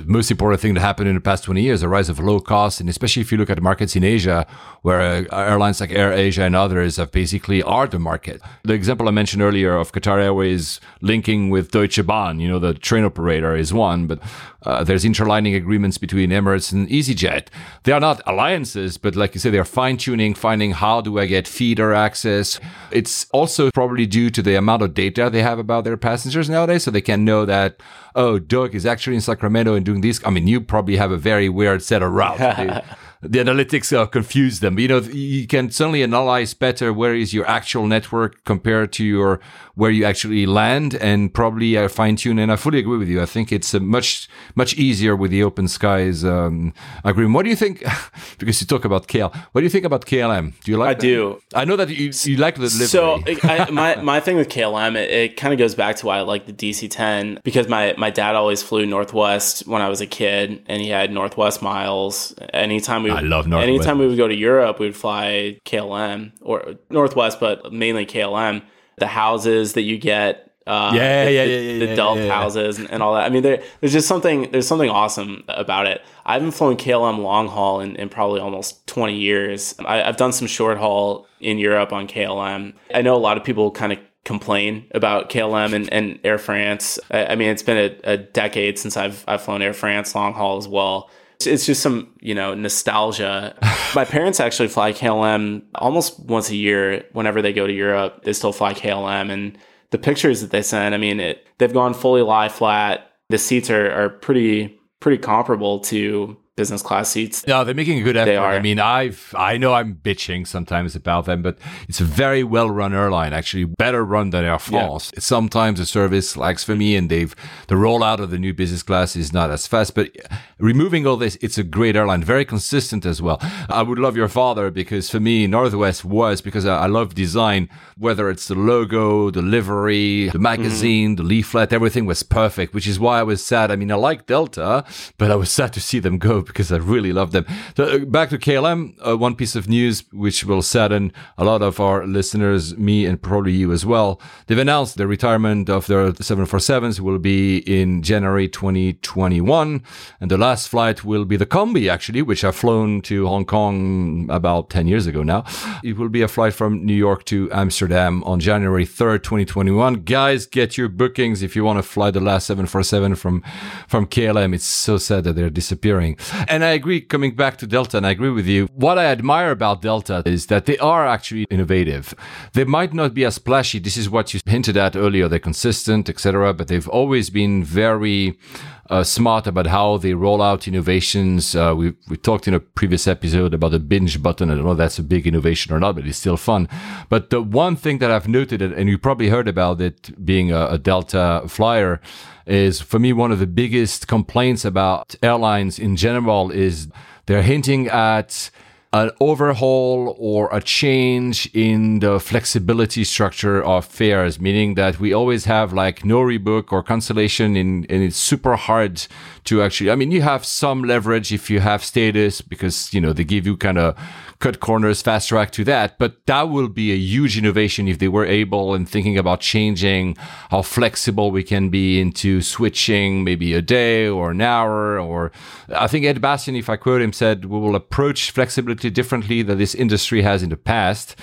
Speaker 2: most important thing that happened in the past 20 years, the rise of low cost. And especially if you look at markets in Asia, where uh, airlines like Air Asia and others have basically are the market. The example I mentioned earlier of Qatar Airways linking with Deutsche Bahn, you know, the train operator is one, but uh, there's interlining agreements between Emirates and EasyJet. They are not alliances, but like you say, they're fine tuning, finding how do I get feeder access. It's also probably due to the amount of data they have about their passengers nowadays, so they can know that oh, Doug is actually in Sacramento and doing this. I mean, you probably have a very weird set of routes. (laughs) the, analytics uh, confuse them. You know, you can certainly analyze better where is your actual network compared to your where you actually land, and probably uh, fine tune. And I fully agree with you. I think it's uh, much much easier with the open skies um, agreement. What do you think? (laughs) because you talk about KL. What do you think about KLM? Do you like?
Speaker 3: I
Speaker 2: them?
Speaker 3: do.
Speaker 2: I know that you you like the delivery.
Speaker 3: So I, my my thing with KLM, it, it kind of goes back to why I like the DC-10 because my my dad always flew Northwest when I was a kid, and he had Northwest miles. Anytime we
Speaker 2: I love Northwest.
Speaker 3: Anytime we would go to Europe, we would fly KLM or Northwest, but mainly KLM. The houses that you get. Uh,
Speaker 2: Yeah,
Speaker 3: the,
Speaker 2: yeah,
Speaker 3: the,
Speaker 2: yeah, yeah,
Speaker 3: the
Speaker 2: yeah,
Speaker 3: Delft
Speaker 2: yeah, yeah.
Speaker 3: houses and, and all that. I mean, there, there's just something there's something awesome about it. I haven't flown KLM long haul in, in probably almost 20 years. I, I've done some short haul in Europe on KLM. I know a lot of people kind of complain about KLM and, and Air France. I, I mean, it's been a, a decade since I've I've flown Air France long haul as well. It's, it's just some you know nostalgia. (laughs) My parents actually fly KLM almost once a year. Whenever they go to Europe, they still fly KLM and the pictures that they send, I mean, it they've gone fully lie flat. The seats are, are pretty pretty comparable to business class seats.
Speaker 2: No, they're making a good effort.
Speaker 3: They are.
Speaker 2: I mean, I've I know I'm bitching sometimes about them, but it's a very well run airline. Actually, better run than Air France. Sometimes the service lags for me, and they've the rollout of the new business class is not as fast. But removing all this, it's a great airline, very consistent as well. I would love your father because for me, Northwest was because I, I love design. Whether it's the logo, the livery, the mm-hmm. magazine, the leaflet, everything was perfect. Which is why I was sad. I mean, I like Delta, but I was sad to see them go because I really love them. So uh, back to KLM, uh, one piece of news which will sadden a lot of our listeners, me and probably you as well. They've announced the retirement of their 747s will be in January 2021, and the last flight will be the Combi actually, which I've flown to Hong Kong about 10 years ago now. It will be a flight from New York to Amsterdam on January 3rd, 2021. Guys, get your bookings if you want to fly the last 747 from from KLM. It's so sad that they're disappearing. And I agree, coming back to Delta, and I agree with you. What I admire about Delta is that they are actually innovative. They might not be as splashy. This is what you hinted at earlier. They're consistent, etc. But they've always been very uh, smart about how they roll out innovations. Uh, we we talked in a previous episode about the binge button. I don't know if that's a big innovation or not, but it's still fun. But the one thing that I've noted, and you probably heard about it being a, a Delta flyer, is for me one of the biggest complaints about airlines in general is they're hinting at an overhaul or a change in the flexibility structure of fares, meaning that we always have like no rebook or cancellation in, and it's super hard to actually, I mean, you have some leverage if you have status because, you know, they give you kind of cut corners, fast track to that. But that will be a huge innovation if they were able and thinking about changing how flexible we can be into switching maybe a day or an hour. Or I think Ed Bastian, if I quote him, said we will approach flexibility differently than this industry has in the past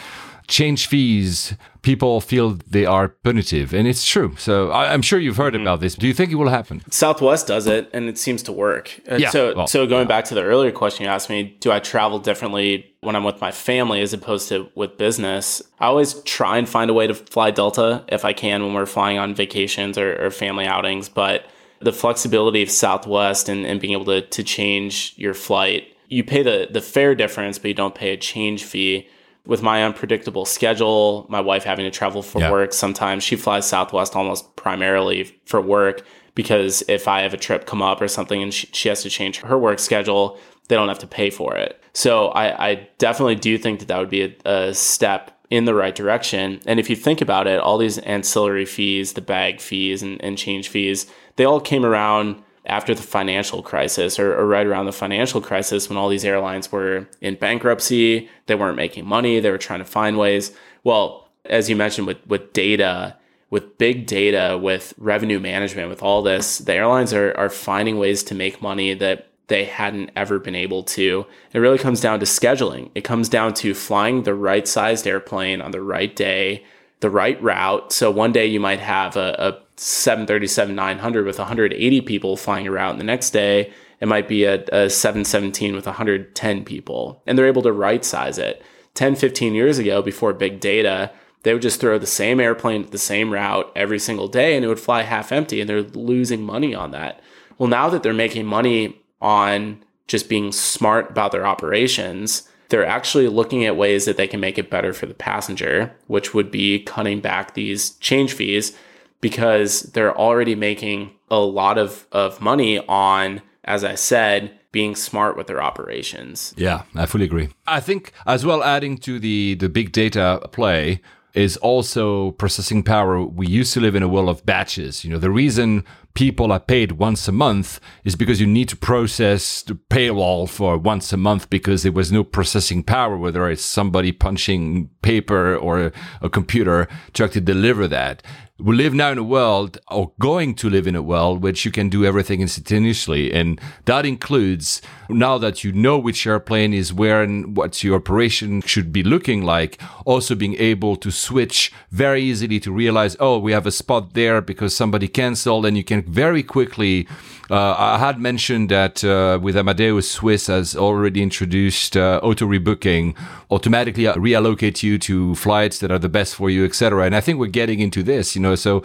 Speaker 2: change fees, people feel they are punitive. And it's true. So I, am sure you've heard mm-hmm. about this. Do you think it will happen?
Speaker 3: Southwest does it, and it seems to work. Uh, yeah, so, well, so going back to the earlier question you asked me, do I travel differently when I'm with my family as opposed to with business? I always try and find a way to fly Delta if I can when we're flying on vacations or, or family outings. But the flexibility of Southwest and, and being able to, to change your flight, you pay the, the fare difference, but you don't pay a change fee with my unpredictable schedule, my wife having to travel for yeah. work sometimes, she flies Southwest almost primarily for work because if I have a trip come up or something and she, she has to change her work schedule, they don't have to pay for it. So I, I definitely do think that that would be a, a step in the right direction. And if you think about it, all these ancillary fees, the bag fees and, and change fees, they all came around after the financial crisis or, or, right around the financial crisis when all these airlines were in bankruptcy, they weren't making money, they were trying to find ways. Well, as you mentioned with with data, with big data, with revenue management, with all this, the airlines are are finding ways to make money that they hadn't ever been able to. It really comes down to scheduling. It comes down to flying the right sized airplane on the right day, the right route. So one day you might have a, a 737 900 with 180 people flying around. The next day, it might be a, a 717 with 110 people. And they're able to right size it. 10, 15 years ago, before big data, they would just throw the same airplane the same route every single day and it would fly half empty and they're losing money on that. Well, now that they're making money on just being smart about their operations, they're actually looking at ways that they can make it better for the passenger, which would be cutting back these change fees because they're already making a lot of, of money on, as I said, being smart with their operations.
Speaker 2: Yeah, I fully agree. I think as well adding to the the big data play is also processing power. We used to live in a world of batches. You know, the reason people are paid once a month is because you need to process the paywall for once a month because there was no processing power, whether it's somebody punching paper or a computer to actually deliver that. We live now in a world or going to live in a world which you can do everything instantaneously. And that includes now that you know which airplane is where and what your operation should be looking like also being able to switch very easily to realize oh we have a spot there because somebody canceled and you can very quickly uh, I had mentioned that uh, with Amadeus Swiss has already introduced uh, auto rebooking, automatically reallocate you to flights that are the best for you, etc. And I think we're getting into this, you know. So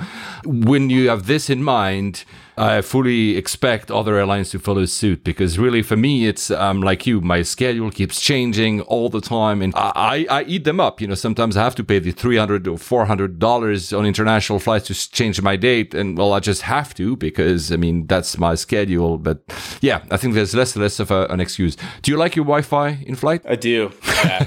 Speaker 2: when you have this in mind, I fully expect other airlines to follow suit because really for me, it's um, like you, my schedule keeps changing all the time and I, I, I eat them up. You know, sometimes I have to pay the 300 or $400 on international flights to change my date. And well, I just have to because I mean, that's my schedule. But yeah, I think there's less and less of a, an excuse. Do you like your Wi Fi in flight?
Speaker 3: I do. Yeah.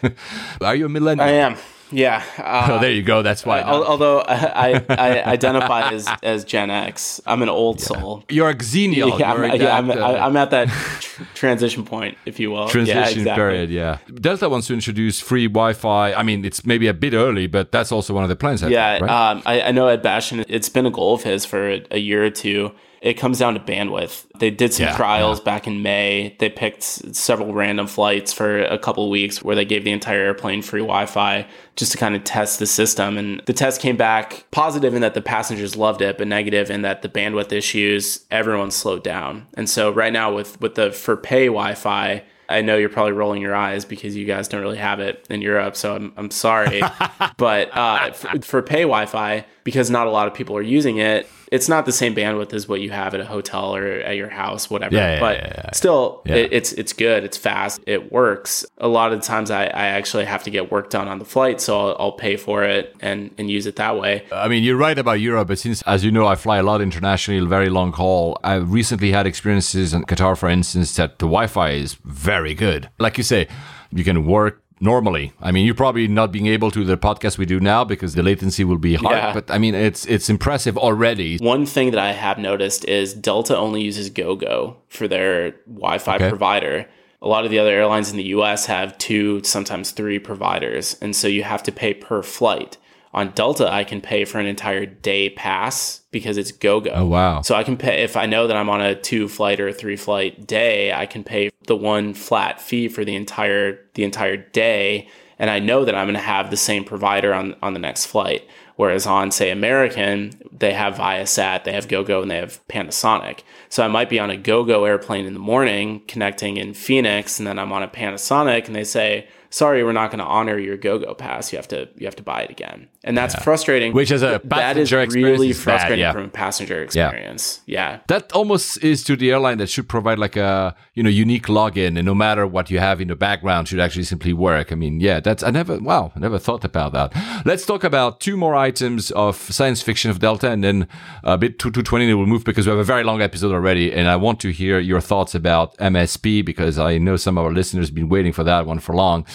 Speaker 3: (laughs)
Speaker 2: Are you a millennial?
Speaker 3: I am. Yeah. Uh,
Speaker 2: oh, there you go. That's why.
Speaker 3: Although (laughs) I, I, identify as, as Gen X, I'm an old
Speaker 2: yeah.
Speaker 3: soul.
Speaker 2: You're a xennial.
Speaker 3: Yeah, I'm, yeah, I'm, uh, I'm, at that tr- transition point, if you will.
Speaker 2: Transition
Speaker 3: yeah, exactly.
Speaker 2: period. Yeah. Delta wants to introduce free Wi-Fi. I mean, it's maybe a bit early, but that's also one of the plans.
Speaker 3: yeah.
Speaker 2: right?
Speaker 3: um, I, I know Ed Bastian. It's been a goal of his for a, a year or two it comes down to bandwidth. They did some yeah, trials yeah. back in May. They picked several random flights for a couple weeks where they gave the entire airplane free Wi Fi just to kind of test the system. And the test came back positive in that the passengers loved it, but negative in that the bandwidth issues, everyone slowed down. And so right now with, with the for pay Wi Fi, I know you're probably rolling your eyes because you guys don't really have it in Europe. So I'm, I'm sorry. (laughs) but uh, for, for pay Wi Fi, because not a lot of people are using it. It's not the same bandwidth as what you have at a hotel or at your house, whatever.
Speaker 2: Yeah, yeah,
Speaker 3: but
Speaker 2: yeah,
Speaker 3: still, it, it's it's good. It's fast. It works. A lot of the times, I, I actually have to get work done on the flight, so I'll, I'll pay for it and and use it that way.
Speaker 2: I mean, you're right about Europe, but since, as you know, I fly a lot internationally, very long haul, I recently had experiences in Qatar, for instance, that the Wi Fi is very good. Like you say, you can work normally. I mean, you're probably not being able to the podcast we do now because the latency will be hard,
Speaker 3: Yeah.
Speaker 2: but I mean, it's it's impressive already.
Speaker 3: One thing that I have noticed is Delta only uses GoGo for their Wi-Fi
Speaker 2: Okay.
Speaker 3: provider. A lot of the other airlines in the US have two, sometimes three providers, and so you have to pay per flight. On Delta, I can pay for an entire day pass because it's GoGo.
Speaker 2: Oh, wow.
Speaker 3: So I can pay if I know that I'm on a two flight or a three flight day, I can pay the one flat fee for the entire the entire day and I know that I'm going to have the same provider on on the next flight. Whereas on say American, they have Viasat, they have GoGo and they have Panasonic. So I might be on a GoGo airplane in the morning connecting in Phoenix and then I'm on a Panasonic and they say, "Sorry, we're not going to honor your go-go pass. You have to you have to buy it again." And that's frustrating.
Speaker 2: Which is a
Speaker 3: that is
Speaker 2: passenger experience
Speaker 3: really
Speaker 2: is bad,
Speaker 3: frustrating
Speaker 2: yeah.
Speaker 3: from a passenger experience. yeah.
Speaker 2: That almost is to the airline that should provide like a you know unique login, and no matter what you have in the background, should actually simply work. I mean, yeah, that's I never wow, I never thought about that. Let's talk about two more items of science fiction of Delta, and then a bit to two twenty. We'll move because we have a very long episode already, and I want to hear your thoughts about MSP because I know some of our listeners have been waiting for that one for long.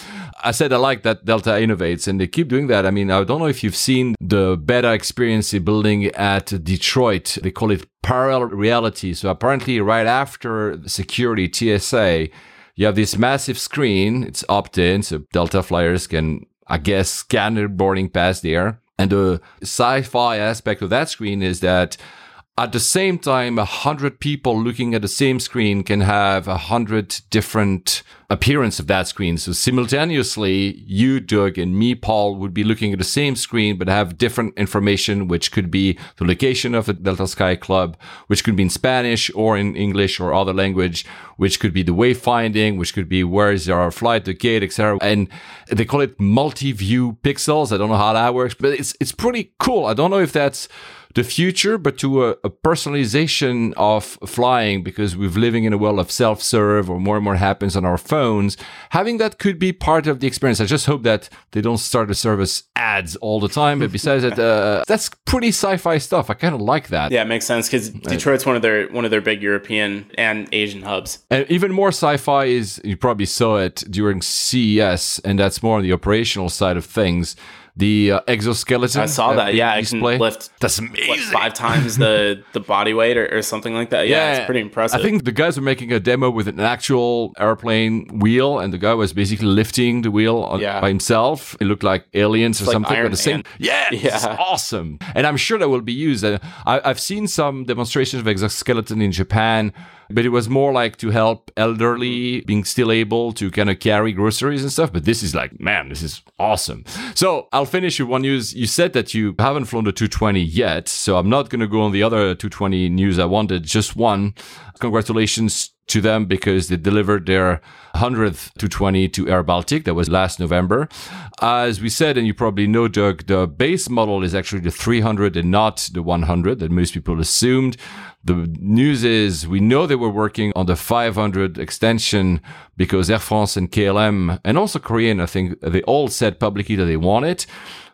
Speaker 2: I said I like that Delta innovates, and they keep doing that. I mean, I don't know if you've seen the beta experience building at Detroit. They call it parallel reality. So apparently, right after security TSA, you have this massive screen. It's opt-in, so Delta flyers can, I guess, scan their boarding pass there. And the sci-fi aspect of that screen is that at the same time, a hundred people looking at the same screen can have a hundred different appearance of that screen. So simultaneously, you, Doug, and me, Paul, would be looking at the same screen, but have different information, which could be the location of the Delta Sky Club, which could be in Spanish or in English or other language, which could be the wayfinding, which could be where is our flight, the gate, etc. And they call it multi-view pixels. I don't know how that works, but it's it's pretty cool. I don't know if that's the future, but to a, a personalization of flying because we're living in a world of self-serve or more and more happens on our phones. Having that could be part of the experience. I just hope that they don't start to serve us ads all the time. But besides that, uh, (laughs) that's pretty sci-fi stuff. I kind of like that.
Speaker 3: Yeah, it makes sense because Detroit's one of their one of their big European and Asian hubs.
Speaker 2: And even more sci-fi is you probably saw it during CES, and that's more on the operational side of things. The uh, exoskeleton.
Speaker 3: I saw that. Yeah, I can lift
Speaker 2: That's amazing.
Speaker 3: what, five (laughs) times the the body weight or, or something like that. Yeah, it's pretty impressive.
Speaker 2: I think the guys were making a demo with an actual airplane wheel, and the guy was basically lifting the wheel on,
Speaker 3: Yeah.
Speaker 2: by himself. It looked like aliens or
Speaker 3: like
Speaker 2: something.
Speaker 3: Iron
Speaker 2: but the same. Yeah, (laughs)
Speaker 3: Yeah.
Speaker 2: awesome. And I'm sure that will be used. I, I've seen some demonstrations of exoskeleton in Japan. But it was more like to help elderly being still able to kind of carry groceries and stuff. But this is like, man, this is awesome. So I'll finish with one news. You said that you haven't flown the 220 yet. So I'm not going to go on the other 220 news I wanted, just one. Congratulations to them because they delivered their 100th 220 to Air Baltic. That was last November. As we said, and you probably know, Doug, the base model is actually the 300 and not the 100 that most people assumed. The news is we know they were working on the 500 extension because Air France and KLM and also Korean, I think they all said publicly that they want it.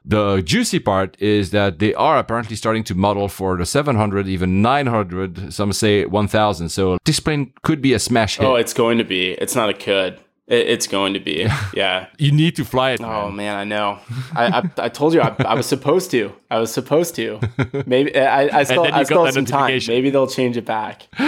Speaker 2: The juicy part is that they are apparently starting to model for the 700, even 900. Some say 1000. So this plane could be a smash hit.
Speaker 3: oh, it's going to be. It's not a could. It, it's going to be. Yeah.
Speaker 2: you need to fly it.
Speaker 3: Oh
Speaker 2: man.
Speaker 3: I know. (laughs) I I, I told you I, I was supposed to. I was supposed to. (laughs) Maybe I, I still I still
Speaker 2: got
Speaker 3: have
Speaker 2: that
Speaker 3: some time. Maybe they'll change it back. (laughs)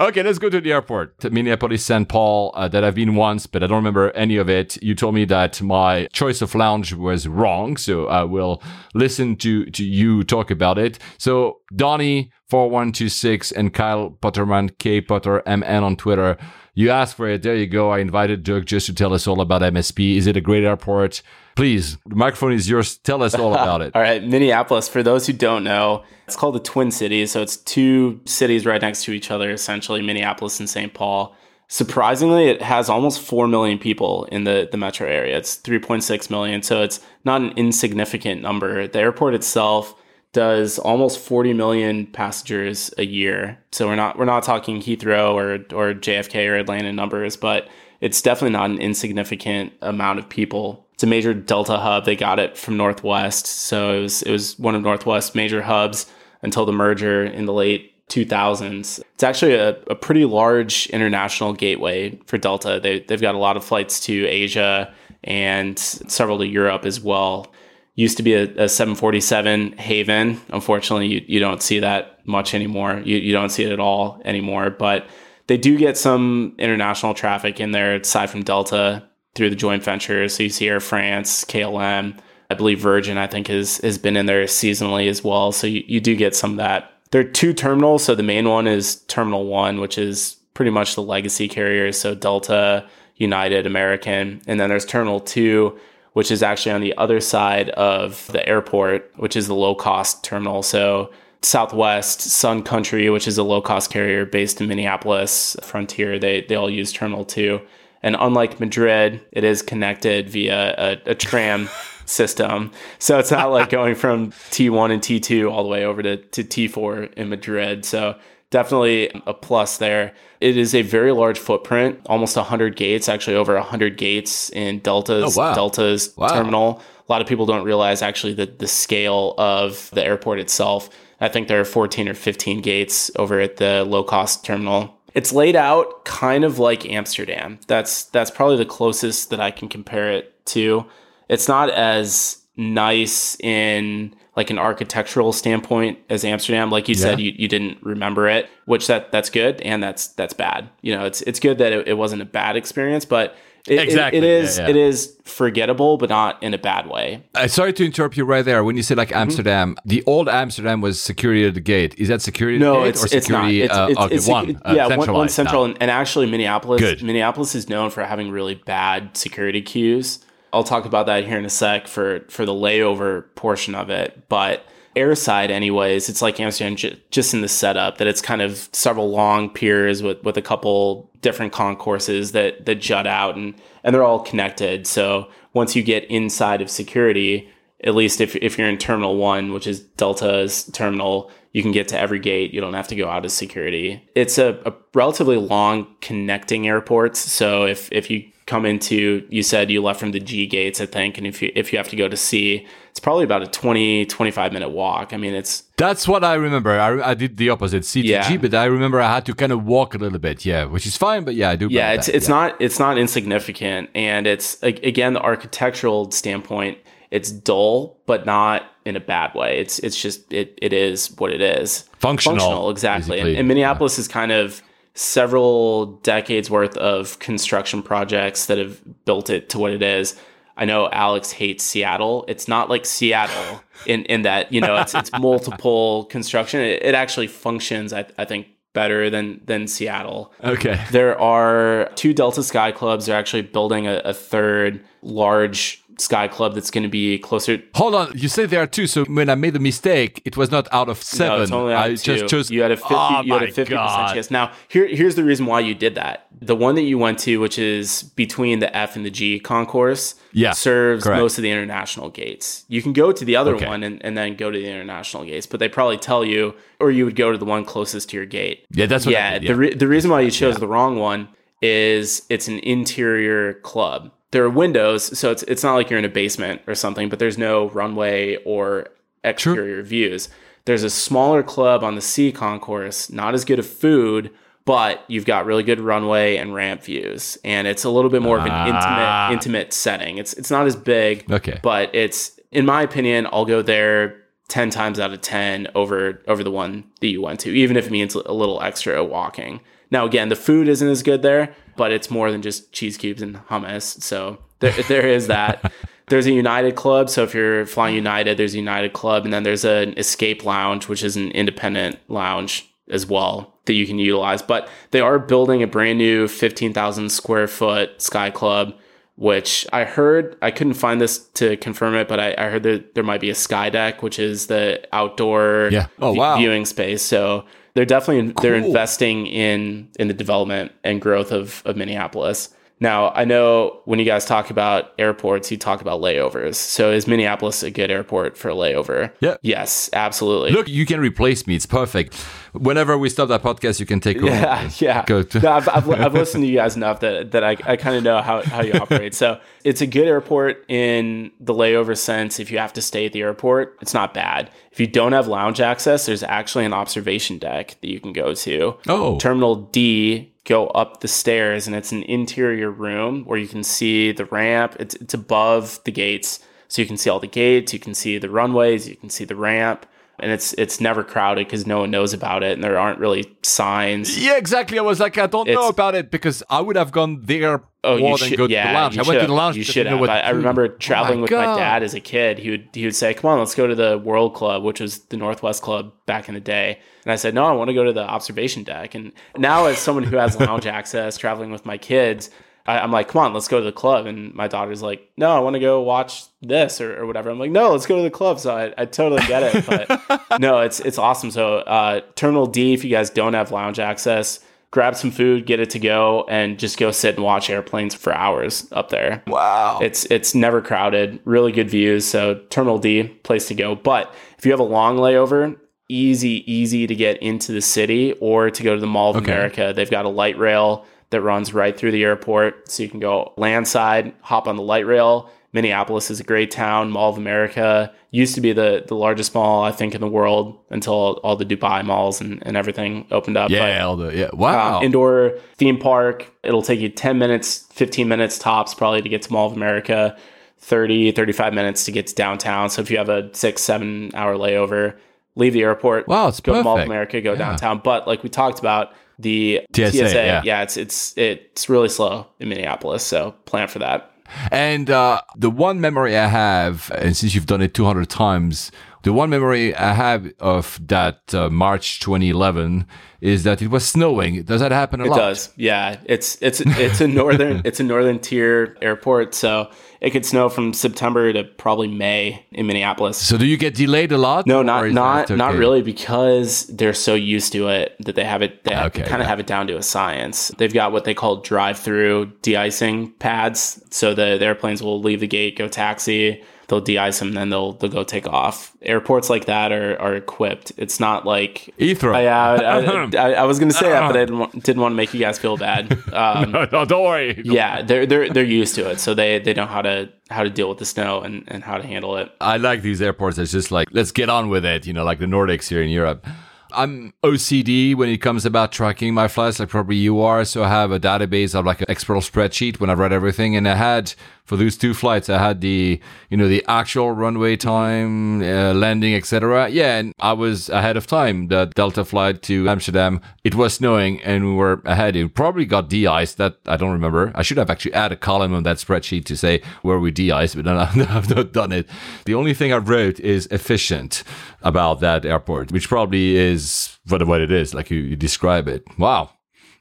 Speaker 2: okay, let's go to the airport. To Minneapolis, St. Paul, uh, that I've been once, but I don't remember any of it. You told me that my choice of lounge was wrong, so I will listen to, to you talk about it. So, Donnie, 4126, and Kyle Potterman, K Potter MN on Twitter. You asked for it. There you go. I invited Doug just to tell us all about MSP. Is it a great airport? Please, the microphone is yours. Tell us all about it. (laughs)
Speaker 3: All right, Minneapolis. For those who don't know, it's called the Twin Cities. So it's two cities right next to each other, essentially Minneapolis and St. Paul. surprisingly, it has almost 4 million people in the, the metro area. It's 3.6 million. So it's not an insignificant number. The airport itself does almost 40 million passengers a year. So we're not, we're not talking Heathrow or, or JFK or Atlanta numbers, but it's definitely not an insignificant amount of people. It's a major Delta hub. They got it from Northwest. So it was, it was one of Northwest's major hubs until the merger in the late 2000s. It's actually a, a pretty large international gateway for Delta. They, they've got a lot of flights to Asia and several to Europe as well. Used to be a, a 747 haven. Unfortunately, you, you don't see that much anymore. You, you don't see it at all anymore. But they do get some international traffic in there aside from Delta through the joint ventures. So you see Air France, KLM. I believe Virgin, I think, has, has been in there seasonally as well. So you, you do get some of that there are two terminals. So the main one is Terminal One, which is pretty much the legacy carriers. So Delta, United, American. And then there's Terminal Two, which is actually on the other side of the airport, which is the low cost terminal. So Southwest, Sun Country, which is a low cost carrier based in Minneapolis, Frontier, they, they all use Terminal 2. And unlike Madrid, it is connected via a, a tram (laughs) system. So it's not like going from T1 and T2 all the way over to, to T4 in Madrid. So definitely a plus there. It is a very large footprint, almost 100 gates, actually over 100 gates in Delta's oh, wow. Delta's wow. terminal. A lot of people don't realize actually the, the scale of the airport itself. I think there are 14 or 15 gates over at the low cost terminal. It's laid out kind of like Amsterdam. That's that's probably the closest that I can compare it to it's not as nice in like an architectural standpoint as Amsterdam. Like you yeah. said, you, you didn't remember it, which that that's good and that's that's bad. You know, it's it's good that it, it wasn't a bad experience, but it, exactly. It, it is. Yeah, yeah. It is forgettable, but not in a bad way.
Speaker 2: Uh, sorry to interrupt you right there. When you say like mm-hmm. Amsterdam, the old Amsterdam was security at the gate. Is that security?
Speaker 3: No,
Speaker 2: it's,
Speaker 3: or security it's not. It's, uh, it's, it's one. Uh, yeah, one, one central, and, and, actually Minneapolis. Good. Minneapolis is known for having really bad security queues. I'll talk about that here in a sec for for the layover portion of it, but airside anyways it's like amsterdam j- just in the setup that it's kind of several long piers with with a couple different concourses that that jut out and and they're all connected. So once you get inside of security at least if, if you're in terminal one which is delta's terminal you can get to every gate. You don't have to go out of security. It's a, a relatively long connecting airports. So if if you come into you said you left from the G gates I think and if you if you have to go to C it's probably about a 20 25 minute walk I mean it's
Speaker 2: That's what I remember I, I did the opposite C to yeah. G but I remember I had to kind of walk a little bit yeah which is fine but yeah I do
Speaker 3: Yeah it's that. it's yeah. not it's not insignificant and it's again the architectural standpoint it's dull but not in a bad way it's it's just it it is what it is
Speaker 2: functional,
Speaker 3: functional exactly and, and, Minneapolis yeah. is kind of several decades worth of construction projects that have built it to what it is. I know Alex hates Seattle. It's not like Seattle (laughs) in, in that, you know, it's, it's multiple construction. It, it actually functions, I, I think, better than than Seattle.
Speaker 2: Okay.
Speaker 3: There are two Delta Sky Clubs. They're actually building a, a third large Sky Club that's going to be closer.
Speaker 2: Hold on, you say there are two. So when I made the mistake, it was not out of seven. No,
Speaker 3: out
Speaker 2: I
Speaker 3: of just chose. You had a fifty. Oh you had a fifty percent chance. Now here, here's the reason why you did that. The one that you went to, which is between the F and the G concourse,
Speaker 2: yeah,
Speaker 3: serves correct. most of the international gates. You can go to the other okay. one and, and then go to the international gates, but they probably tell you, or you would go to the one closest to your gate.
Speaker 2: Yeah, that's what.
Speaker 3: Yeah, yeah. the re- the reason why you chose yeah. the wrong one is it's an interior club there are windows, so it's it's not like you're in a basement or something, but there's no runway or exterior views. There's a smaller club on the C concourse, not as good of food, but you've got really good runway and ramp views, and it's a little bit more of an intimate ah. intimate setting. It's it's not as big,
Speaker 2: okay,
Speaker 3: but it's in my opinion, I'll go there 10 times out of 10 over over the one that you went to even if it means a little extra walking now again the food isn't as good there but it's more than just cheese cubes and hummus so there, there is that (laughs) there's a united club so if you're flying united there's a united club and then there's an escape lounge which is an independent lounge as well that you can utilize but they are building a brand new 15000 square foot sky club which I heard, I couldn't find this to confirm it, but I, I heard that there might be a sky deck, which is the outdoor
Speaker 2: yeah. oh, wow.
Speaker 3: viewing space. So they're definitely they're investing in in the development and growth of of Minneapolis. Now, I know when you guys talk about airports, you talk about layovers. So is Minneapolis a good airport for a layover?
Speaker 2: Yeah.
Speaker 3: Yes, absolutely.
Speaker 2: Look, you can replace me. It's perfect. Whenever we stop that podcast, you can take over.
Speaker 3: Yeah, (laughs) yeah.
Speaker 2: Go to-
Speaker 3: no, I've, I've, I've (laughs) listened to you guys enough that, that I, I kind of know how, how you operate. So it's a good airport in the layover sense. If you have to stay at the airport, it's not bad. If you don't have lounge access, there's actually an observation deck that you can go to.
Speaker 2: Oh.
Speaker 3: Terminal D, go up the stairs, and it's an interior room where you can see the ramp. It's, it's above the gates. So you can see all the gates, you can see the runways, you can see the ramp. And it's it's never crowded because no one knows about it, and there aren't really signs.
Speaker 2: Yeah, exactly. I was like, I don't know about it because I would have gone there
Speaker 3: Oh,
Speaker 2: more than
Speaker 3: should,
Speaker 2: go to
Speaker 3: yeah,
Speaker 2: the lounge. I went to the lounge.
Speaker 3: You should have. I, I remember
Speaker 2: Oh
Speaker 3: traveling
Speaker 2: my
Speaker 3: with my dad as a kid. He would he would say, "Come on, let's go to the World Club," which was the Northwest Club back in the day. And I said, "No, I want to go to the observation deck." And now, as someone who has lounge (laughs) access, traveling with my kids, I, I'm like, "Come on, let's go to the club." And my daughter's like, "No, I want to go watch this or, or whatever." I'm like, "No, let's go to the club." So I, I totally get it, but (laughs) no, it's it's awesome. So uh, Terminal D, if you guys don't have lounge access grab some food, get it to go, and just go sit and watch airplanes for hours up there.
Speaker 2: Wow.
Speaker 3: It's it's never crowded, really good views. So Terminal D, place to go. But if you have a long layover, easy, easy to get into the city or to go to the Mall of
Speaker 2: Okay.
Speaker 3: America. They've got a light rail that runs right through the airport. So you can go landside, hop on the light rail. Minneapolis is a great town. Mall of America used to be the, the largest mall, I think, in the world until all the Dubai malls and, and everything opened up. But-
Speaker 2: yeah, all the, yeah. Wow.
Speaker 3: uh, indoor theme park. It'll take you 10 minutes, 15 minutes tops probably to get to Mall of America, 30, 35 minutes to get to downtown. So if you have a six, seven hour layover, leave the airport,
Speaker 2: Wow, it's
Speaker 3: go to Mall of. America, go
Speaker 2: Yeah.
Speaker 3: downtown. But like we talked about, the
Speaker 2: TSA, yeah.
Speaker 3: it's it's it's really slow in Minneapolis, so plan for that.
Speaker 2: And uh, the one memory I have, and since you've done it 200 times, the one memory I have of that uh, March 2011 is that it was snowing. Does that happen a
Speaker 3: It
Speaker 2: lot?
Speaker 3: It does, yeah. It's it's it's a northern (laughs) it's a northern tier airport, so it could snow from September to probably May in Minneapolis.
Speaker 2: So do you get delayed a lot?
Speaker 3: No, not not
Speaker 2: that
Speaker 3: not really because they're so used to it that they have it. They
Speaker 2: Okay,
Speaker 3: kind of
Speaker 2: yeah.
Speaker 3: have it down to a science. They've got what they call drive-through de-icing pads, so the, the airplanes will leave the gate, go taxi, they'll de-ice them, and then they'll they'll go take off. Airports like that are are equipped. It's not like
Speaker 2: Heathrow.
Speaker 3: I, uh, I, (laughs) I, I was going to say that, but I didn't want, didn't want to make you guys feel bad. Um, (laughs)
Speaker 2: no, no, don't worry.
Speaker 3: yeah, they're they're they're used to it, so they they know how to how to deal with the snow and, and how to handle it.
Speaker 2: I like these airports. It's just like, let's get on with it, you know, like the Nordics here in Europe. I'm OCD when it comes about tracking my flights, like probably you are. So I have a database of like an Excel spreadsheet when I've read everything. And I had, for those two flights, I had the, you know, the actual runway time, uh, landing, etc. Yeah. And I was ahead of time. The Delta flight to Amsterdam, it was snowing and we were ahead. It probably got de-iced. That I don't remember. I should have actually added a column on that spreadsheet to say where we de-iced, but (laughs) no, I've not done it. The only thing I wrote is efficient about that airport, which probably is what what it is, like you, you describe it. Wow.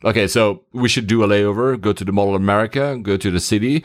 Speaker 2: Okay, so we should do a layover, go to the Mall of America, go to the city.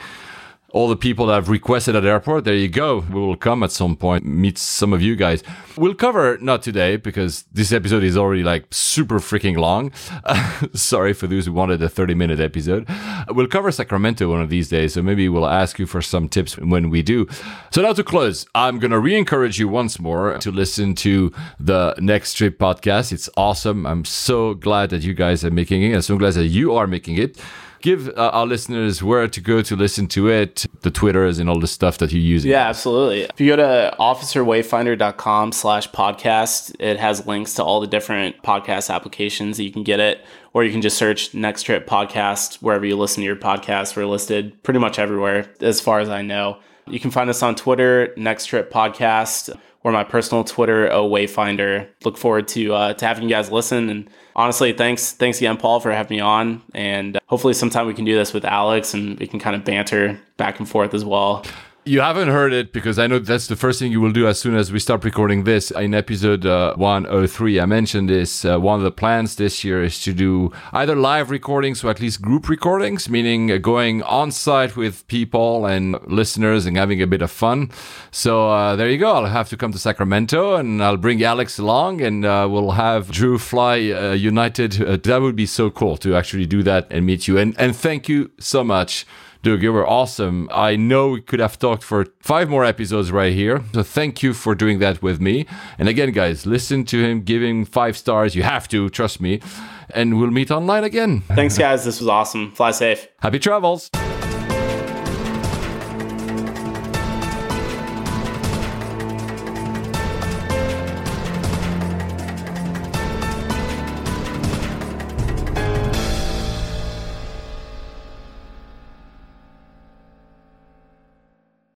Speaker 2: All the people that have requested at the airport, there you go. We will come at some point, meet some of you guys. We'll cover, not today, because this episode is already like super freaking long. (laughs) Sorry for those who wanted a 30 minute episode. We'll cover Sacramento one of these days, so maybe we'll ask you for some tips when we do. So now to close, I'm going to re encourage you once more to listen to the Next Trip podcast. It's awesome. I'm so glad that you guys are making it. I'm so glad that you are making it give uh, our listeners where to go to listen to it, the Twitters and all the stuff that you use.
Speaker 3: Yeah, absolutely. If you go to officerwayfinder.com slash podcast, it has links to all the different podcast applications that you can get it, or you can just search Next Trip Podcast wherever you listen to your podcasts. We're listed pretty much everywhere, as far as I know. You can find us on Twitter, Next Trip Podcast, or my personal Twitter, O Wayfinder. Look forward to uh, to having you guys listen. And honestly, thanks thanks again, Paul, for having me on. And uh, hopefully, sometime we can do this with Alex, and we can kind of banter back and forth as well.
Speaker 2: You haven't heard it because I know that's the first thing you will do as soon as we start recording this. In episode uh, 103, I mentioned this. Uh, one of the plans this year is to do either live recordings or at least group recordings, meaning uh, going on site with people and listeners and having a bit of fun. So uh, there you go. I'll have to come to Sacramento and I'll bring Alex along and uh, we'll have Drew Fly United. that would be so cool to actually do that and meet you. And, and thank you so much Doug, you were awesome. I know we could have talked for five more episodes right here. So thank you for doing that with me. And again, guys, listen to him, give him five stars. You have to, trust me. And we'll meet online again.
Speaker 3: Thanks, guys. This was awesome. Fly safe.
Speaker 2: Happy travels.